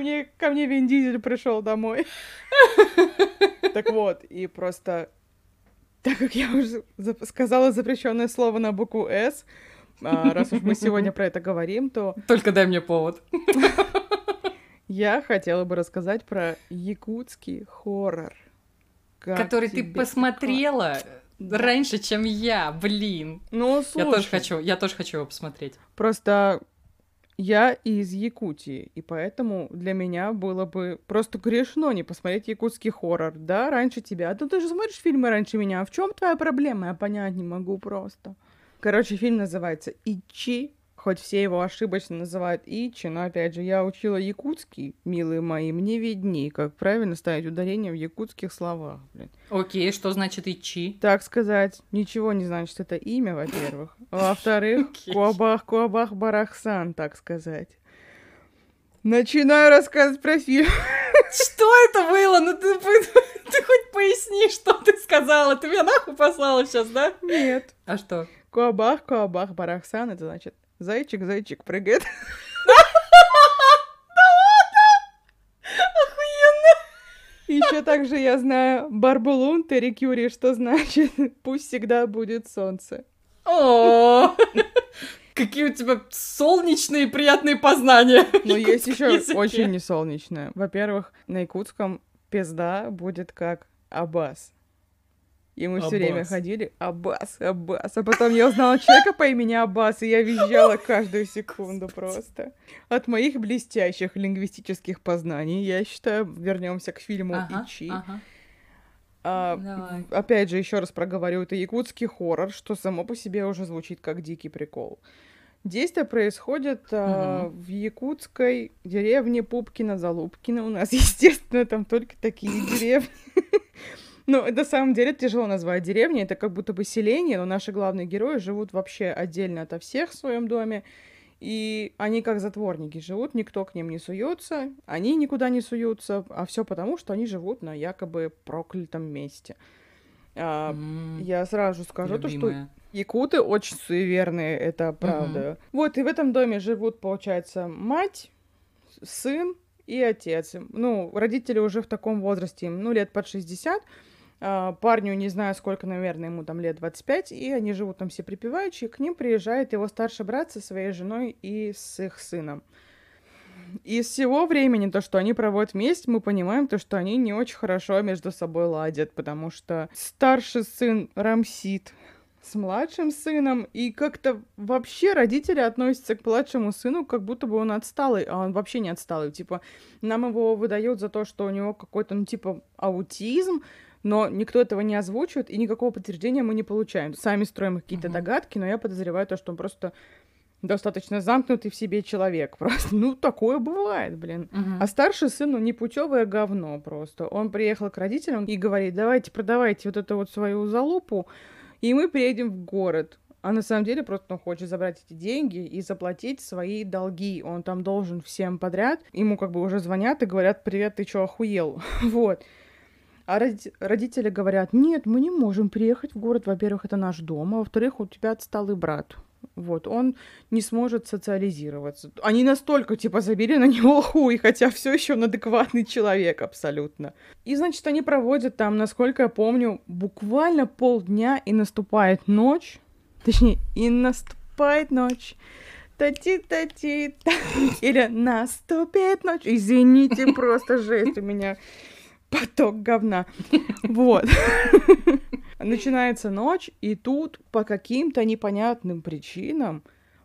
Мне, ко мне Вин Дизель пришел домой. Так вот, и просто, так как я уже сказала запрещенное слово на букву «С», а, раз уж мы сегодня про это говорим, то Только дай мне повод. я хотела бы рассказать про якутский хоррор. Как Который ты посмотрела. раньше, чем я, блин. Ну, слушай, Я тоже хочу, я тоже хочу его посмотреть. Просто я из Якутии, и поэтому для меня было бы просто грешно не посмотреть якутский хоррор. Да, раньше тебя. Да ты же смотришь фильмы раньше меня. В чем твоя проблема? Я понять не могу просто. Короче, фильм называется «Ичи». Хоть все его ошибочно называют Ичи, но, опять же, я учила якутский, милые мои, мне видней, как правильно ставить ударение в якутских словах, блин. Окей, что значит ичи? Так сказать, ничего не значит это имя, во-первых. Во-вторых. Куабах, Куабах, Барахсан, так сказать. Начинаю рассказывать про фильм. Что это было? Ну ты, ты хоть поясни, что ты сказала. Ты меня нахуй послала сейчас, да? Нет. А что? Куабах, Куабах, Барахсан, это значит зайчик, зайчик прыгает. Еще также я знаю Барбулун, Терри Кюри, что значит «пусть всегда будет солнце». О, какие у тебя солнечные приятные познания. Но есть еще очень несолнечное. Во-первых, на якутском пизда будет как Аббас. И мы все время ходили Аббас, Аббас. А потом я узнала человека по имени Аббас, и я визжала каждую секунду просто. От моих блестящих лингвистических познаний, я считаю, вернемся к фильму Ага, Ичи. ага. А, Давай. Опять же, еще раз проговорю, это якутский хоррор, что само по себе уже звучит как дикий прикол. Действие происходит а, в якутской деревне Пупкино-Залупкино. У нас, естественно, там только такие деревни. Ну, на самом деле тяжело назвать деревней, это как будто бы селение, но наши главные герои живут вообще отдельно ото всех в своем доме. И они как затворники живут, никто к ним не суется, они никуда не суются, а все потому, что они живут на якобы проклятом месте. А, М, я сразу скажу то, что любимая. Якуты очень суеверные, это правда. Вот, и в этом доме живут, получается, мать, сын и отец. Ну, родители уже в таком возрасте, ну, лет под 60. А, парню, не знаю, сколько, наверное, ему там лет 25, и они живут там все припеваючи. К ним приезжает его старший брат со своей женой и с их сыном. Из всего времени, то, что они проводят вместе, мы понимаем, то, что они не очень хорошо между собой ладят, потому что старший сын Рамсит с младшим сыном, и как-то вообще родители относятся к младшему сыну, как будто бы он отсталый, а он вообще не отсталый. Типа, нам его выдают за то, что у него какой-то, ну, типа, аутизм, но никто этого не озвучивает, и никакого подтверждения мы не получаем. Сами строим какие-то Мгм. догадки, но я подозреваю то, что он просто достаточно замкнутый в себе человек. Просто, ну, такое бывает, блин. Мгм. А старший сын, ну, непутевое говно просто. Он приехал к родителям и говорит, давайте продавайте вот эту вот свою залупу, и мы приедем в город. А на самом деле просто он хочет забрать эти деньги и заплатить свои долги. Он там должен всем подряд. Ему как бы уже звонят и говорят, привет, ты чё, охуел? вот. А роди- родители говорят, нет, мы не можем приехать в город. Во-первых, это наш дом, а во-вторых, у тебя отсталый брат. Вот, он не сможет социализироваться. Они настолько, типа, забили на него хуй, хотя все еще он адекватный человек абсолютно. И, значит, они проводят там, насколько я помню, буквально полдня, и наступает ночь. Точнее, и наступает ночь. Тати-тати, или наступит ночь. Извините, просто жесть у меня поток говна. Вот. Начинается ночь, и тут по каким-то непонятным причинам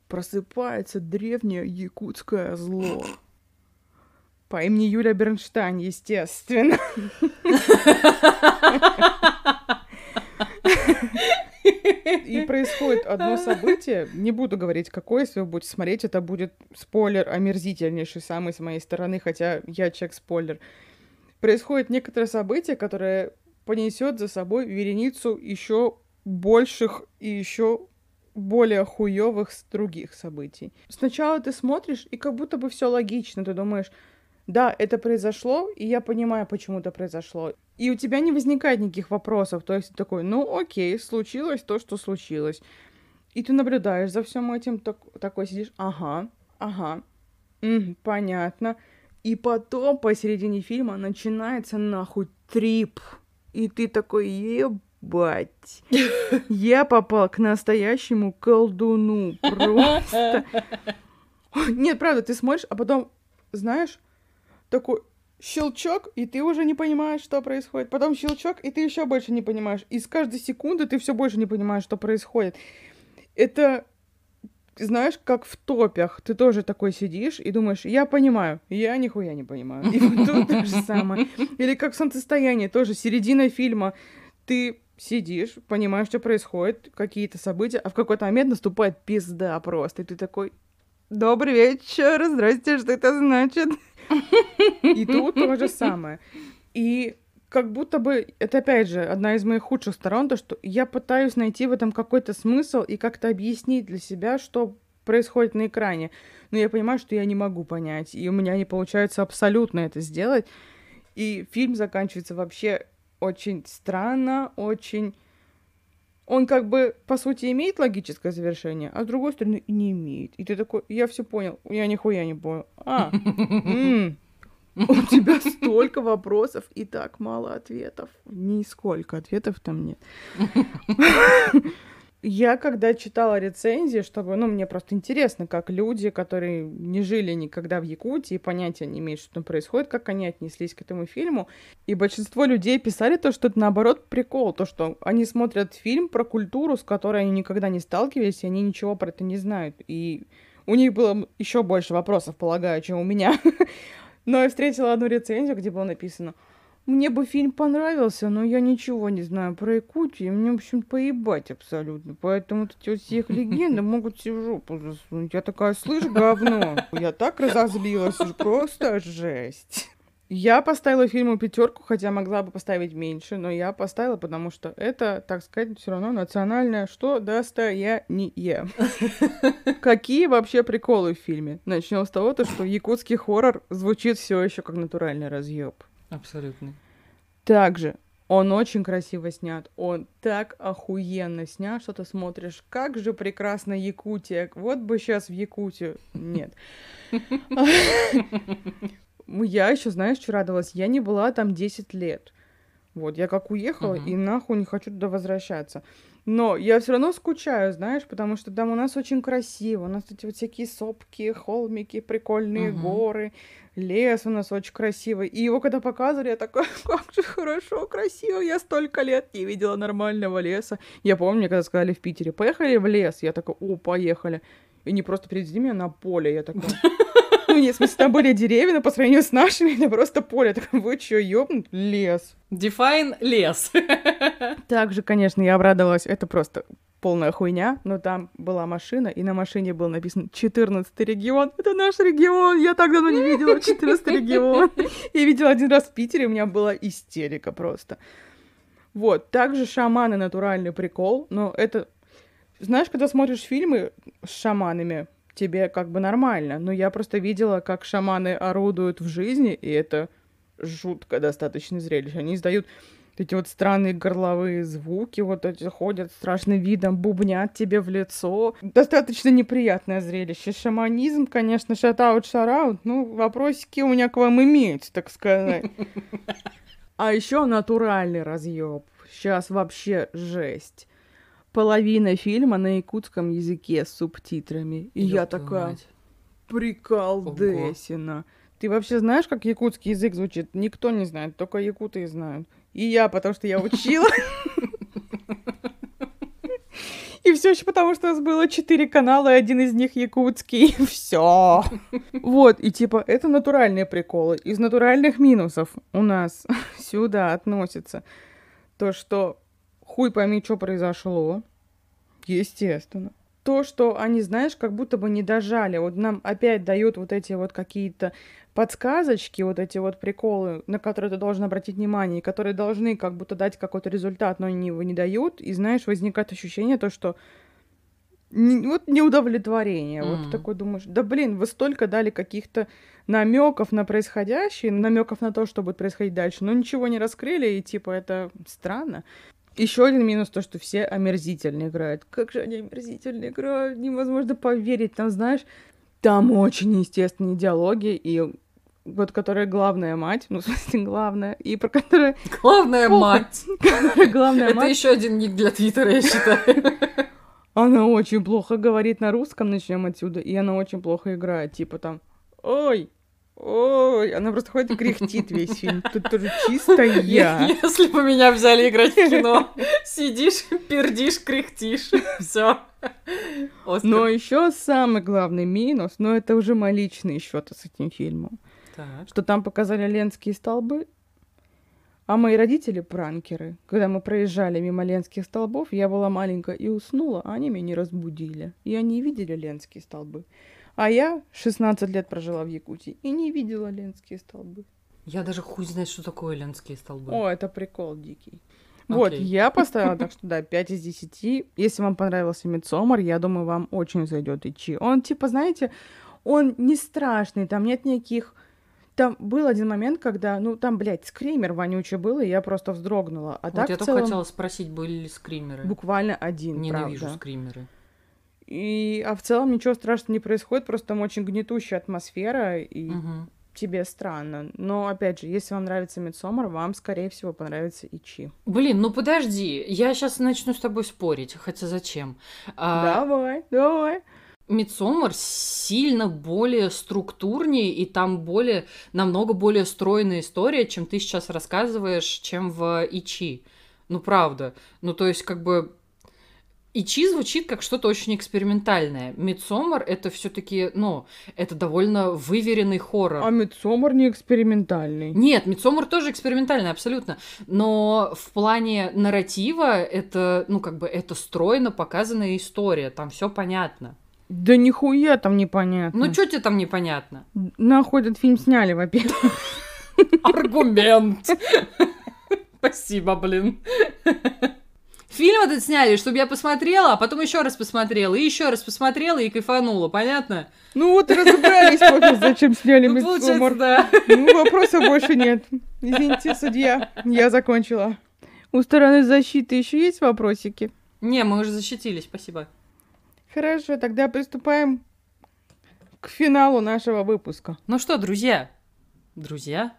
просыпается древнее якутское зло. По имени Юля Бернштайн, естественно. И происходит одно событие, не буду говорить какое, если вы будете смотреть, это будет спойлер омерзительнейший самый с моей стороны, хотя я человек-спойлер. Происходит некоторое событие, которое понесет за собой вереницу еще больших и еще более хуевых других событий. Сначала ты смотришь, и как будто бы все логично, ты думаешь, да, это произошло, и я понимаю, почему это произошло. И у тебя не возникает никаких вопросов. То есть ты такой, ну окей, случилось то, что случилось. И ты наблюдаешь за всем этим, так- такой сидишь, ага, ага, м, понятно. И потом посередине фильма начинается нахуй трип. И ты такой, ебать. Я попал к настоящему колдуну. Просто. Нет, правда, ты смотришь, а потом, знаешь, такой, щелчок, и ты уже не понимаешь, что происходит. Потом щелчок, и ты еще больше не понимаешь. И с каждой секунды ты все больше не понимаешь, что происходит. Это, знаешь, как в топях. Ты тоже такой сидишь и думаешь, я понимаю, я нихуя не понимаю. И вот тут то же самое. Или как в солнцестоянии, тоже середина фильма. Ты сидишь, понимаешь, что происходит, какие-то события, а в какой-то момент наступает пизда просто. И ты такой, добрый вечер, здрасте, что это значит? И тут то же самое. И как будто бы, это опять же одна из моих худших сторон, то, что я пытаюсь найти в этом какой-то смысл и как-то объяснить для себя, что происходит на экране. Но я понимаю, что я не могу понять, и у меня не получается абсолютно это сделать. И фильм заканчивается вообще очень странно, очень... Он как бы, по сути, имеет логическое завершение, а с другой стороны и не имеет. И ты такой, я все понял, я нихуя не понял. А, у тебя столько вопросов и так мало ответов. Нисколько ответов там нет. Я когда читала рецензии, чтобы, ну, мне просто интересно, как люди, которые не жили никогда в Якутии, понятия не имеют, что там происходит, как они отнеслись к этому фильму. И большинство людей писали то, что это наоборот прикол, то, что они смотрят фильм про культуру, с которой они никогда не сталкивались, и они ничего про это не знают. И у них было еще больше вопросов, полагаю, чем у меня. Но я встретила одну рецензию, где было написано мне бы фильм понравился, но я ничего не знаю про Якутию, мне, в общем, поебать абсолютно. Поэтому вот эти вот все их легенды могут себе в жопу засунуть. Я такая, слышь, говно. Я так разозлилась, просто жесть. Я поставила фильму пятерку, хотя могла бы поставить меньше, но я поставила, потому что это, так сказать, все равно национальное что достояние. Какие вообще приколы в фильме? Начнем с того, то, что якутский хоррор звучит все еще как натуральный разъеб. Абсолютно. Также он очень красиво снят, он так охуенно снят, что ты смотришь, как же прекрасна Якутия, вот бы сейчас в Якутию. Нет. Я еще, знаешь, что радовалась? Я не была там 10 лет. Вот, я как уехала, и нахуй не хочу туда возвращаться. Но я все равно скучаю, знаешь, потому что там у нас очень красиво. У нас эти вот всякие сопки, холмики, прикольные uh-huh. горы, лес у нас очень красивый. И его когда показывали, я такой, как же хорошо, красиво. Я столько лет не видела нормального леса. Я помню, когда сказали в Питере, поехали в лес. Я такой, о, поехали. И не просто привезли меня на поле. Я такой, нет, в смысле, там были деревья, но по сравнению с нашими, это просто поле. Так, вы чё, ёбнут? Лес. Define лес. Также, конечно, я обрадовалась. Это просто полная хуйня, но там была машина, и на машине был написан 14 регион. Это наш регион! Я так давно не видела 14 регион. Я видела один раз в Питере, у меня была истерика просто. Вот, также шаманы натуральный прикол, но это... Знаешь, когда смотришь фильмы с шаманами, тебе как бы нормально. Но я просто видела, как шаманы орудуют в жизни, и это жутко достаточно зрелище. Они издают эти вот странные горловые звуки, вот эти ходят страшным видом, бубнят тебе в лицо. Достаточно неприятное зрелище. Шаманизм, конечно, шатаут шараут, ну, вопросики у меня к вам имеются, так сказать. А еще натуральный разъеб. Сейчас вообще жесть половина фильма на якутском языке с субтитрами. И Ёб я такая, мать. приколдесина. Ты вообще знаешь, как якутский язык звучит? Никто не знает, только якуты знают. И я, потому что я учила. И все еще потому, что у нас было четыре канала, и один из них якутский. Все. Вот, и типа, это натуральные приколы. Из натуральных минусов у нас сюда относится то, что хуй пойми, что произошло. Естественно. То, что они, знаешь, как будто бы не дожали. Вот нам опять дают вот эти вот какие-то подсказочки, вот эти вот приколы, на которые ты должен обратить внимание, и которые должны как будто дать какой-то результат, но они его не дают. И, знаешь, возникает ощущение то, что не, вот неудовлетворение. Mm. Вот ты такой думаешь, да блин, вы столько дали каких-то намеков на происходящее, намеков на то, что будет происходить дальше, но ничего не раскрыли, и типа это странно. Еще один минус то, что все омерзительно играют. Как же они омерзительно играют, невозможно поверить. Там, знаешь, там очень естественные диалоги, и вот которая главная мать, ну, в смысле, главная, и про которую... Главная мать! Главная мать. Это еще один ник для Твиттера, я считаю. Она очень плохо говорит на русском, начнем отсюда, и она очень плохо играет. Типа там, ой, Ой, она просто ходит и кряхтит весь фильм. Тут тоже чисто я. Если бы меня взяли играть в кино, сидишь, пердишь, кряхтишь, все. Но еще самый главный минус, но это уже мои личные счеты с этим фильмом, Так. что там показали Ленские столбы, а мои родители пранкеры. Когда мы проезжали мимо Ленских столбов, я была маленькая и уснула, а они меня не разбудили. И они видели Ленские столбы. А я 16 лет прожила в Якутии и не видела Ленские столбы. Я даже хуй знает, что такое ленские столбы. О, это прикол дикий. Вот, Окей. я поставила так, что да, 5 из 10. Если вам понравился Мидсомар, я думаю, вам очень зайдет Ичи. Он, типа, знаете, он не страшный, там нет никаких... Там был один момент, когда, ну, там, блядь, скример вонючий был, и я просто вздрогнула. А вот так я в только целом хотела спросить, были ли скримеры. буквально один, Ненавижу правда. скримеры. И, а в целом ничего страшного не происходит, просто там очень гнетущая атмосфера, и Мгм. тебе странно. Но, опять же, если вам нравится Мидсомар, вам, скорее всего, понравится Ичи. Блин, ну подожди, я сейчас начну с тобой спорить, хотя зачем? А, Давай, давай. Мидсомар сильно более структурнее, и там более, намного более стройная история, чем ты сейчас рассказываешь, чем в Ичи. Ну, правда. Ну, то есть, как бы... Ичи звучит как что-то очень экспериментальное. Мидсомар — это все таки ну, это довольно выверенный хоррор. А Мидсомар не экспериментальный. Нет, Мидсомар тоже экспериментальный, абсолютно. Но в плане нарратива это, ну, как бы, это стройно показанная история. Там все понятно. Да нихуя там непонятно. Ну, что тебе там непонятно? Нахуй этот фильм сняли, во-первых. Аргумент. Спасибо, блин. Фильм этот сняли, чтобы я посмотрела, а потом еще раз посмотрела, и еще раз посмотрела и кайфанула, понятно? Ну вот и разобрались, зачем сняли Ну, получается, Мидсомар. да. Ну, вопросов больше нет. Извините, судья, я закончила. У стороны защиты еще есть вопросики? Не, мы уже защитились, спасибо. Хорошо, тогда приступаем к финалу нашего выпуска. Ну что, друзья? Друзья?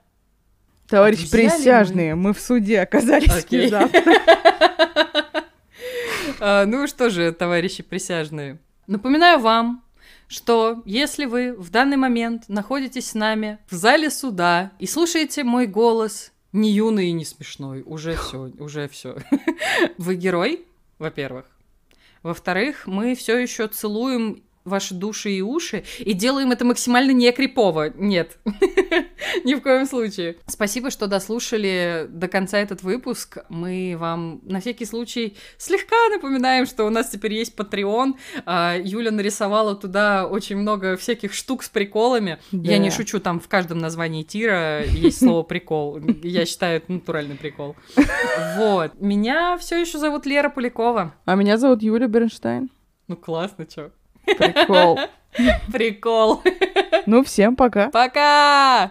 Ли присяжные, мы в суде оказались внезапно. А, Ну что же, товарищи присяжные. Напоминаю вам, что если вы в данный момент находитесь с нами в зале суда и слушаете мой голос, не юный и не смешной, уже все, уже все. Вы герой, во-первых. Во-вторых, мы все еще целуем ваши души и уши и делаем это максимально не крипово. Нет, ни в коем случае. Спасибо, что дослушали до конца этот выпуск. Мы вам на всякий случай слегка напоминаем, что у нас теперь есть Patreon. А, Юля нарисовала туда очень много всяких штук с приколами. Я не Да. шучу, там в каждом названии тира есть слово прикол. Я считаю, это натуральный прикол. Вот. Меня все еще зовут Лера Полякова. А меня зовут Юля Бернштейн. Ну классно, чё? Прикол. Прикол. Ну, всем пока. Пока!